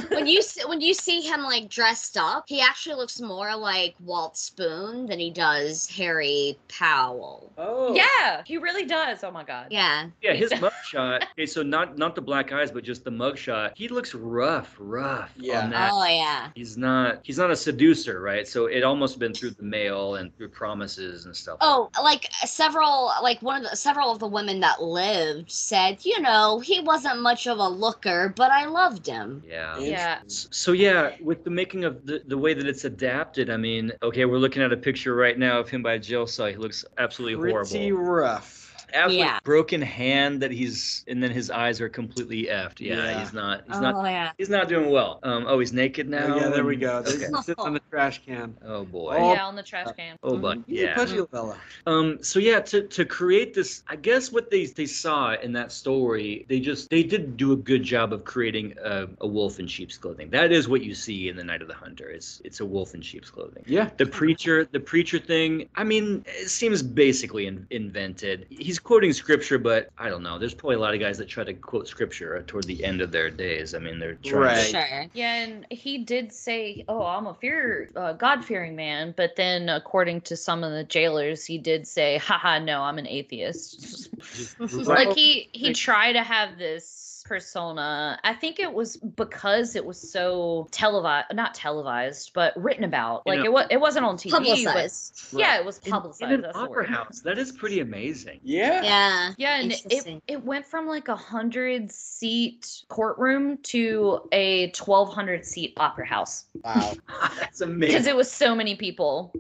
When you see, when you see him like dressed up, he actually looks more like Walt Spoon than he does Harry Powell. Oh. yeah, he really does. Oh my god. Yeah. Yeah, his mugshot. Okay, so not not the black eyes, but just the mugshot. He looks rough, rough. Yeah. On that. Oh yeah. He's not. He's not a seducer, right? So it almost been through the mail and through promises and stuff. Oh, like several, like one of the several of the women that lived said, you know, he wasn't much of a looker, but I loved him. Yeah. Yeah. S- So yeah, with the making of the, the way that it's adapted, I mean, okay, we're looking at a picture right now of him by a jail cell. He looks absolutely Pretty horrible. rough. Absolutely Yeah. broken hand that he's, and then his eyes are completely effed. Yeah, Yeah. he's not. He's oh not. yeah. He's not doing well. Um. Oh, he's naked now. Oh, yeah, there we go. This Okay. is sits on the trash can. Oh boy. Oh, Yeah, on the trash can. Oh, but He's yeah. a pudgy fella. Um, so yeah, to, to create this, I guess what they they saw in that story, they just they did do a good job of creating a, a wolf in sheep's clothing. That is what you see in the Night of the Hunter. It's it's a wolf in sheep's clothing. Yeah. The preacher, the preacher thing. I mean, it seems basically in, invented. He's quoting scripture, but I don't know. There's probably a lot of guys that try to quote scripture toward the end of their days. I mean, they're trying Right. to Sure. Yeah, and he did say, "Oh, I'm a fear, uh, God-fearing man," but then, according to some of the jailers, he did say, "Haha, no, I'm an atheist." like he he tried to have this persona. I think it was because it was so televised, not televised, but written about. You Like know- it was, it wasn't on TV. Publicized. But, yeah, it was publicized. in an that's opera house. That is pretty amazing. Yeah. Yeah. Yeah, and it, it went from like a hundred seat courtroom to a twelve hundred seat opera house Wow. That's amazing. because it was so many people.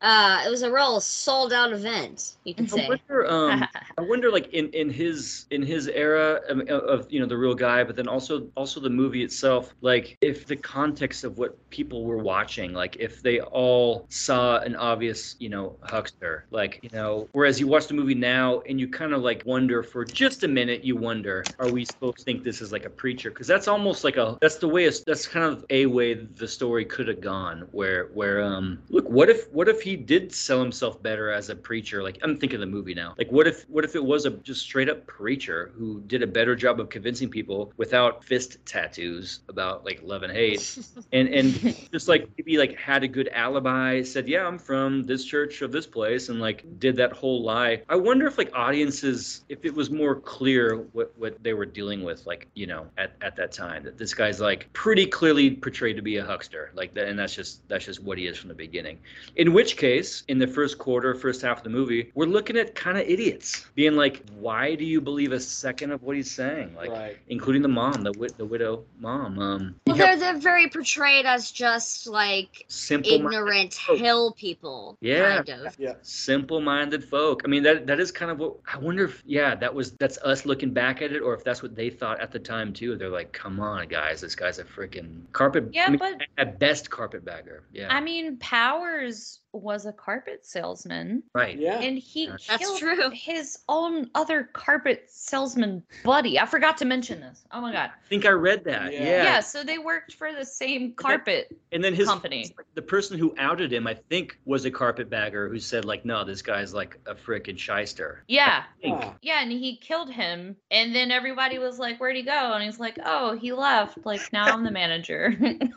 Uh, it was a real sold out event, you could I say. wonder, um, I wonder, like in, in his in his era of, of you know the real guy, but then also also the movie itself, like if the context of what people were watching, like if they all saw an obvious you know huckster, like you know, whereas you watch the movie now and you kind of like wonder for just a minute, you wonder, are we supposed to think this is like a preacher? Because that's almost like a that's the way it's, that's kind of a way the story could have gone, where where um look, what if what if he did sell himself better as a preacher? Like I'm thinking of the movie now. Like what if what if it was a just straight up preacher who did a better job of convincing people without fist tattoos about like love and hate, and and just like maybe like had a good alibi, said yeah I'm from this church of this place, and like did that whole lie. I wonder if like audiences, if it was more clear what what they were dealing with, like you know at at that time that this guy's like pretty clearly portrayed to be a huckster, like that, and that's just that's just what he is from the beginning. In which case, in the first quarter, first half of the movie, we're looking at kind of idiots being like, why do you believe a second of what he's saying? Like, Right. Right. including the mom, the wid- the widow mom. Um, Well, they're they're very portrayed as just like simple ignorant hill people. Yeah. Kind of. Yeah. simple-minded folk. I mean, that that is kind of what I wonder if yeah, that was that's us looking back at it, or if that's what they thought at the time too. They're like, come on, guys, this guy's a freaking carpet. Yeah, I mean, but- at best carpetbagger. Yeah. I mean, Powers was a carpet salesman. right. Yeah. And he That's killed true. his own other carpet salesman buddy. I forgot to mention this. Oh my god. I think I read that. Yeah. Yeah. Yeah, so they worked for the same carpet. And then his company. the person who outed him, I think, was a carpetbagger who said like, no, this guy's like a frickin' shyster. Yeah. I. Ah. Yeah, and he killed him. And then everybody was like, Where'd he go? And he's like, Oh, he left. Like, now I'm the manager.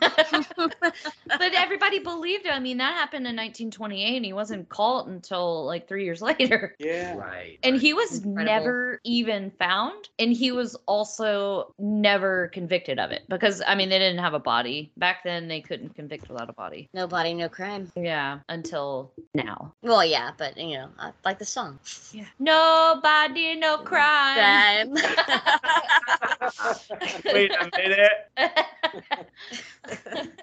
but everybody believed him. I mean, that happened in 1928, and he wasn't caught until like three years later. Yeah. Right. And right. he was Incredible. never even found. And he was also never convicted of it because, I mean, they didn't have a body. Back then, they couldn't convict without a body. No body, no crime. Yeah, until now. Well, yeah, but you know, I like the song. Yeah. Nobody, no crime. Crime. Wait a minute.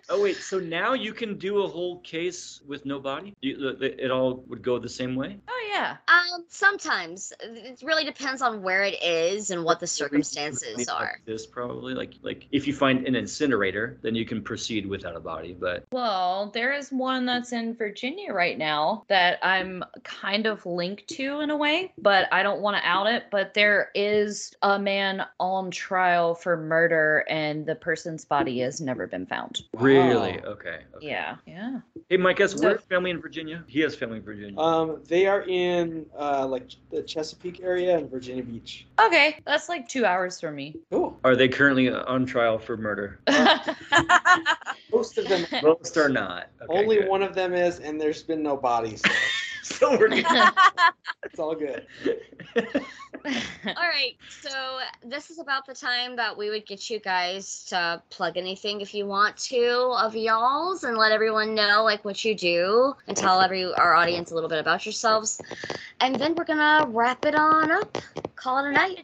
Oh wait, so now you can do a whole case with no body? You, the- the- it all would go the same way? oh, yeah. um, sometimes it really depends on where it is and what the circumstances Like are. This probably like like if you find an incinerator, then you can proceed without a body. But Well, there is one that's in Virginia right now that I'm kind of linked to in a way, but I don't want to out it. But there is a man on trial for murder, and the person's body has never been found. really, Wow. okay. okay. Yeah. Yeah. Hey, Mike, guess So- where's family in Virginia? He has family in Virginia. Um, they are in uh, like the Chesapeake area and Virginia Beach. Okay. That's like two hours from me. Cool. Are they currently on trial for murder? Most of them. Most are not. Okay, only good. one of them is, and there's been no bodies, so So we're good. it's all good. All right, so this is about the time that we would get you guys to plug anything if you want to of y'all's and let everyone know like what you do and tell every our audience a little bit about yourselves. And then we're gonna wrap it on up. Call it a night.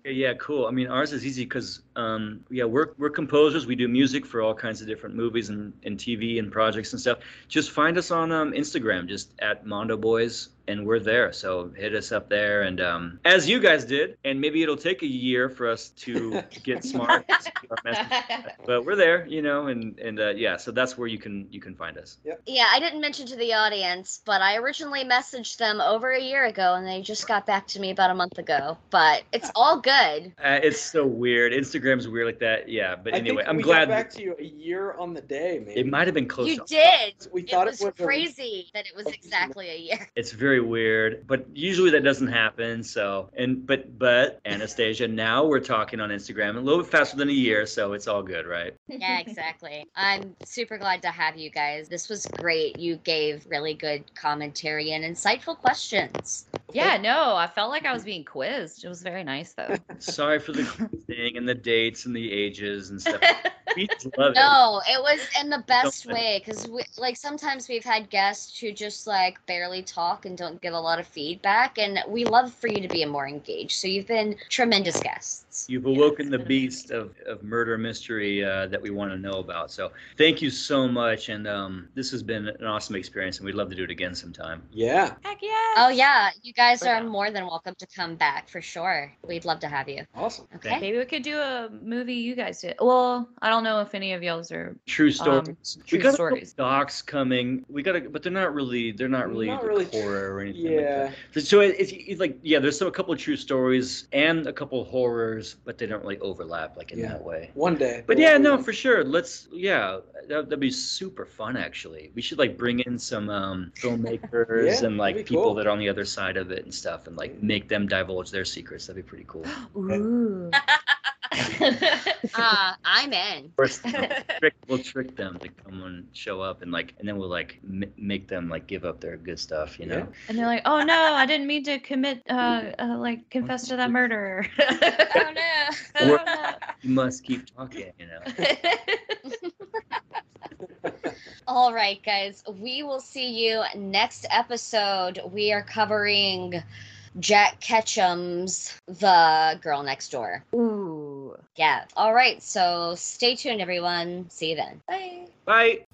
Okay, yeah, cool. I mean, ours is easy because, um, yeah, we're, we're composers. We do music for all kinds of different movies and, and TV and projects and stuff. Just find us on um, Instagram, just at Mondo Boys, and we're there. So hit us up there. And um, as you guys did, and maybe it'll take a year for us to get smart, and see but we're there, you know, and and uh, yeah, so that's where you can you can find us. Yeah, I didn't mention to the audience, but I originally messaged them over a year ago and they just got back to me about a month ago. But it's all good. Uh, it's so weird. Instagram's weird like that. Yeah, but I anyway, I'm glad. we got back to you a year on the day, man. it might have been close. You did. We It thought was it was a- crazy that it was exactly a year. It's very weird, but usually that doesn't happen. So, and but but Anastasia, now we're talking on Instagram a little bit faster than a year, so it's all good, right? Yeah, exactly. I'm super glad to have you guys. This was great. You gave really good commentary and insightful questions. Yeah, no, I felt like I was being quizzed. It was very nice though. Sorry for the thing and the dates and the ages and stuff. Love it. No, it was in the best way because, like, sometimes we've had guests who just like barely talk and don't give a lot of feedback, and we love for you to be more engaged. So you've been tremendous guests. You've awoken the beast of, of murder mystery uh, that we want to know about. So thank you so much, and um, this has been an awesome experience, and we'd love to do it again sometime. Yeah. Heck yeah. Oh yeah, you guys are more than welcome to come back for sure. We'd love to have you. Awesome. Okay. Maybe we could do a movie you guys did. Well, I don't know if any of y'all's are True stories. Um, we true got stories. docs coming. We got to, but they're not really. They're not really Not really horror or anything. like Yeah. that. So it, it's, it's like yeah, there's still a couple of true stories and a couple of horrors, but they don't really overlap like in Yeah. that way. One day. But yeah, no, for sure. Let's yeah, that, that'd be super fun actually. We should like bring in some um, filmmakers Yeah, and like people cool. that are on the other side of it and stuff, and like make them divulge their secrets. That'd be pretty cool. Ooh. Uh, I'm in. Or trick, we'll trick them to come and show up and like, and then we'll like m- make them like give up their good stuff, you know. Yeah. and they're like, "Oh no, I didn't mean to commit, uh, uh like confess to that murder." Oh no. Oh, Or- no. You must keep talking, you know. All right, guys. We will see you next episode. We are covering Jack Ketchum's The Girl Next Door. Ooh. Ooh. Yeah. All right. So stay tuned, everyone. See you then. Bye. Bye.